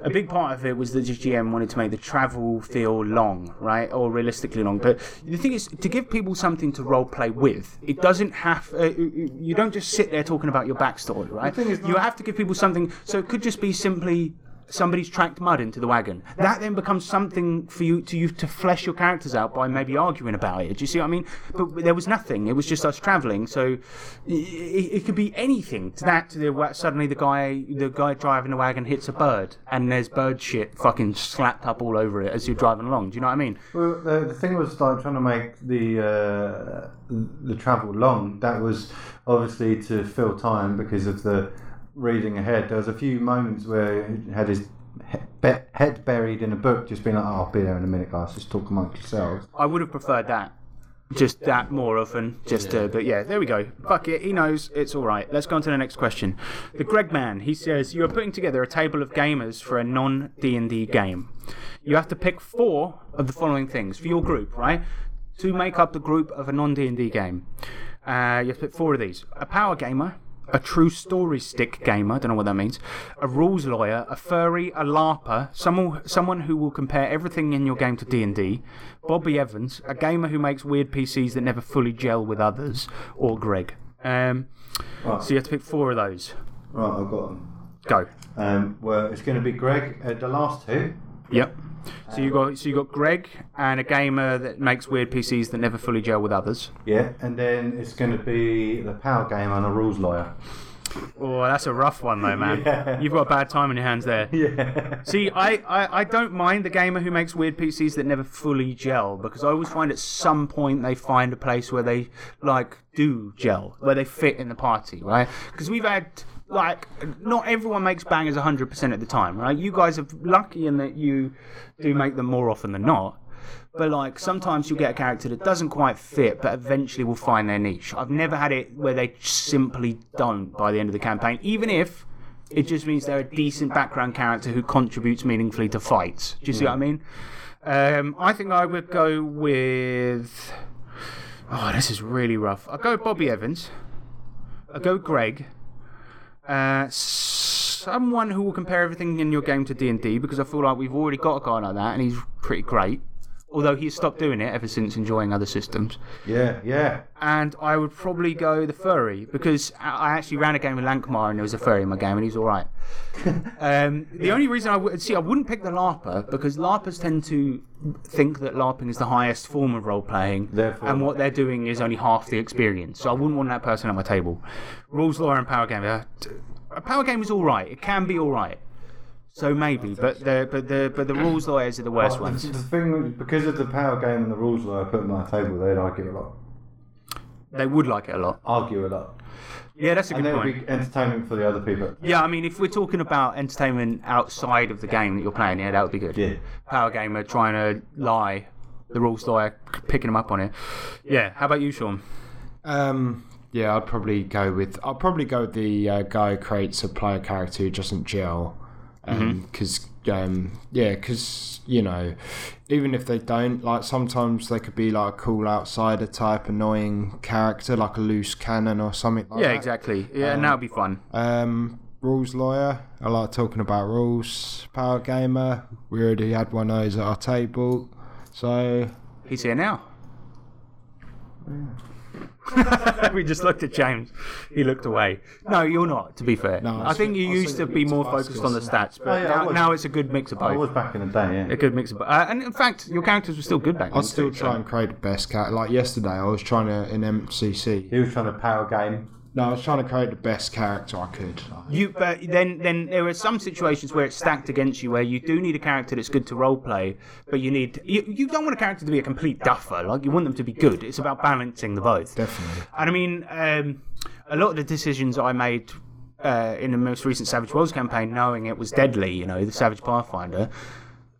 a big part of it was that the GM wanted to make the travel feel long, right, or realistically long. But the thing is, to give people something to role play with, it doesn't have. Uh, you don't just sit there talking about your backstory, right? you have to give people something. So it could just be simply. Somebody's tracked mud into the wagon. That then becomes something for you to you to flesh your characters out by maybe arguing about it. Do you see what I mean? But there was nothing. It was just us traveling. So it, it could be anything to that. To the suddenly the guy the guy driving the wagon hits a bird and there's bird shit fucking slapped up all over it as you're driving along. Do you know what I mean? Well, the, the thing was like trying to make the uh, the travel long. That was obviously to fill time because of the reading ahead. There was a few moments where he had his he- head buried in a book, just being like, oh, "I'll be there in a minute, guys. Just talk amongst yourselves." I would have preferred that. just that more often. Just uh, but yeah, there we go. Fuck it, he knows it's all right. Let's go on to the next question. The Greg Man he says you are putting together a table of gamers for a non D and D game. You have to pick four of the following things for your group, right? To make up the group of a non D and D game, uh, you have to pick four of these: a power gamer. A true story stick gamer, I don't know what that means. A rules lawyer, a furry, a larper, someone someone who will compare everything in your game to D and D. Bobby Evans, a gamer who makes weird PCs that never fully gel with others, or Greg. Um, Right. so you have to pick four of those. Right, I've got them. Go. Um, well, it's going to be Greg. Uh, the last two. Yep. So you got so you got Greg and a gamer that makes weird PCs that never fully gel with others. Yeah, and then it's going to be the power game and a rules lawyer. Oh, that's a rough one though, man. You've got a bad time on your hands there. Yeah. See, I, I, I don't mind the gamer who makes weird PCs that never fully gel because I always find at some point they find a place where they like do gel, where they fit in the party, right? Because we've had like not everyone makes bangers 100% of the time, right? You guys are lucky in that you do make them more often than not. But like sometimes you'll get a character that doesn't quite fit, but eventually will find their niche. I've never had it where they simply don't by the end of the campaign, even if it just means they're a decent background character who contributes meaningfully to fights. Do you see what I mean? Um, I think I would go with. Oh, this is really rough. I'll go Bobby Evans. I'll go Greg. Uh, someone who will compare everything in your game to D and D because I feel like we've already got a guy like that and he's pretty great. Although he's stopped doing it ever since enjoying other systems. Yeah, yeah. And I would probably go the furry because I actually ran a game with Lankhmar and there was a furry in my game and he's all right. um, the only reason I would see I wouldn't pick the larper because larpers tend to think that larping is the highest form of role playing, Therefore- and what they're doing is only half the experience. So I wouldn't want that person at my table. Rules lawyer and power game. uh, A power game is all right. It can be all right. So maybe, but the but the but the rules lawyers are the worst Well, ones. The, the thing, because of the power game and the rules that I put on my table, they'd argue a lot. They would like it a lot. Argue a lot. Yeah, that's a And good there point. would be entertainment for the other people. Yeah, I mean, if we're talking about entertainment outside of the game that you're playing, yeah, that would be good. Yeah. Power gamer trying to lie, the rules lawyer picking them up on it. Yeah. How about you, Sean? Um, yeah, I'd probably go with. I'll probably go with the uh, guy who creates a player character who doesn't gel, because um, yeah, because you know, even if they don't, like sometimes they could be like a cool outsider type annoying character, like a loose cannon or something like Yeah, that. exactly. Yeah, and that would be fun. Um, rules lawyer. I like talking about rules. Power gamer. We already had one of those at our table, so He's here now. we just looked at James. He looked away. No, you're not. To be fair, No, I think you used to be more focused on the stats, but Oh, yeah, now, now it's a good mix of both. I was back in the day, yeah. A good mix of both. Uh, and in fact, your characters were still good back then. I'd still too, try so- and create the best character. Like yesterday, I was trying to in MCC. He was trying to power game. No, I was trying to create the best character I could. You, but then, then there are some situations where it's stacked against you, where you do need a character that's good to roleplay, but you need you, you don't want a character to be a complete duffer. Like you want them to be good. It's about balancing the both. Definitely. And I mean, um, a lot of the decisions I made uh, in the most recent Savage Worlds campaign, knowing it was deadly, you know, the Savage Pathfinder.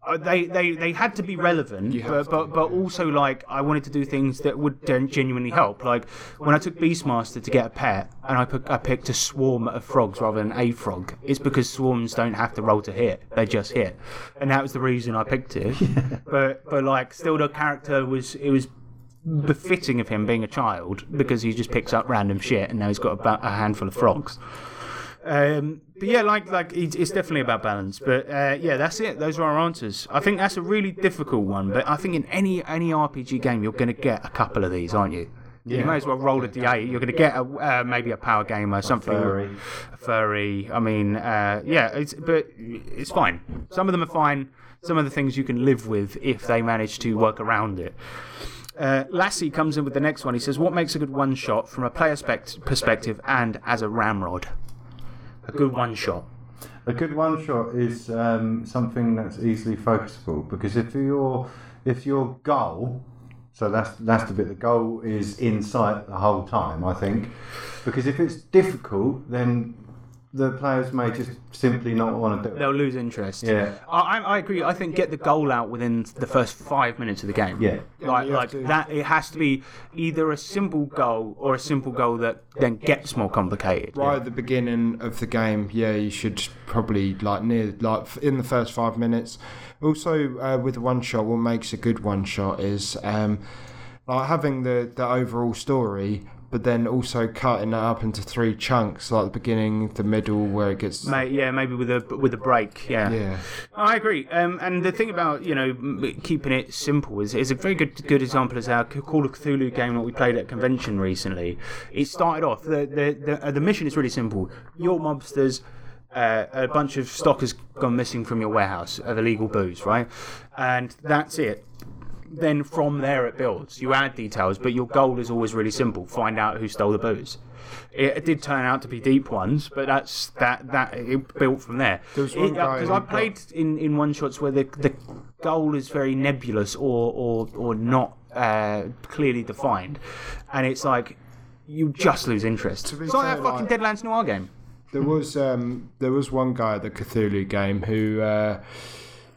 Uh, They, they, they had to be relevant, but, but but also like I wanted to do things that would genuinely help. Like when I took Beastmaster to get a pet, and I I picked a swarm of frogs rather than a frog. It's because swarms don't have to roll to hit; they just hit, and that was the reason I picked it. But but like still, the character was it was befitting of him being a child because he just picks up random shit and now he's got about a handful of frogs. Um, but yeah, like like it's, it's definitely about balance. But uh, yeah, that's it. Those are our answers. I think that's a really difficult one. But I think in any any RPG game, you're going to get a couple of these, aren't you? Yeah. You may as well roll a d8. You're going to get a, uh, maybe a power gamer, something furry. a furry. I mean, uh, yeah, it's but it's fine. Some of them are fine. Some of the things you can live with if they manage to work around it. Uh, Lassie comes in with the next one. He says, "What makes a good one shot from a player spect- perspective and as a ramrod? A good one shot." A good one shot is um, something that's easily focusable because if your if your goal, so that's that's the bit. The goal is in sight the whole time. I think because if it's difficult, then the players may just simply not want to do it. They'll lose interest. Yeah. I, I I agree. I think get the goal out within the first five minutes of the game. Yeah. Like, like that. It has to be either a simple goal or a simple goal that then gets more complicated. Right at the beginning of the game, yeah, you should probably like near like in the first five minutes. Also, uh, with one shot, what makes a good one shot is um, like having the the overall story, but then also cutting it up into three chunks, like the beginning, the middle, where it gets. May, yeah, maybe with a with a break. Yeah. Yeah, I agree. Um, and the thing about you know keeping it simple is, is a very good good example is our Call of Cthulhu game that we played at convention recently. It started off the the the, uh, the mission is really simple. Your mobsters. Uh, a bunch of stock has gone missing from your warehouse of illegal booze, right? And that's it. Then from there it builds. You add details, but your goal is always really simple: find out who stole the booze. It, it did turn out to be deep ones, but that's that that it built from there. was one guy Because I played in, in one shots where the the goal is very nebulous or or or not uh, clearly defined, and it's like you just lose interest. It's like that fucking Deadlands Noir game. there was um, there was one guy at the Cthulhu game who. Uh,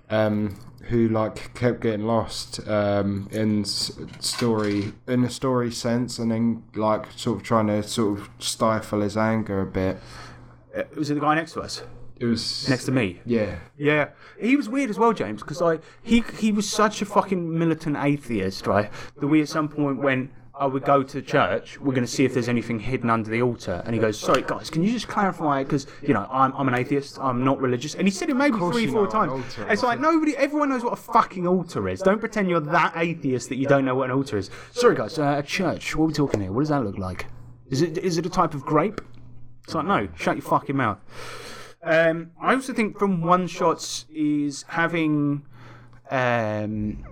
um, who like kept getting lost um, in story in a story sense, and then like sort of trying to sort of stifle his anger a bit. Uh, Was it the guy next to us? It was Next to me. yeah, Yeah, he was weird as well, James, because like he he was such a fucking militant atheist, right? That we at some point went, I would go to the church. We're going to see if there's anything hidden under the altar, and he goes, "Sorry, guys, can you just clarify? Because you know, I'm I'm an atheist. I'm not religious." And he said it maybe three, four know what an times. It's like nobody, everyone knows what a fucking altar is. Don't pretend you're that atheist that you don't know what an altar is. Sorry, guys, uh, a church. What are we talking here? What does that look like? Is it is it a type of grape? It's like no, shut your fucking mouth. Um, I also think from one shots is having, um,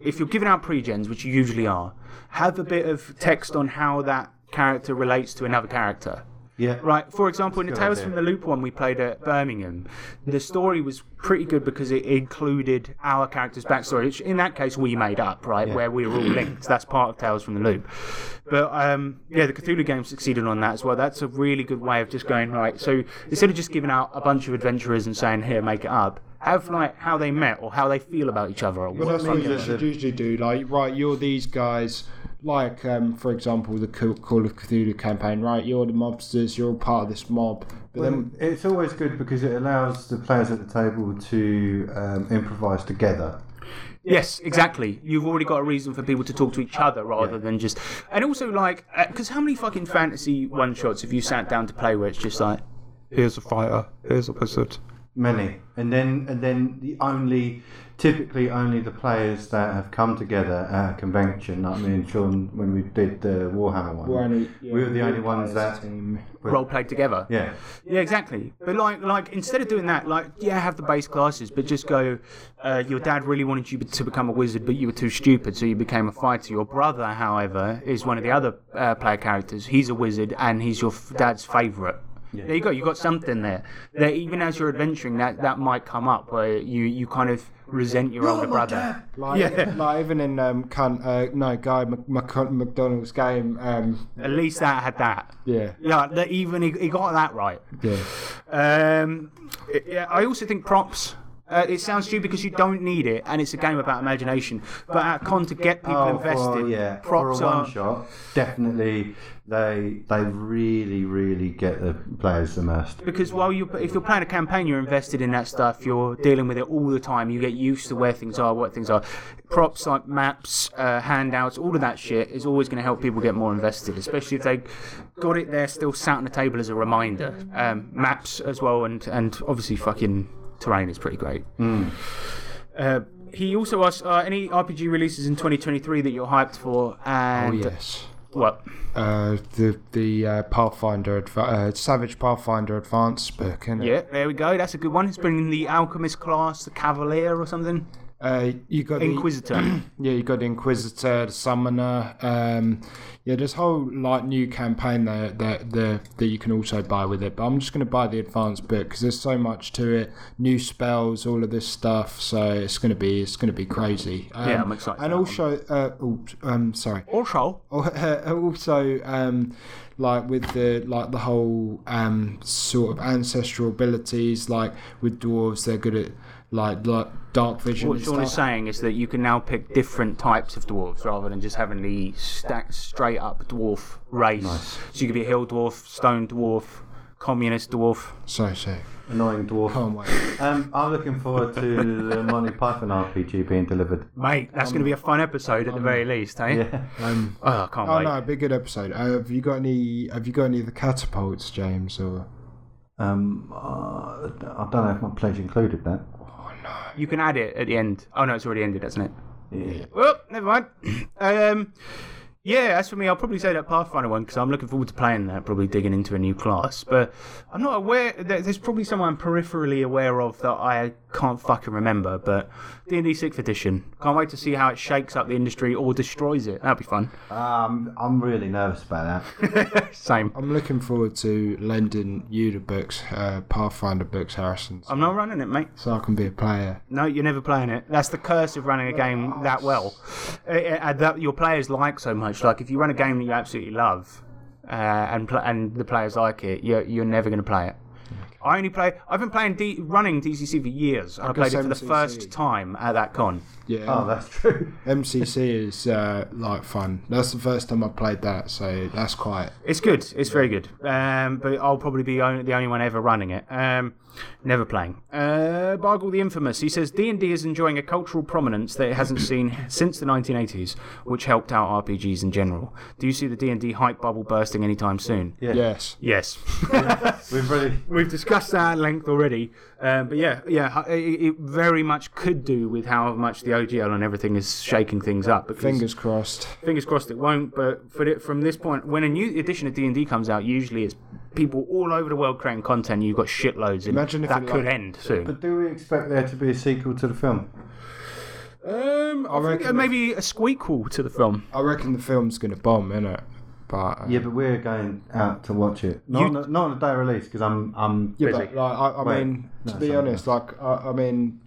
if you're giving out pre-gens, which you usually are, have a bit of text on how that character relates to another character. Yeah. Right. For example, in the Tales idea. from the Loop one we played at Birmingham, the story was pretty good because it included our character's backstory, which in that case we made up, right, where we were all linked. That's part of Tales from the Loop. But um, yeah, the Cthulhu game succeeded on that as well. That's a really good way of just going right. So instead of just giving out a bunch of adventurers and saying here, make it up, have like how they met or how they feel about each other. Or Well, what that's what fucking- you should usually do. Like, right, you're these guys. Like, um, for example, the Ca- Call of Cthulhu campaign. Right, you're the mobsters. You're all part of this mob. But then, It's always good because it allows the players at the table to um, improvise together. Yes, exactly. You've already got a reason for people to talk to each other rather than just. And also, like, because how many fucking fantasy one shots have you sat down to play where it's just like, here's a fighter, here's a wizard. Many, and then and then the only, typically only the players that have come together at a convention, like me and Sean when we did the Warhammer one. we're only, yeah, we were the only ones that. team. Role played together. Yeah, Yeah, exactly. But like, like instead of doing that, like, yeah, have the base classes, but just go. Uh, your dad really wanted you to become a wizard, but you were too stupid, so you became a fighter. Your brother, however, is one of the other uh, player characters. He's a wizard, and he's your f- dad's favourite. There you go. You got something there. That even as you're adventuring, that that might come up where you you kind of resent your older brother. Like, Yeah. like even in um, Cunt, uh, no, Guy Mc, Mc, McDonald's game. Um, At least that had that. yeah, Yeah, that even he, he got that right. yeah. Um, yeah, I also think props. Uh, it sounds stupid because you don't need it, and it's a game about imagination. But at con to get people oh, invested, for, yeah, props for a are. one shot, definitely they they really really get the players immersed. Because while you, if you're playing a campaign, you're invested in that stuff. You're dealing with it all the time. You get used to where things are, what things are. Props like maps, uh, handouts, all of that shit is always going to help people get more invested. Especially if they got it there, still sat on the table as a reminder. Um, maps as well, and and obviously fucking terrain is pretty great. Uh, he also asked uh, any RPG releases in 2023 that you're hyped for, Oh yes. what? Uh, the the uh, Pathfinder, Adva- uh, Savage Pathfinder Advanced book, innit? Yeah, there we go. That's a good one. It's bringing the alchemist class, the cavalier or something. Uh, you got the, Inquisitor. yeah, you got the Inquisitor, the Summoner. Um, yeah, there's whole like new campaign there that that that you can also buy with it. But I'm just going to buy the advanced book because there's so much to it. New spells, all of this stuff. So it's going to be it's going to be crazy. Um, Yeah, I'm excited And also, uh, oh, um, sorry. also, also um like with the like the whole um sort of ancestral abilities like with dwarves they're good at like like dark vision what and Sean is saying is that you can now pick different types of dwarves rather than just having the stacked straight up dwarf race. So you could be a hill dwarf, stone dwarf, communist dwarf. so sick Annoying dwarf. can't wait Um, I'm looking forward to the Monty Python RPG being delivered. Mate, that's going to be a fun episode at the very least, eh? Yeah. um Oh, I can't oh wait. no be a good episode uh, have you got any have you got any of the catapults james or Um, uh, I don't know if my pledge included that. You can add it at the end. Oh no, it's already ended, hasn't it? Yeah. Well, never mind. um, yeah, as for me, I'll probably say that Pathfinder one because I'm looking forward to playing that. Probably digging into a new class, but I'm not aware. There's probably someone I'm peripherally aware of that I can't fucking remember. But D&D Sixth Edition. Can't wait to see how it shakes up the industry or destroys it. That'd be fun. Um, I'm really nervous about that. Same. i'm looking forward to lending you the books uh pathfinder books harrison I'm not running it, mate. so i can be a player No, you're never playing it. That's the curse of running a game that well, uh, uh, that your players like so much. Like if you run a game that you absolutely love, uh, and pl- and the players like it, you're you're never going to play it. I only play. I've been playing D- running DCC for years. and I played it for the first time at that con. Yeah oh, that's true. MCC is uh, like fun. That's the first time I played that, so that's quite. It's good. It's very good. Um, but I'll probably be only, the only one ever running it. Um, never playing. Uh, Bargle the Infamous. He says D and D is enjoying a cultural prominence that it hasn't seen since the 1980s, which helped out RPGs in general. Do you see the D and D hype bubble bursting anytime soon? Yeah. Yes. Yes. We've really. We've discussed that at length already, um, but yeah, yeah, it, it very much could do with how much the OGL and everything is shaking things up. Because Fingers crossed. fingers crossed it won't. But for it, from this point, when a new edition of D and D comes out, usually it's people all over the world creating content. You've got shitloads, and Imagine if that could like- end soon. But do we expect there to be a sequel to the film? Um, I, think reckon maybe a squeakquel to the film. I reckon the film's gonna bomb, innit? But uh, Yeah, but we're going out to watch it. Not, on, the, not on the day of release because I'm I'm yeah, busy. but like I, I Wait, mean, to be sorry. honest, like I, I mean,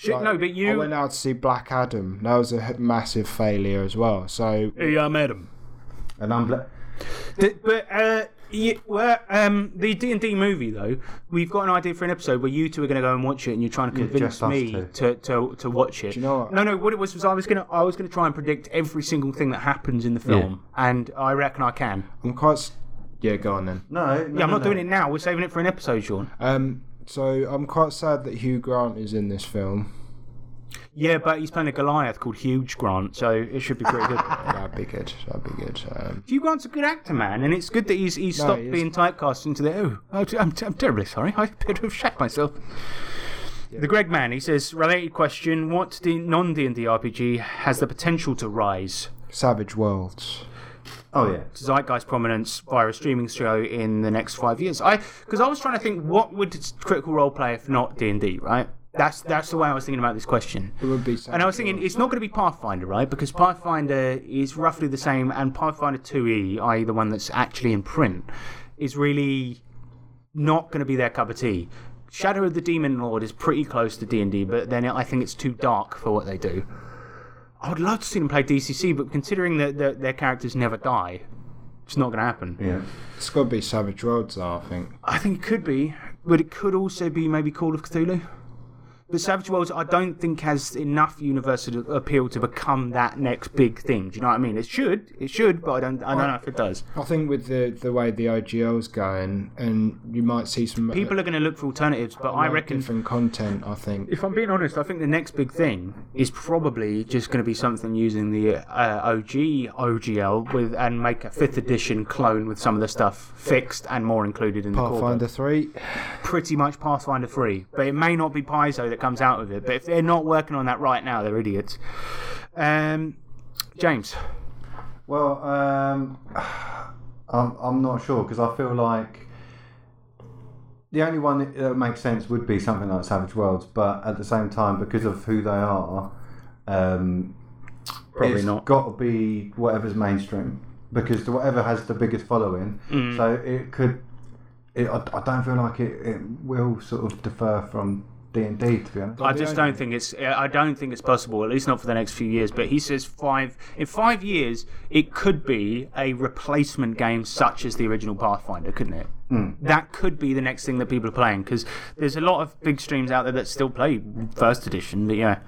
Shit, like, no, but you. I you. went out to see Black Adam. That was a massive failure as well. So Hey, I met him. and I'm. Bla- The- but uh, yeah, well, um, the D and D movie though, we've got an idea for an episode where you two are going to go and watch it, and you're trying to convince just us me two. to, to to watch it. you know what? No, no. What it was was I was gonna I was gonna try and predict every single thing that happens in the film, and I reckon I can. I'm quite. s- Yeah, go on then. no, no, Yeah, I'm no, not no. doing it now. We're saving it for an episode, Sean. Um, so I'm quite sad that Hugh Grant is in this film. Yeah, but he's playing a Goliath called Huge Grant, so it should be pretty good. That'd be good. That'd be good. Um, Hugh Grant's a good actor, man, and it's good that he's he's No, stopped he being typecast into the oh, I'm, I'm terribly sorry. I appear to have shat myself. The Greg Man, he says, related question: What non D and D RPG has the potential to rise Savage Worlds. Oh yeah. to zeitgeist prominence via a streaming show in the next five years? I because I was trying to think what would Critical Role play if not D and D, right? That's that's the way I was thinking about this question. It would be. And I was thinking, it's not going to be Pathfinder, right? Because Pathfinder is roughly the same, and Pathfinder 2e, i.e., the one that's actually in print, is really not going to be their cup of tea. Shadow of the Demon Lord is pretty close to D&D, but then I think it's too dark for what they do. I would love to see them play DCC, but considering that that their characters never die, it's not going to happen. Yeah. It's got to be Savage Worlds, though, I think. I think it could be, but it could also be maybe Call of Cthulhu. But Savage Worlds, I don't think has enough universal appeal to become that next big thing. Do you know what I mean? It should, it should, but I don't, I don't know if it does. I think with the the way the OGL's going, and you might see some People are going to look for alternatives, but I reckon, different content. I think. if I'm being honest, I think the next big thing is probably just going to be something using the uh, OG OGL with and make a fifth edition clone with some of the stuff fixed and more included in the core. Pathfinder three. pretty much Pathfinder 3, but it may not be Paizo that comes out of it. But if they're not working on that right now, they're idiots. Um, James, Well, um, I'm, I'm not sure because I feel like the only one that makes sense would be something like Savage Worlds, but at the same time, because of who they are, um, Probably it's not. got to be whatever's mainstream because the whatever has the biggest following. Mm. So it could. It, I, I don't feel like it, it will sort of defer from D and to be honest. I just don't think it's. I don't think it's possible. At least not for the next few years. But he says five. In five years, it could be a replacement game such as the original Pathfinder, couldn't it? That could be the next thing that people are playing because there's a lot of big streams out there that still play first edition. But yeah.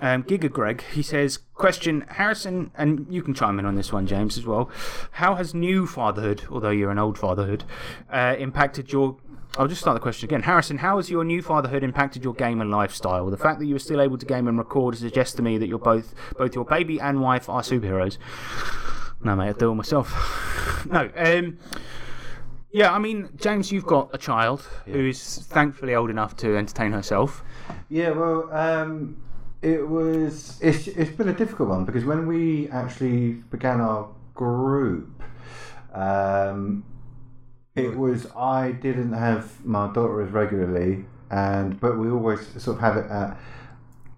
Um, Giga Greg, he says, question Harrison, and you can chime in on this one, James, as well. How has new fatherhood, although you're an old fatherhood, uh, impacted your I'll just start the question again. Harrison, how has your new fatherhood impacted your game and lifestyle? The fact that you are still able to game and record suggests to me that you're both both your baby and wife are superheroes. No, mate, I do it myself. no, um, yeah, I mean, James, you've got a child who is thankfully old enough to entertain herself. Yeah, well, um, it was. It's, it's been a difficult one because when we actually began our group, um, it was I didn't have my daughter as regularly, and but we always sort of have it at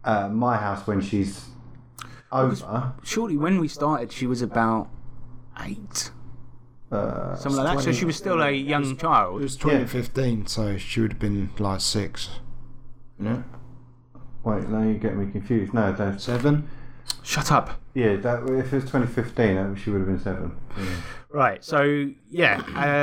uh, my house when she's over. Surely, when we started, she was about eight, Uh, something like that. So she was still a young It child. It was 2015, so she would have been like six. Yeah. wait, now you're getting me confused. No, that's Seven? Shut up. yeah. That if it was 2015, uh, she would have been seven. Right. So yeah,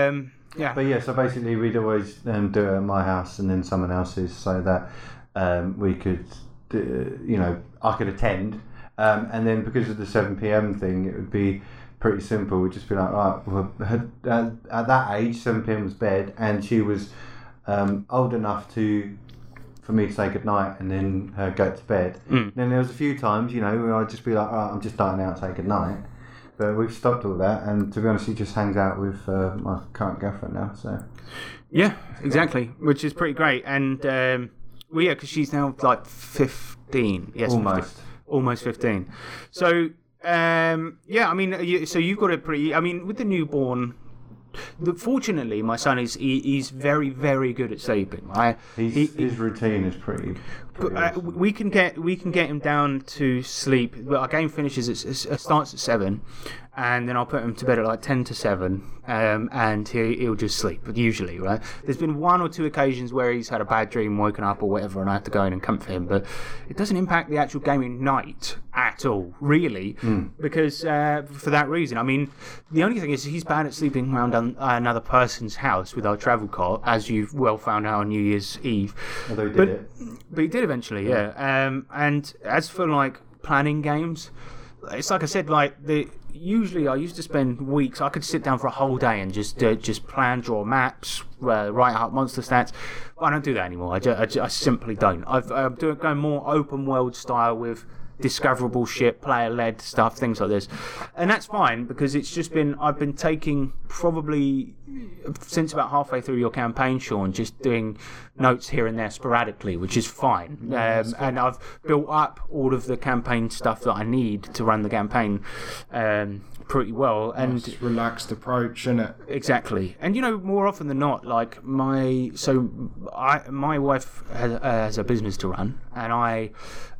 um, yeah. But yeah, so basically we'd always um, do it at my house and then someone else's, so that um, we could, uh, you know, I could attend. Um, and then because of the seven pm thing, it would be pretty simple. We'd just be like, right, well, her, at, at that age, seven pm was bed, and she was um, old enough to. For me to say goodnight and then uh, go to bed. Then there was a few times, you know, where I'd just be like, "Right, I'm just dying out say goodnight." But we've stopped all that, and to be honest, he just hangs out with uh, my current girlfriend now. So Yeah, exactly, which is pretty great. And um, well, yeah, because she's now like fifteen. Yes, 15. almost. almost fifteen. So um, yeah, I mean, so you've got it pretty. I mean, with the newborn. Fortunately, my son is he, he's very very good at sleeping. He's, He- his routine is pretty. Uh, we can get we can get him down to sleep. Well, our game finishes at, it starts at seven, and then I'll put him to bed at like ten to seven, um, and he, he'll just sleep. Usually, right? There's been one or two occasions where he's had a bad dream, woken up or whatever, and I have to go in and comfort him. But it doesn't impact the actual gaming night at all, really, because uh, for that reason. I mean, the only thing is he's bad at sleeping around an, another person's house with our travel cart, as you've well found out on New Year's Eve. Although he did but- it. But he did eventually, yeah. Um, and as for like planning games, it's like I said, like the usually I used to spend weeks. I could sit down for a whole day and just uh, just plan, draw maps, uh, write out monster stats. But I don't do that anymore. I, just, I, ju- I simply don't. I've, I'm doing going more open world style with discoverable shit, player led stuff, things like this, and that's fine because it's just been I've been taking probably since about halfway through your campaign, Sean, just doing notes here and there sporadically, which is fine. Um, and I've built up all of the campaign stuff that I need to run the campaign. Um, pretty well. And It's relaxed approach, isn't it? Exactly, and you know, more often than not, like my so I my wife has, uh, has a business to run, and I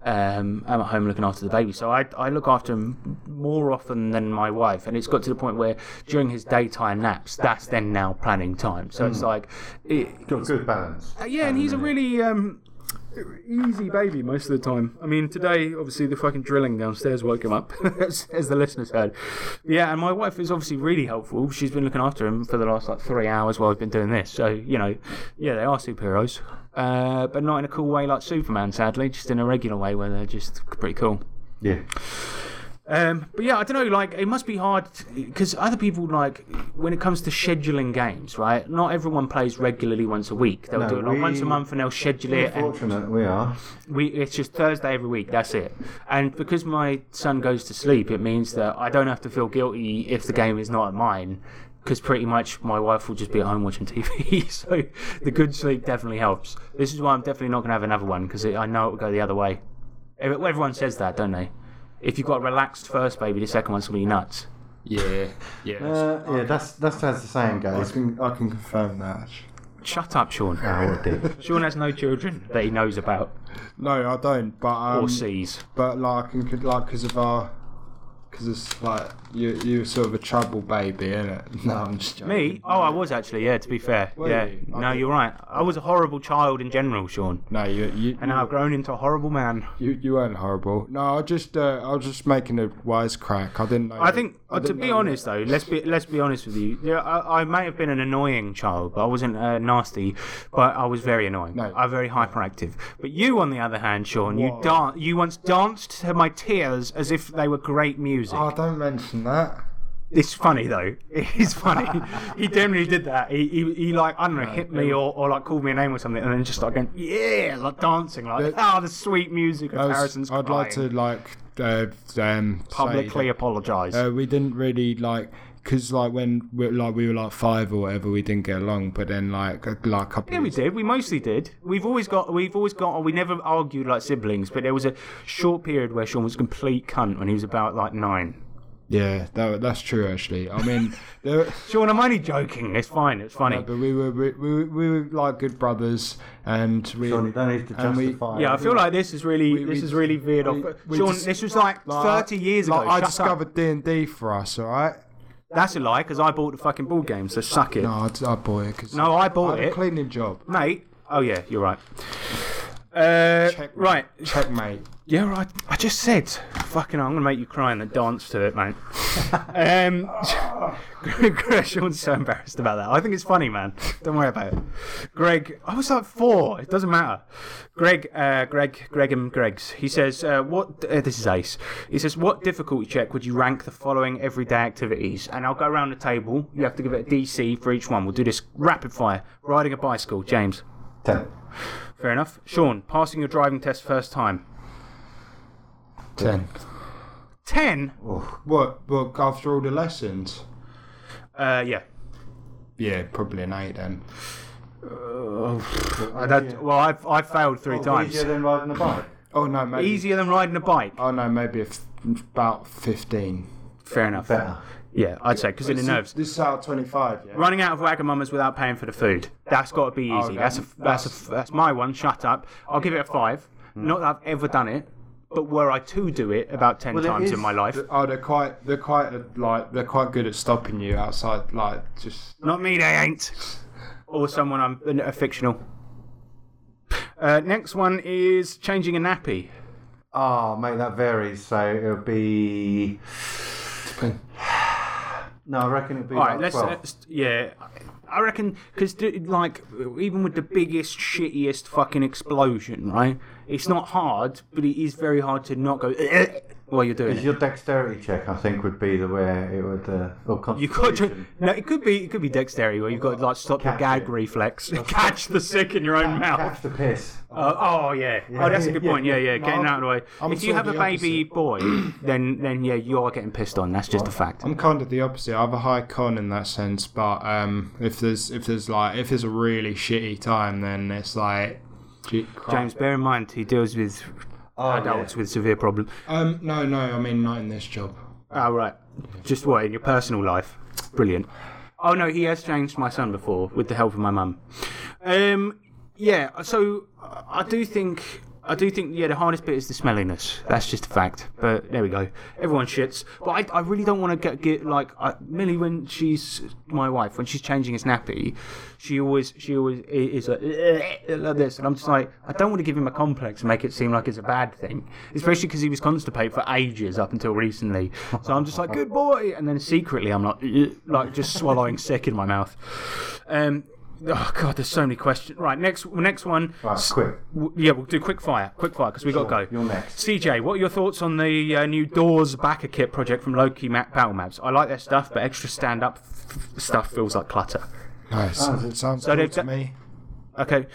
um, am at home looking after the baby. So I I look after him more often than my wife, and it's got to the point where during his daytime naps, that's then now planning time. So it's like, it, Got good balance. uh, yeah, and he's a really um, easy baby most of the time. I mean, today, obviously, the fucking drilling downstairs woke him up, as, as the listeners heard. Yeah, and my wife is obviously really helpful. She's been looking after him for the last like three hours while I've been doing this. So, you know, yeah, they are superheroes, uh, but not in a cool way like Superman, sadly, just in a regular way where they're just pretty cool. Yeah. Um, but yeah, I don't know. Like, it must be hard because other people like when it comes to scheduling games, right? Not everyone plays regularly once a week. They'll No, do it like we- once a month and they'll schedule it. And Fortunate we are. we it's just Thursday every week. That's it. And because my son goes to sleep, it means that I don't have to feel guilty if the game is not at mine. Because pretty much my wife will just be at home watching TV, so the good sleep definitely helps. This is why I'm definitely not going to have another one because I know it will go the other way. Ev- Everyone says that, don't they? If you've got a relaxed first baby, the second one's going to be nuts. Yeah, yeah. Uh, yeah, that's that's as the saying I can I can confirm that. Shut up, Sean. Oh, what a. Sean has no children that he knows about No, I don't. But um, or sees. but like, in, like, because of our, because it's like you, you're sort of a trouble baby, innit? No, I'm just joking. Me? Oh, I was actually. Yeah, to be fair. Were yeah. you? No, you're right. I was a horrible child in general, Sean. No, you, you, And now I've grown into a horrible man. you, you weren't horrible. No, I just, uh, I was just making a wisecrack. I didn't know. I think, I to be honest though, let's be let's be honest with you. Yeah, I, I may have been an annoying child, but I wasn't uh, nasty. But I was very annoying. No. I'm very hyperactive. But you, on the other hand, Sean, you Whoa. dan- You once danced to my tears as if they were great music. Oh, don't mention that. It's funny though. It's funny. he definitely did that. He, he, he like I don't know, hit me or, or like called me a name or something, and then just started going yeah, like dancing, like Yeah. oh the sweet music of was- Harrison's. I'd like to like uh, um, publicly apologise. Uh, we didn't really like because like when we like we were like five or whatever, we didn't get along. But then like a- like a couple. Yeah, we did. We mostly did. We've always got. We've always got. We never argued like siblings, but there was a short period where Sean was a complete cunt when he was about like nine. Yeah, that, that's true actually. I mean, there, Sean, I'm only joking. It's fine. It's funny. but we were we, we, were- we were like good brothers, and we. Sean, you don't need to And we- justify. yeah, I feel like this is really. we- this we- is really veered we- off. we Sean, just- this was like, like, 30 years ago. I Shut discovered. D and D for us. All right. That's a lie because I bought the fucking board game. So suck it, No, I, I bought it because No, I bought I had it. a cleaning job. mate. Oh yeah, you're right. Uh, Checkmate. right. Checkmate. Yeah, right. I just said, fucking, I'm gonna make you cry and then dance to it, mate. um, Greg, Sean's so embarrassed about that. I think it's funny, man. Don't worry about it. Greg, I was like four. It doesn't matter. Greg, uh, Greg, Greg and Greg's. He says, uh, what? Uh, this is Ace. He says, what difficulty check would you rank the following everyday activities? And I'll go around the table. You have to give it a DC for each one. We'll do this rapid fire. Riding a bicycle, James. Ten. Fair enough. Sean, passing your driving test first time. Ten. Ten. What? What? After all the lessons? Uh, yeah. Yeah, probably an eight then. I don't, well, I've, I've failed three times. Easier than riding a bike. Oh no, maybe. Easier than riding a bike. Oh no, maybe if, about fifteen. Fair enough. Better. Yeah, I'd say because in the This- nerves. This is out of twenty-five. Yeah. Running out of Wagamamas without paying for the food. That's got to be easy. okay. That's a, that's a, that's my one. Shut up. I'll give it a five. Not that I've ever done it, but were I to do it about ten Well, it times is- in my life. Oh, they're quite. They're quite uh, like. They're quite good at stopping you outside. Like just. Not me, they ain't. Or someone I'm a fictional. Uh, next one is changing a nappy. Oh, mate, that varies. So it'll be. No, I reckon it'd be All right, like let's, 12. let's yeah. I reckon because like even with the biggest shittiest fucking explosion, right? It's not hard, but it is very hard to not go while you're doing Because it. your dexterity check, I think, would be the way it would. Uh, or You got to, no, it could be it could be dexterity where you've got to like stop your Catch gag it. reflex, catch the sick in your own mouth. Catch the piss. Uh, oh yeah. oh, that's a good point. Yeah, yeah. yeah, getting No, out of the way. I'm if you have a the baby boy, then then yeah, you are getting pissed on. That's just a fact. I'm kind of the opposite. I have a high con in that sense, but um, if there's if there's like if there's a really shitty time, then it's like. James, bear in mind he deals with Oh, adults with severe problems. Um, no, no, I mean not in this job. Oh, right. Just what, in your personal life? Brilliant. Oh, no, he has changed my son before with the help of my mum. Um, yeah, so I do think. I do think, yeah, the hardest bit is the smelliness. That's just a fact. But there we go. Everyone shits. But I, I really don't want to get, get like, I, Millie, when she's my wife, when she's changing his nappy, she always, she always is like, like this. And I'm just like, I don't want to give him a complex and make it seem like it's a bad thing. Especially because he was constipated for ages up until recently. So I'm just like, good boy. And then secretly, I'm like, like just swallowing sick in my mouth. Um, oh, God, there's so many questions. Right, next, next one. Right, quick. W- Yeah, we'll do quick fire. Quick fire, because we got to go. You're next. CJ, what are your thoughts on the uh, new Doors BackerKit project from Loke Map Battle Maps? I like their stuff, but extra stand up f- stuff feels like clutter. Nice. it sounds So cool to me. Okay,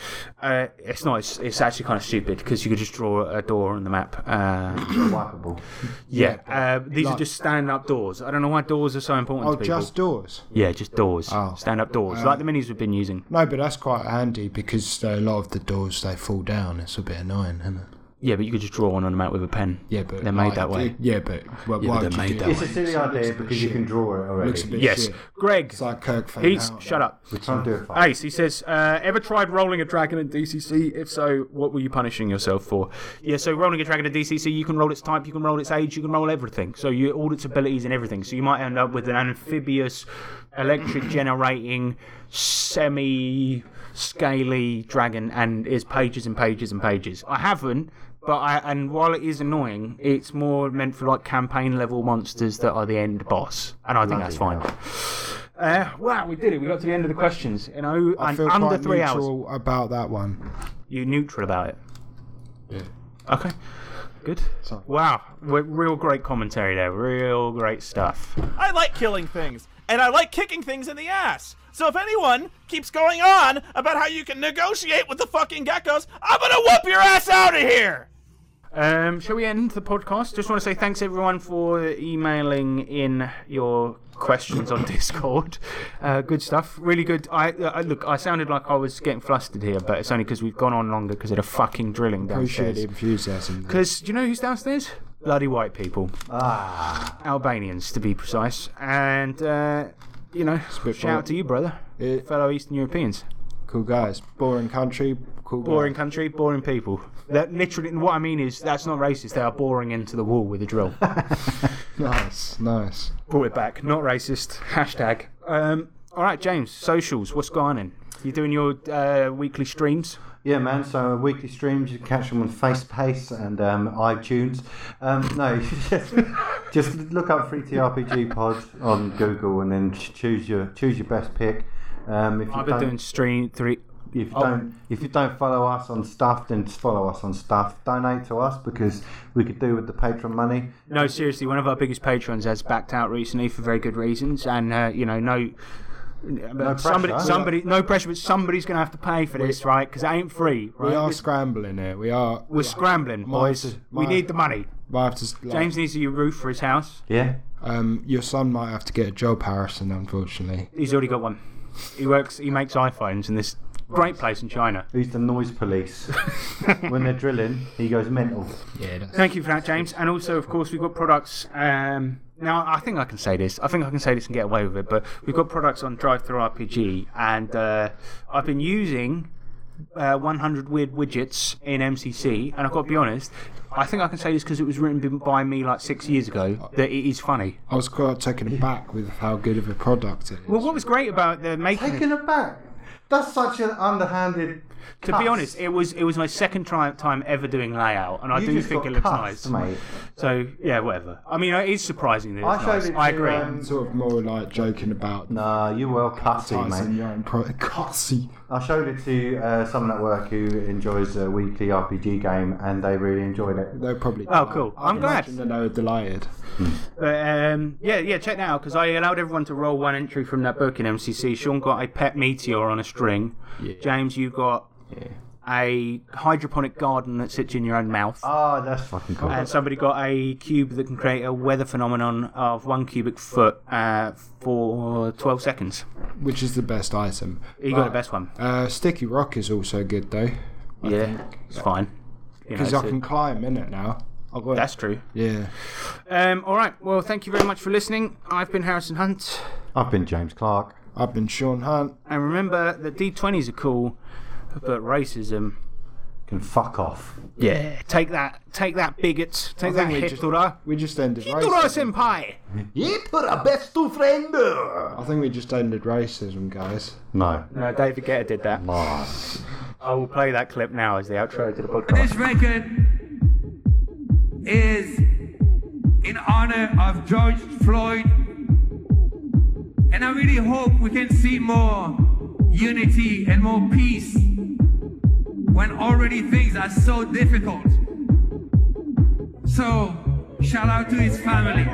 uh, it's not. It's, it's actually kind of stupid because you could just draw a door on the map. Uh, Wipeable. yeah, uh, these are just stand up doors. I don't know why doors are so important Oh, to people. just doors. Yeah, just doors. Oh. Stand up doors, like the minis we've been using. No, but that's quite handy because a lot of the doors they fall down. It's a bit annoying, isn't it? Yeah, but you could just draw one on the map with a pen. Yeah, but they're made like, that way. Yeah, but well, Yeah, why but they're made do that It's a silly idea because you can draw it already. Looks a bit Yes, shit. Greg. It's like Kirk He's out. shut up. We're trying to do it fast. Ace, he says, uh, ever tried rolling a dragon in DCC? If so, what were you punishing yourself for? Yeah, so rolling a dragon in DCC, you can roll its type, you can roll its age, you can roll everything. So you all its abilities and everything. So you might end up with an amphibious, electric generating, semi scaly dragon, and it's pages and pages and pages. I haven't. But I, and while it is annoying, it's more meant for like campaign level monsters that are the end boss, and I think that's fine. Uh, wow, we did it. We got to the end of the questions. You know, I and feel under quite three hours. about that one. You neutral about it. Yeah. Okay. Good. Wow, We're- real great commentary there. Real great stuff. I like killing things, and I like kicking things in the ass. So if anyone keeps going on about how you can negotiate with the fucking geckos, I'm gonna whoop your ass out of here! Um, shall we end the podcast? Just want to say thanks everyone for emailing in your questions on Discord. Uh, good stuff, really good. I, I look, I sounded like I was getting flustered here, but it's only because we've gone on longer because of the fucking drilling Appreciate downstairs. the enthusiasm. Because do you know who's downstairs? Bloody white people. Ah. Albanians, to be precise. And, uh, you know, bit shout out to you, brother. It- Fellow Eastern Europeans. Cool guys. Boring country. Cool Boring guys. country, boring people. That literally, what I mean is, that's not racist. They are boring into the wall with a drill. Nice, nice. Brought it back. Not racist. Hashtag. Um, all right, James. Socials. What's going on? You doing your uh, weekly streams? Yeah, man. So weekly streams, you can catch them on FacePace and um, iTunes. Um, no, just, just look up Free TRPG Pod on Google and then choose your choose your best pick. Um, if you I've been doing stream three. If you oh. don't if you don't follow us on stuff, then just follow us on stuff. Donate to us because we could do with the patron money. No, seriously, one of our biggest patrons has backed out recently for very good reasons, and uh, you know, no. but somebody, pressure. somebody, no pressure, but somebody's going to have to pay for this, right? Because it ain't free, right? We are We're- scrambling here. We are. We're scrambling, boys. to- we need the money. Might have to, like, James needs a roof for his house. Yeah. um, your son might have to get a job, Harrison. Unfortunately. He's already got one. He works. He makes iPhones in this great place in China. He's the noise police. when they're drilling, he goes mental. Yeah. That's, Thank you for that, James. And also, of course, we've got products. Um, now, I think I can say this. I think I can say this and get away with it. But we've got products on DriveThruRPG, and uh, I've been using uh, 100 weird widgets in MCC. And I've got to be honest. I think I can say this because it was written by me like six years ago. That it is funny. I was quite taken aback with how good of a product it is. Well, what was great about the making? it- Taking it back. That's such an underhanded. To be honest, it was it was my second try, time ever doing layout, and I You do just think got it looks cussed, nice. mate. So yeah, whatever. I mean, it is surprising that I it's showed nice. it I to, agree. um, sort of more like joking about. Nah, you well cussy, mate. your own product. Cussy. I showed it to uh, someone at work who enjoys a weekly RPG game, and they really enjoyed it. They're probably. Oh, cool. I'd I'm glad. imagine that they were delighted. But um, yeah, yeah, check that out because I allowed everyone to roll one entry from that book in MCC. Sean got a pet meteor on a string. James, you got a hydroponic garden that sits in your own mouth. Oh, that's fucking cool. and somebody got a cube that can create a weather phenomenon of one cubic foot uh, for 12 seconds. Which is the best item. He got the best one. Uh, Sticky Rock is also good though. yeah, it's fine. You know, Because it's I a- can climb in it now. I've got that's true. Yeah. Um, all right. Well, thank you very much for listening. I've been Harrison Hunt. I've been James Clark. I've been Sean Hunt. And remember that D20s are cool, but racism. Can fuck off. Yeah. Take that. Take that, bigots. Take that, think we just- Hitler. We just ended Hitler racism. senpai. Hitler, best two friend. I think we just ended racism, guys. No. No, David Guetta did that. Nice. I will play that clip now as the outro to the podcast. This record is in honor of George Floyd. And I really hope we can see more unity and more peace when already things are so difficult. So, shout out to his family.